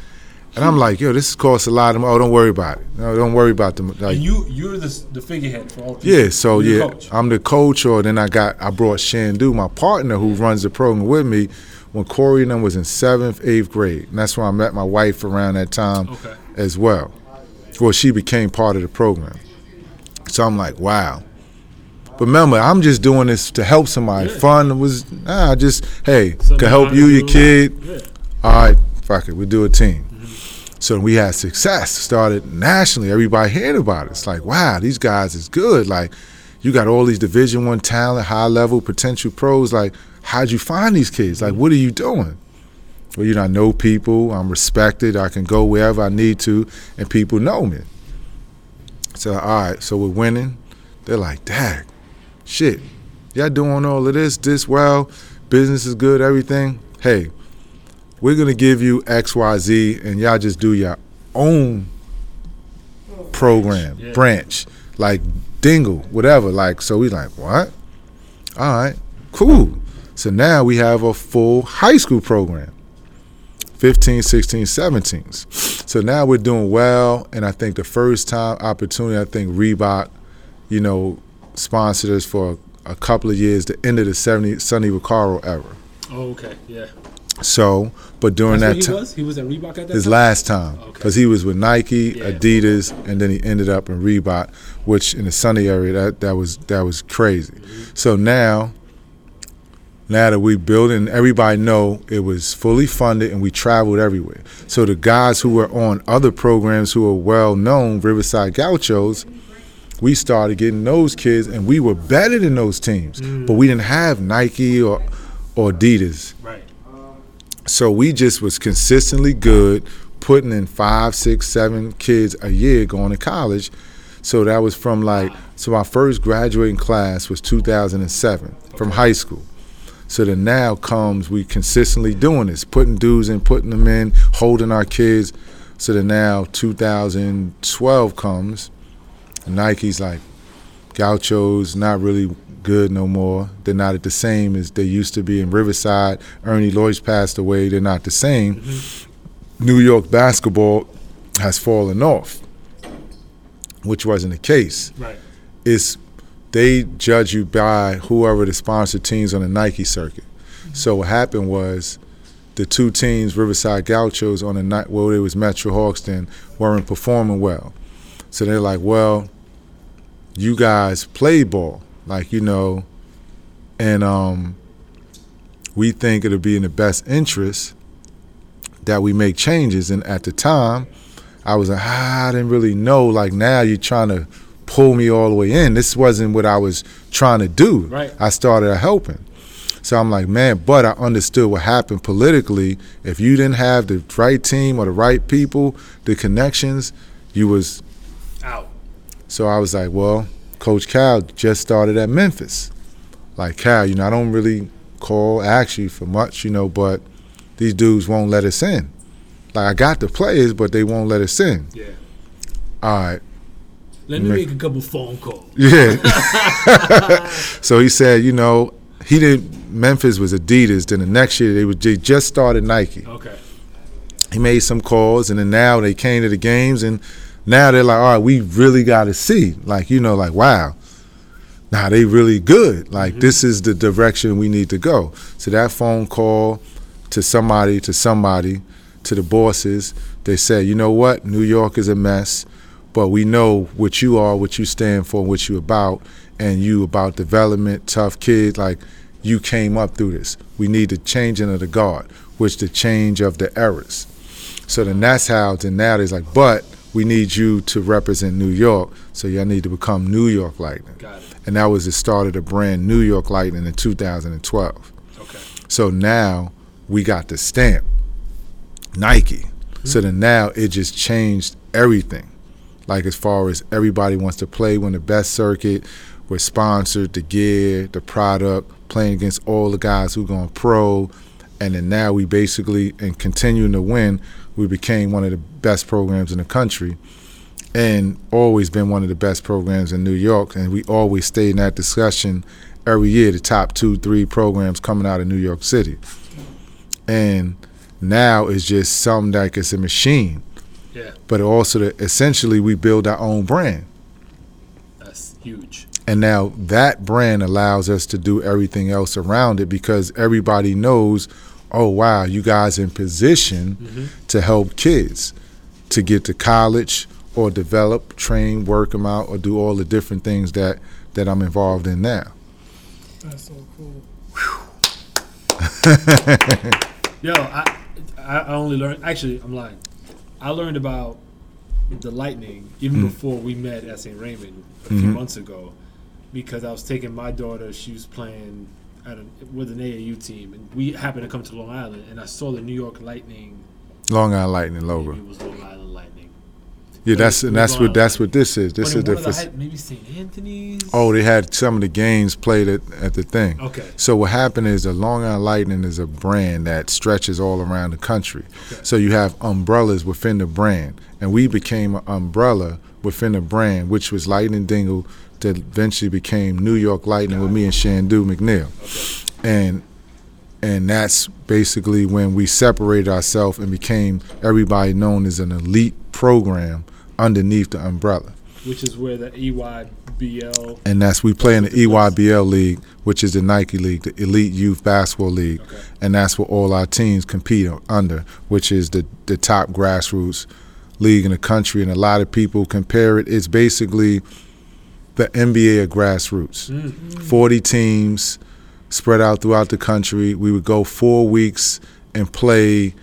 And I'm like, yo, this costs a lot of money. Oh, don't worry about it. No, don't worry about them. Like, And you you're the the figurehead for all. Yeah, so yeah, coach. I'm the coach, or then I got I brought Shandu, my partner, who runs the program with me, when Corey and I was in seventh, eighth grade, and that's when I met my wife around that time Okay. as well. Well, she became part of the program. So I'm like, wow. But remember, I'm just doing this to help somebody. Yeah. Fun was nah, just hey, Something could help you, your kid. Yeah. All right, fuck it, we do a team. So we had success. Started nationally, everybody hearing about it. It's like, wow, these guys is good. Like, you got all these Division One talent, high level potential pros. Like, how'd you find these kids? Like, what are you doing? Well, you know, I know people. I'm respected. I can go wherever I need to, and people know me. So, all right, so we're winning. They're like, Dad, shit, y'all doing all of this, this well, business is good, everything. Hey, we're gonna give you X, Y, Z, and y'all just do your own program, Yeah. branch, like Dingle, whatever. Like, so we like, what? All right, cool. So now we have a full high school program. 15, 16, 17s. So now we're doing well, and I think the first time opportunity, I think Reebok, you know, sponsored us for a couple of years, the end of the 70, Sonny Vaccaro era. Oh, okay. Yeah. So, but during That's that he time. He was at Reebok at that his time. last time, Okay. because he was with Nike, Yeah. Adidas, and then he ended up in Reebok, which in the Sonny area that that was that was crazy. Mm-hmm. So now, now that we built and everybody know it was fully funded and we traveled everywhere. So the guys who were on other programs who were well known, Riverside Gauchos, we started getting those kids and we were better than those teams, mm. but we didn't have Nike or or Adidas. Right. So we just was consistently good, putting in five, six, seven kids a year going to college. So that was from like so my first graduating class was 2007 from high school. So then now comes we consistently doing this, putting dudes in, putting them in, holding our kids. So then now 2012 comes, and Nike's like, Gauchos not really good no more. They're not at the same as they used to be in Riverside. Ernie Lorch's passed away. They're not the same. Mm-hmm. New York basketball has fallen off, which wasn't the case. Right. It's they judge you by whoever the sponsored teams on the Nike circuit. Mm-hmm. So what happened was the two teams, Riverside Gauchos on the night, well, it was Metro Hawks then, weren't performing well. So they're like, well, you guys play ball, like you know, and um, we think it'll be in the best interest that we make changes. And at the time, I was like, ah, I didn't really know. Like now, you're trying to pull me all the way in. This wasn't what I was trying to do. Right. I started helping. So I'm like, man, but I understood what happened politically. If you didn't have the right team or the right people, the connections, you was Out. so I was like, well, Coach Cal just started at Memphis. Like, Cal, you know, I don't really call, ask you for much, you know, but these dudes won't let us in. Like, I got the players, but they won't let us in. Yeah. All right. Let me Make- make a couple phone calls. Yeah. *laughs* *laughs* so he said, you know, he did, Memphis was Adidas. Then the next year, they, would, they just started Nike. Okay. he made some calls, and then now they came to the games, and now they're like, all right, we really got to see, like you know, like wow, now they really good. Like mm-hmm. this is the direction we need to go. So that phone call to somebody, to somebody, to the bosses, they said, you know what, New York is a mess, but we know what you are, what you stand for, what you about, and you about development, tough kid, like you came up through this. We need the changing of the guard, which the change of the eras. So then that's how then now it's like, but we need you to represent New York, so y'all need to become New York Lightning. Got it. And that was the start of the brand New York Lightning in 2012. Okay. So now we got the stamp, Nike. So mm-hmm. then now it just changed everything. Like as far as everybody wants to play when the best circuit, we're sponsored, the gear, the product, playing against all the guys who going pro. And then now we basically, and continuing to win, we became one of the best programs in the country and always been one of the best programs in New York. And we always stayed in that discussion every year, the top two, three programs coming out of New York City. And now it's just something like it's a machine. Yeah. But also, the, essentially, we build our own brand. That's huge. And now that brand allows us to do everything else around it because everybody knows, oh wow, you guys in position to help kids to get to college or develop, train, work them out, or do all the different things that that I'm involved in now. That's so cool. *laughs* Yo, I I only learned. Actually, I'm lying. I learned about the Lightning even Mm. before we met at St. Raymond a few Mhm. months ago, because I was taking my daughter. She was playing at a, with an AAU team, and we happened to come to Long Island, and I saw the New York Lightning. Long Island Lightning logo. Maybe it was Long Island Lightning. Yeah, But that's and that's what that's what this is. This But is the the maybe St. Anthony's. oh they had some of the games played at, at the thing. Okay. So what happened is the Long Island Lightning is a brand that stretches all around the country. Okay. So you have umbrellas within the brand, and we became an umbrella within the brand, which was Lightning Dingle, that eventually became New York Lightning with me and Shandu McNeil, and and that's basically when we separated ourselves and became everybody known as an elite program underneath the umbrella. which is where the EYBL. and that's we play in the EYBL league, which is the Nike League, the Elite Youth Basketball League, Okay. and that's what all our teams compete under, which is the the top grassroots league in the country. And a lot of people compare it. It's basically the NBA of grassroots. Forty teams spread out throughout the country. We would go four weeks and play.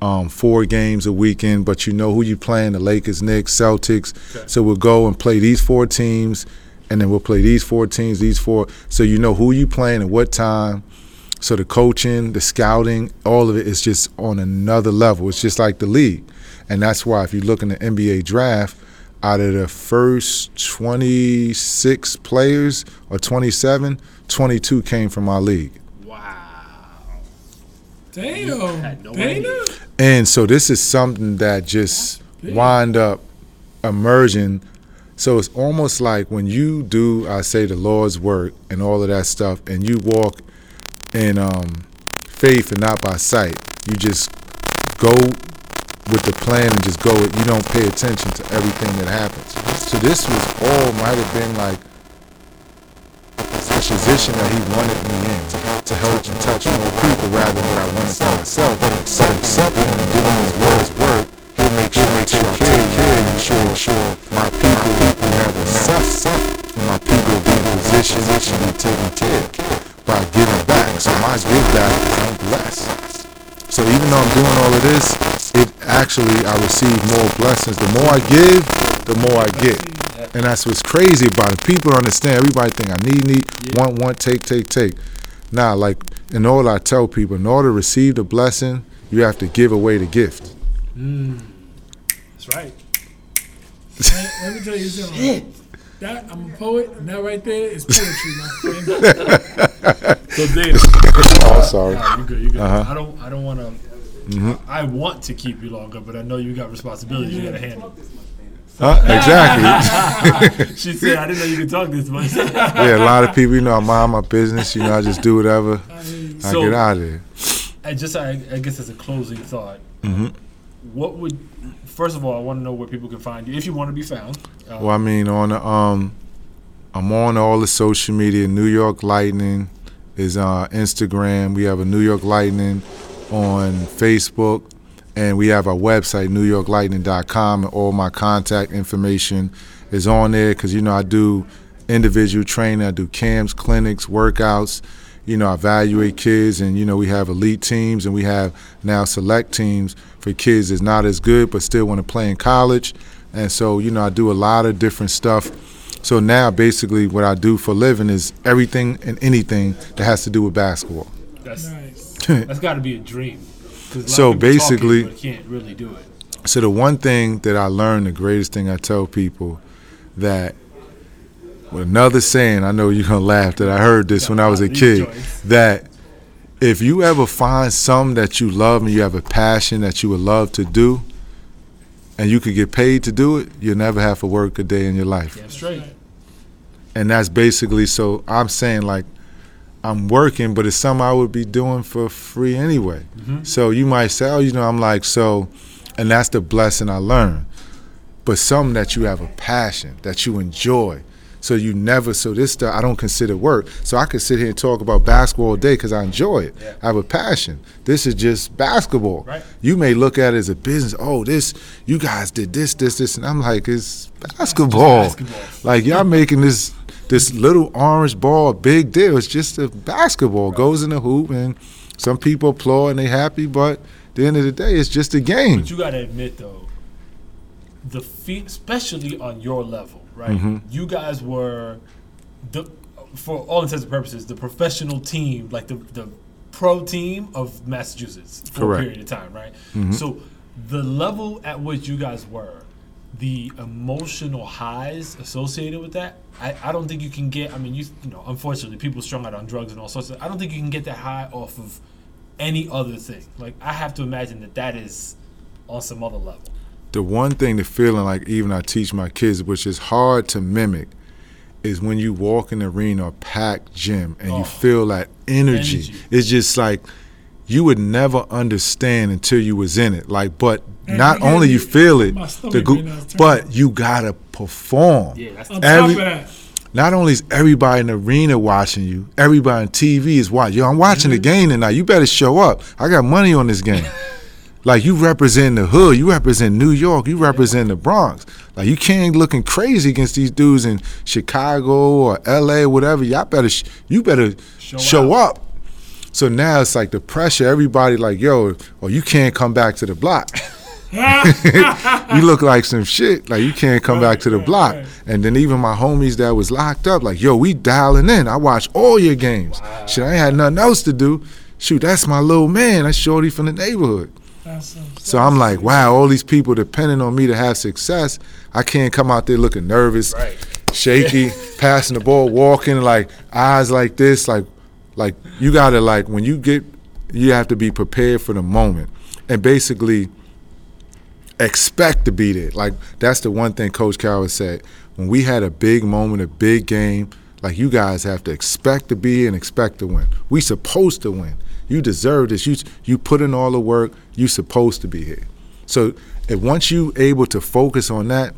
Um, four games a weekend, but you know who you're playing: the Lakers, Knicks, Celtics. Okay. So we'll go and play these four teams, and then we'll play these four teams, these four. So you know who you're playing at what time. So the coaching, the scouting, all of it is just on another level. It's just like the league, and that's why if you look in the NBA draft, out of the first 26 players or 27, 22 came from our league. Wow. Damn. no Dana? And so this is something that just wind up emerging. So it's almost like when you do, I say, the Lord's work and all of that stuff, and you walk in um, faith and not by sight. You just go with the plan and just go. You don't pay attention to everything that happens. So this was all might have been like a position that he wanted me in to help and touch more people rather than what I wanted for myself. So accepting and doing his word's work, he'll make sure make I take care, and ensure sure my people people never suffer. My people be in position to be taken care by giving back. So my give back I'm blessed. So even though I'm doing all of this, it actually I receive more blessings. The more I give, the more I get. And that's what's crazy about it. People understand. Everybody think I need, need, want, want, take, take, take. Nah, like in order I tell people, in order to receive the blessing, you have to give away the gift. That's right. *laughs* Let me tell you something. That I'm a poet, and that right there is poetry, my friend. *laughs* So Dana, *laughs* Oh, sorry. Nah, you good, you good. Uh-huh. I don't, I don't want to. I want to keep you longer, but I know you got responsibilities you got to handle. Huh? Exactly. *laughs* She said, "I didn't know you could talk this much." *laughs* yeah, a lot of people, you know, I mind my business. You know, I just do whatever. I So- get out of there. and just, I, I guess, as a closing thought, Mm-hmm. what would? First of all, I want to know where people can find you if you want to be found. Uh, Well, I mean, on the, um, I'm on all the social media. New York Lightning is uh, Instagram. We have a New York Lightning on Facebook, and we have our website, NewYorkLightning.com, and all my contact information is on there. Because you know, I do individual training, I do camps, clinics, workouts. You know, I evaluate kids, and you know, we have elite teams, and we have now select teams for kids that's not as good but still want to play in college. And so, you know, I do a lot of different stuff. So now, basically, what I do for a living is everything and anything that has to do with basketball. that's Nice. *laughs* that's got to be a dream. a So talk it, basically- can't really do it. So the one thing that I learned, the greatest thing I tell people, that another saying, I know you're gonna laugh that I heard this when I was a *laughs* kid, joints. that if you ever find something that you love and you have a passion that you would love to do, and you could get paid to do it, you'll never have to work a day in your life. Damn straight. and that's basically so I'm saying like I'm working, but it's something I would be doing for free anyway. Mm-hmm. So you might say, oh, you know, I'm like so, and that's the blessing I learned. But something that you have a passion that you enjoy, So you never. So this stuff I don't consider work. So I could sit here and talk about basketball all day because I enjoy it. Yeah. I have a passion. This is just basketball. Right. You may look at it as a business. Oh, this you guys did this, this, this, and I'm like, it's basketball. basketball. Like y'all making this this little orange ball big deal. It's just a basketball. Goes in the hoop, and some people applaud and they happy, but at the end of the day, it's just a game. But you got to admit though, the feat, especially on your level, right? Mm-hmm. You guys were the, for all intents and purposes, the professional team, like the the pro team of Massachusetts for Correct. a period of time, right? So the level at which you guys were, the emotional highs associated with that, I, I don't think you can get. I mean, you you know, unfortunately, people strung out on drugs and all sorts of. I don't think you can get that high off of any other thing. Like I have to imagine that that is on some other level. the one thing the feeling like even I teach my kids, which is hard to mimic, is when you walk in the arena or packed gym and Oh. you feel that energy. Energy. It's just like you would never understand until you was in it. Like, but Man, not only you feel it, the go- right now is turning. but you gotta perform. Yeah, that's On Every- top of that, Not only is everybody in the arena watching you, everybody on TV is watching. Yo, I'm watching the mm-hmm. game tonight. You better show up. I got money on this game. *laughs* like you represent the hood, you represent New York, you represent the Bronx. Like you can't looking crazy against these dudes in Chicago or L.A. or whatever. Y'all better, sh- you better Show show, up. So now it's like the pressure. Everybody like, yo, or you can't come back to the block. *laughs* you look like some shit. Like you can't come back to the right, block. right. And then even my homies that was locked up, like, yo, we dialing in. I watch all your games. Shit, I ain't had nothing else to do. Shoot, that's my little man. That's Shorty from the neighborhood. that's some- So I'm like, wow, all these people depending on me to have success. I can't come out there looking nervous, Right. shaky, *laughs* passing the ball, walking like eyes like this, like, like you gotta like when you get, you have to be prepared for the moment, and basically expect to be there. Like that's the one thing Coach Carroll said. When we had a big moment, a big game, like you guys have to expect to be and expect to win. We supposed to win. You deserve this. You you put in all the work. You supposed to be here. So if once you able to focus on that,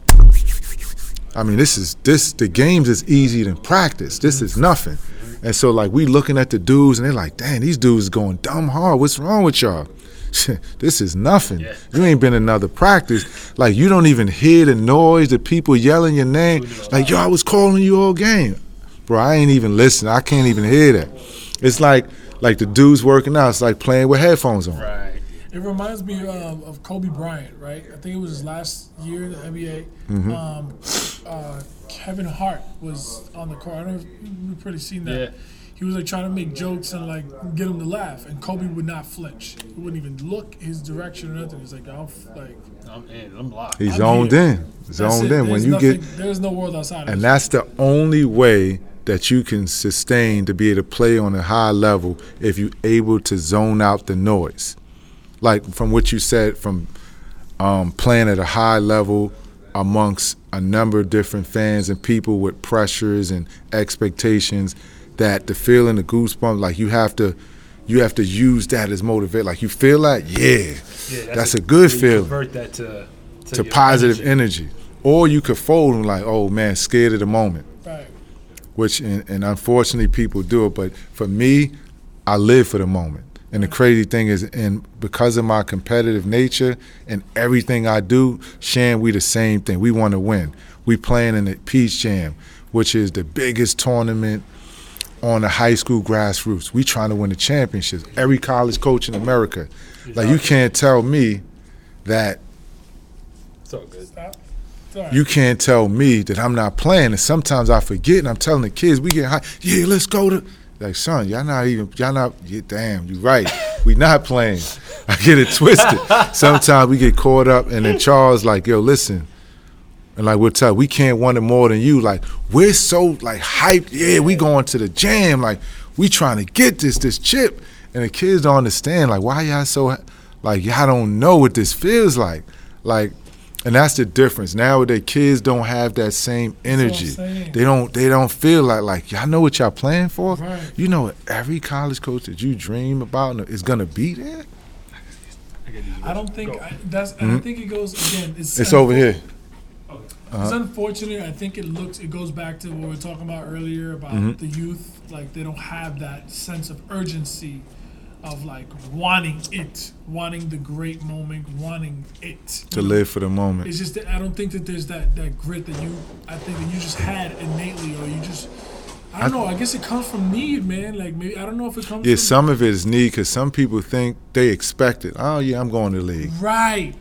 I mean this is this the games is easy than practice. This is nothing. And so like we looking at the dudes and they're like, dang, these dudes going dumb hard. What's wrong with y'all? *laughs* this is nothing. Yeah. You ain't been another practice. Like you don't even hear the noise, the people yelling your name. Like yo, I was calling you all game, bro. I ain't even listening. I can't even hear that. It's like like the dudes working out. It's like playing with headphones on. Right. It reminds me um, of Kobe Bryant, right? I think it was his last year in the NBA. Mm-hmm. Um, uh, Kevin Hart was on the court. I don't know if you've pretty seen that. Yeah. He was like trying to make jokes and like get him to laugh, and Kobe would not flinch. He wouldn't even look his direction or nothing. He's like, "I'll f- like." I'm in. I'm locked. He's I'm zoned here. in. that's Zoned it. in. When you nothing, get there's no world outside And this. that's the only way that you can sustain to be able to play on a high level if you're able to zone out the noise. Like from what you said, from um, playing at a high level amongst a number of different fans and people with pressures and expectations, that the feeling, the goosebumps, like you have to, you have to use that as motivate. Like you feel that, yeah, Yeah, that's a good you feeling Convert that to to, to positive energy. energy. Or you could fold and like, oh man, scared of the moment right. which and, and unfortunately people do it. But for me, I live for the moment. And the crazy thing is, and because of my competitive nature and everything I do, Shan, we the same thing. We want to win. We playing in the Peach Jam, which is the biggest tournament on the high school grassroots. We trying to win the championships. Every college coach in America, like you can't tell me that It's all good. Stop. It's all right. you can't tell me that I'm not playing. And sometimes I forget, and I'm telling the kids, we get high. Yeah, let's go to. Like, son, y'all not even. Y'all not. Yeah, damn, you right. We not playing. I get it twisted. sometimes we get caught up, and then Charles like, yo, listen. And like we'll tell, we can't want it more than you. Like we're so like hyped. Yeah, we going to the jam. Like we trying to get this this chip. And the kids don't understand. Like why y'all so like y'all don't know what this feels like. Like, and that's the difference. Nowadays, kids don't have that same energy. They don't. They don't feel like like y'all know what y'all playing for. Right. You know every college coach that you dream about is gonna be there. I don't think I, that's. and I think it goes again. It's, Mm-hmm. It's over here. It's unfortunate. I think it looks. It goes back to what we were talking about earlier about Mm-hmm. the youth. Like they don't have that sense of urgency, of like wanting it, wanting the great moment, wanting it To live for the moment. It's just that I don't think that there's that that grit that you. I think that you just had innately, or you just. I don't know. I guess it comes from need, man. Like maybe I don't know if it comes. From. Yeah, from, some of it is need because some people think they expect it. Oh yeah, I'm going to league. Right.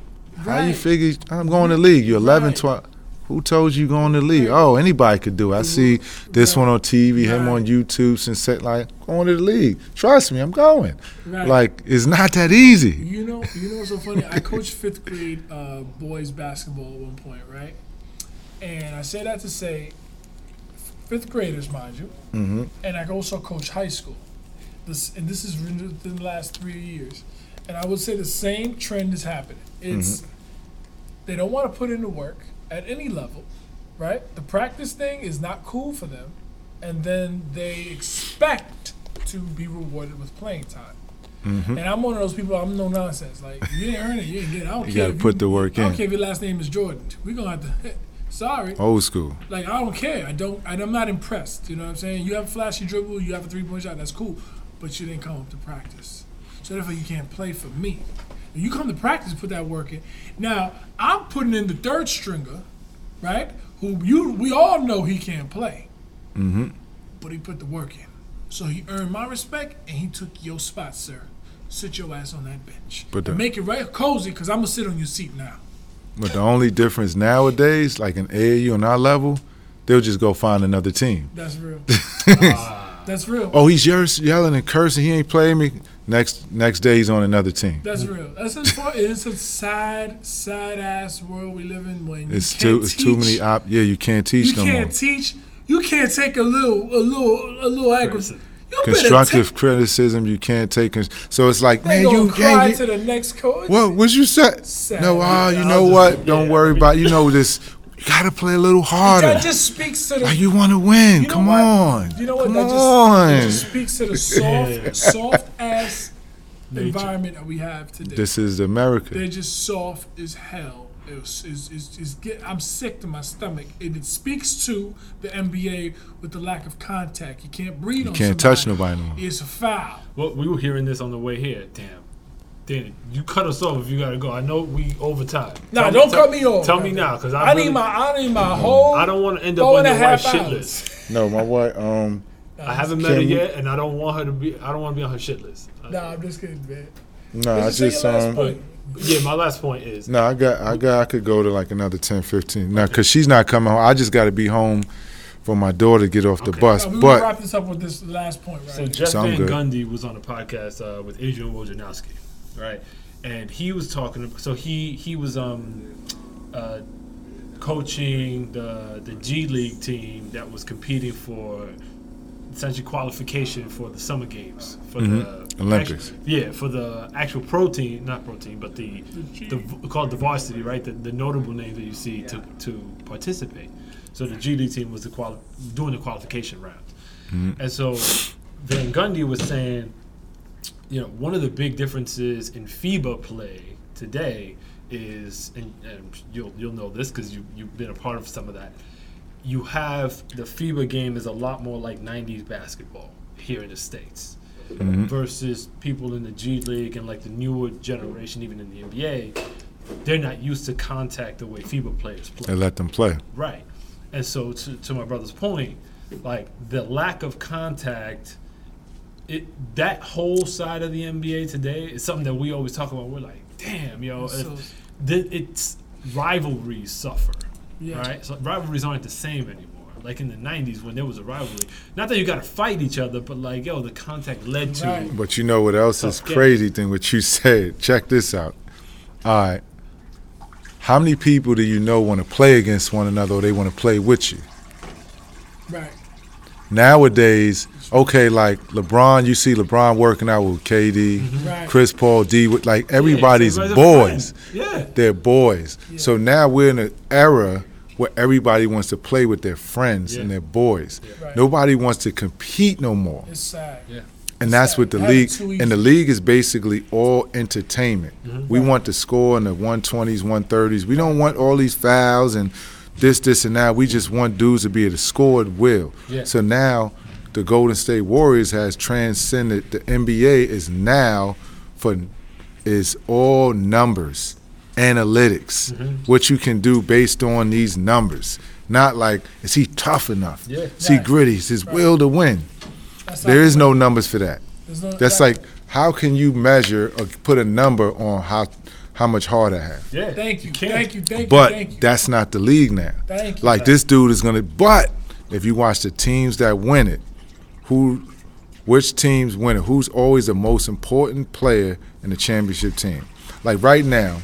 Right. How you figure I'm going to league? You're 11, Right. 12. Who told you going to the league? Oh, anybody could do it. I see this one on TV, him Right. on YouTube, since set like going to the league. Trust me, I'm going. Right. Like it's not that easy. You know, you know what's so funny? I *laughs* coached fifth grade uh, boys basketball at one point, right? And I say that to say, fifth graders, mind you, hmm and I also coach high school. This and this is within the last three years, and I would say the same trend is happening. It's they don't want to put in the work at any level, right? The practice thing is not cool for them, and then they expect to be rewarded with playing time. Mm-hmm. And I'm one of those people. I'm no nonsense. Like you didn't earn it, you didn't get it. I don't You care. gotta if put the work in. I don't care if your last name is Jordan. We are gonna have to. *laughs* Sorry. Old school. Like I don't care. I don't. and I'm not impressed. You know what I'm saying? You have a flashy dribble. You have a three point shot. That's cool. But you didn't come up to practice. So therefore, you can't play for me. If you come to practice, put that work in. Now I'm putting in the third stringer, right? Who you we all know he can't play. Mm-hmm. But he put the work in. So he earned my respect, and he took your spot, sir. Sit your ass on that bench. But the- make it right cozy, cause I'm gonna sit on your seat now. But the only difference nowadays, like in AAU on our level, they'll just go find another team. That's real. *laughs* That's real. Oh, he's yelling and cursing. He ain't playing me. Next next day, he's on another team. That's real. That's unfortunate. It's a sad, sad ass world we live in when you It's can't too it's teach. too many op. Yeah, you can't teach You no can't more. teach. You can't take a little, a little, a little aggressive. You Constructive take- criticism, you can't take. cons- So it's like, They man, gonna you cry yeah, to the next coach. what? What you said? Sad. No, ah, you I'll know just- what? Don't yeah, worry I mean- about. You know this. You gotta play a little harder. That just speaks to the. Like you want to win. You know Come what? on. You know what? Come that just, on. that just speaks to the soft, *laughs* soft ass environment that we have today. This is America. They're just soft as hell. It's, it's, it's, it's get, I'm sick to my stomach. And it speaks to the NBA with the lack of contact. You can't breathe on You can't touch nobody no more. It's a foul. Well, we were hearing this on the way here. Damn. Danny, you cut us off if you gotta go. I know we overtime. Nah, Tell don't tell- cut me off. Tell me now, because I, I really- need my I need my whole. I don't want to end up four on and your wife's shit list. No, my wife. Um, I haven't met her we- yet, and I don't want her to be. I don't want to be on her shit list. Nah, I'm just kidding, man. no, I Just say just your last um. point. Yeah, my last point is No, I got, I got, I could go to like another 10, 15. No, because she's not coming home. I just got to be home for my daughter to get off the Okay. bus. We will But wrap this up with this last point, right? So Jeff So Van good. Gundy was on a podcast uh, with Adrian Wojnarowski, right? And he was talking. So he he was um uh, coaching the the G League team that was competing for essentially qualification for the summer games for the Mm-hmm. Olympics. actual- yeah, for the actual pro team, not pro team, but the the, v called the varsity, right? The, the notable names that you see to to participate. So the G League team was the quali- doing the qualification round. And so Van Gundy was saying, you know, one of the big differences in FIBA play today is, and, and you'll you'll know this because you you've been a part of some of that. You have the FIBA game is a lot more like '90s basketball here in the states mm-hmm. versus people in the G League and like the newer generation, even in the NBA. They're not used to contact the way FIBA players play. they let them play. Right. And so to, to my brother's point, like the lack of contact, it that whole side of the NBA today is something that we always talk about. We're like, damn, yo, It's so- if, th- it's rivalries suffer. Yeah. Right? So rivalries aren't the same anymore. Like in the '90s when there was a rivalry, not that you got to fight each other, but like, yo, the contact led to. Right. But you know what else is Tough game. crazy thing? What you *laughs* said. Check this out. All right. How many people do you know want to play against one another or they want to play with you? Right. Nowadays, okay, like LeBron, you see LeBron working out with KD, Right. Chris Paul, D, with like everybody's everybody's a boys. Yeah. They're boys. Yeah. So now we're in an era where everybody wants to play with their friends and their boys. Right. Nobody wants to compete no more. It's sad. Yeah. And that's what the Have league and the league is basically all entertainment. Mm-hmm. We want to score in the 120s, 130s. We don't want all these fouls and this, this, and that. We just want dudes to be able to score at will. Yeah. So now the Golden State Warriors has transcended the NBA is now for is all numbers, analytics, Mm-hmm. what you can do based on these numbers. Not like is he tough enough? Yeah. Is he gritty? Is his will to win? That's There not is the no numbers for that. there's no- That's that- like how can you measure or put a number on how how much hard I have? Yeah. Thank you, can't. thank you, thank you, But thank you. that's not the league now. Thank you. Like this dude is gonna. But if you watch the teams that win it, who, which teams win it? Who's always the most important player in the championship team? Like right now,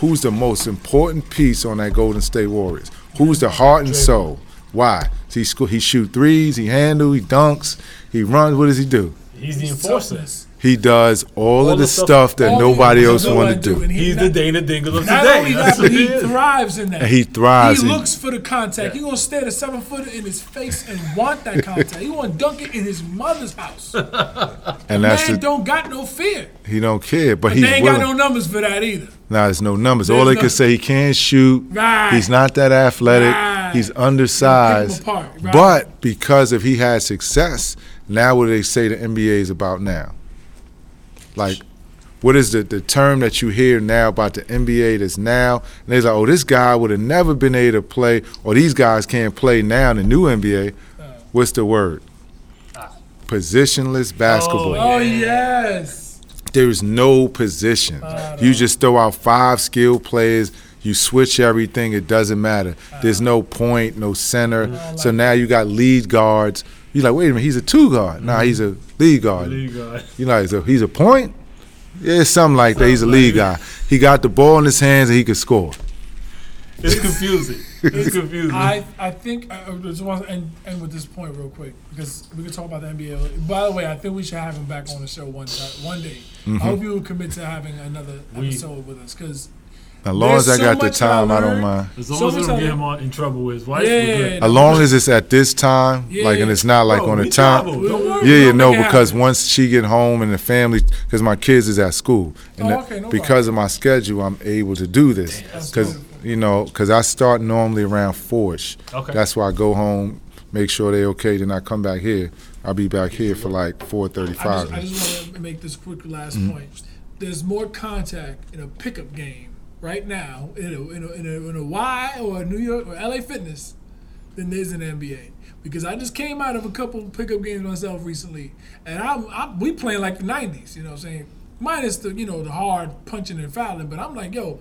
who's the most important piece on that Golden State Warriors? Who's the heart and soul? Why? He sco- he shoot threes, he handle, he dunks, he runs. What does he do? He's the enforcer. Toughness. He does all, All of the the stuff- stuff that nobody else no want to do. and He's not- the Dana Dingle of Not today. only that, what but he he thrives in that. And he thrives. He He- looks for the contact. He gonna stare the seven footer in his face and want that contact. he want to dunk it in his mother's house. *laughs* and that's Man the, don't got no fear. he don't care, but But he's they ain't willing. got no numbers for that either. Nah, there's no numbers. There's All they no- can say he can't shoot. Right. He's not that athletic. Right. He's undersized. Pick 'em apart, right. But because if he had success, now what do they say the NBA is about now? Like, what is the, the term that you hear now about the NBA that's now? And they're like, oh, this guy would have never been able to play, or these guys can't play now in the new NBA. What's the word? Positionless basketball. Oh yes. There's no position. You just throw out five skilled players. You switch everything. It doesn't matter. There's no point, no center. So now you got lead guards. You're like, wait a minute, he's a two guard. Nah, he's a lead guard. League guy. You know, he's a, he's a point. Yeah, something like that. He's a lead guy. He got the ball in his hands and he could score. It's confusing. It's *laughs* confusing. I I think I I just want to end, end with this point real quick because we could talk about the NBA. By the way, I think we should have him back on the show one time, one day. Mm-hmm. I hope you will commit to having another We- episode with us because As long There's as I so got the much time, I don't mind. as long so as we much don't I- get him on, in trouble with his wife, Yeah, we're yeah, good. yeah. As long as it's at this time, Yeah. like, and it's not like Bro, on we a time. Don't worry. Yeah, yeah, We'll no, because happen. once she get home and the family, because my kids is at school, and Oh, okay, no because of my schedule, I'm able to do this. Because you know, because I start normally around four-ish. Okay. That's why I go home, make sure they okay, then I come back here. I'll be back here for like four thirty-five. I just, just want to make this quick last Mm-hmm. point. There's more contact in a pickup game right now in a, in a, in a, in a Y or a New York or LA Fitness than there is in the NBA. Because I just came out of a couple pickup games myself recently, and I'm, I'm we playing like the '90s. You know what I'm saying? Minus the you know the hard punching and fouling, but I'm like yo.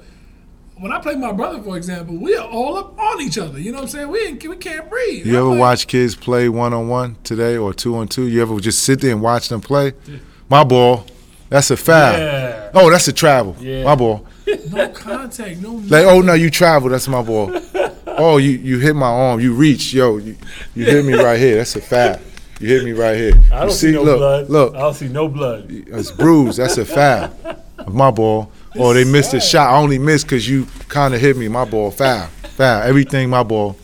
When I play my brother, for example, we are all up on each other. You know what I'm saying? We ain't, we can't breathe. You I'm ever like, watch kids play one on one today or two on two? You ever just sit there and watch them play? My ball, that's a foul. Yeah. Oh, that's a travel. Yeah. My ball. *laughs* no contact, no. Like, oh no, you travel. That's my ball. Oh, you you hit my arm. You reach, yo. You, you hit me right here. That's a foul. You hit me right here. I don't you see, no look, blood. Look, I don't see no blood. it's bruised. That's a foul. Of my ball. Oh, they missed a shot. I only missed because you kind of hit me. My ball. Foul. Foul. Everything my ball.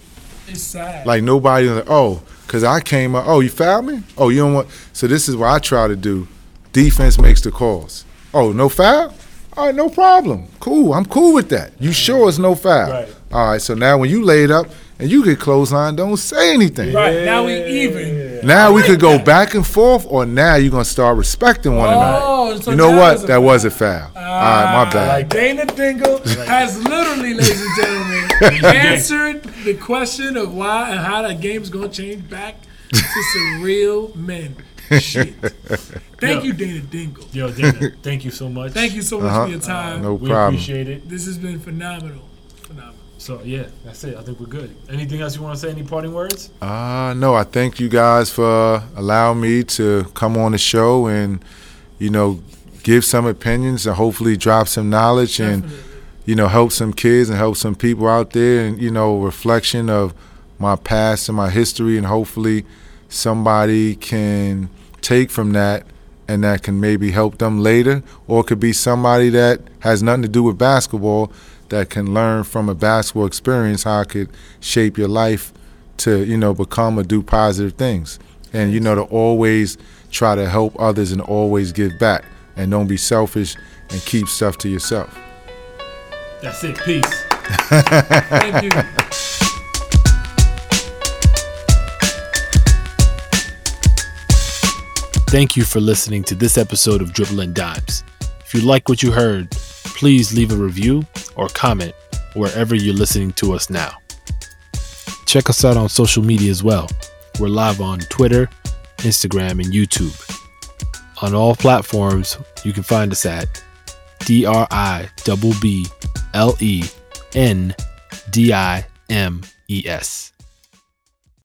It's sad. Like nobody. Like, oh, because I came up. Oh, you fouled me. Oh, you don't want. So this is what I try to do. Defense makes the calls. Oh, no foul. All right, no problem. Cool. I'm cool with that. You sure it's no foul? Right. All right. So now when you laid up and you get clothesline, don't say anything. Right now we even. Now we could go back and forth, or now you're gonna start respecting one oh, another. Oh, so You know what? That foul. was a foul. All right, my ah, bad. like Dana Dingle *laughs* has literally, ladies and gentlemen, *laughs* answered the question of why and how that game's gonna change back to some real men. Shit. *laughs* Thank you, Dana Dingle. Yo, Dana, thank you so much. Thank you so much Uh-huh. for your time. no We problem. appreciate it. This has been phenomenal. Phenomenal. So yeah, that's it. I think we're good. Anything else you want to say? Any parting words? Uh, no, I thank you guys for allowing me to come on the show and, you know, give some opinions and hopefully drop some knowledge and, you know, help some kids and help some people out there and, you know, reflection of my past and my history and hopefully somebody can take from that and that can maybe help them later or it could be somebody that has nothing to do with basketball that can learn from a basketball experience how it could shape your life to you know become or do positive things and you know to always try to help others and always give back and don't be selfish and keep stuff to yourself That's it. Peace. *laughs* Thank you. Thank you for listening to this episode of Dribbling Dimes. If you like what you heard, please leave a review or comment wherever you're listening to us now. Check us out on social media as well. We're live on Twitter, Instagram, and YouTube. On all platforms, you can find us at D R I B B L E N D I M E S.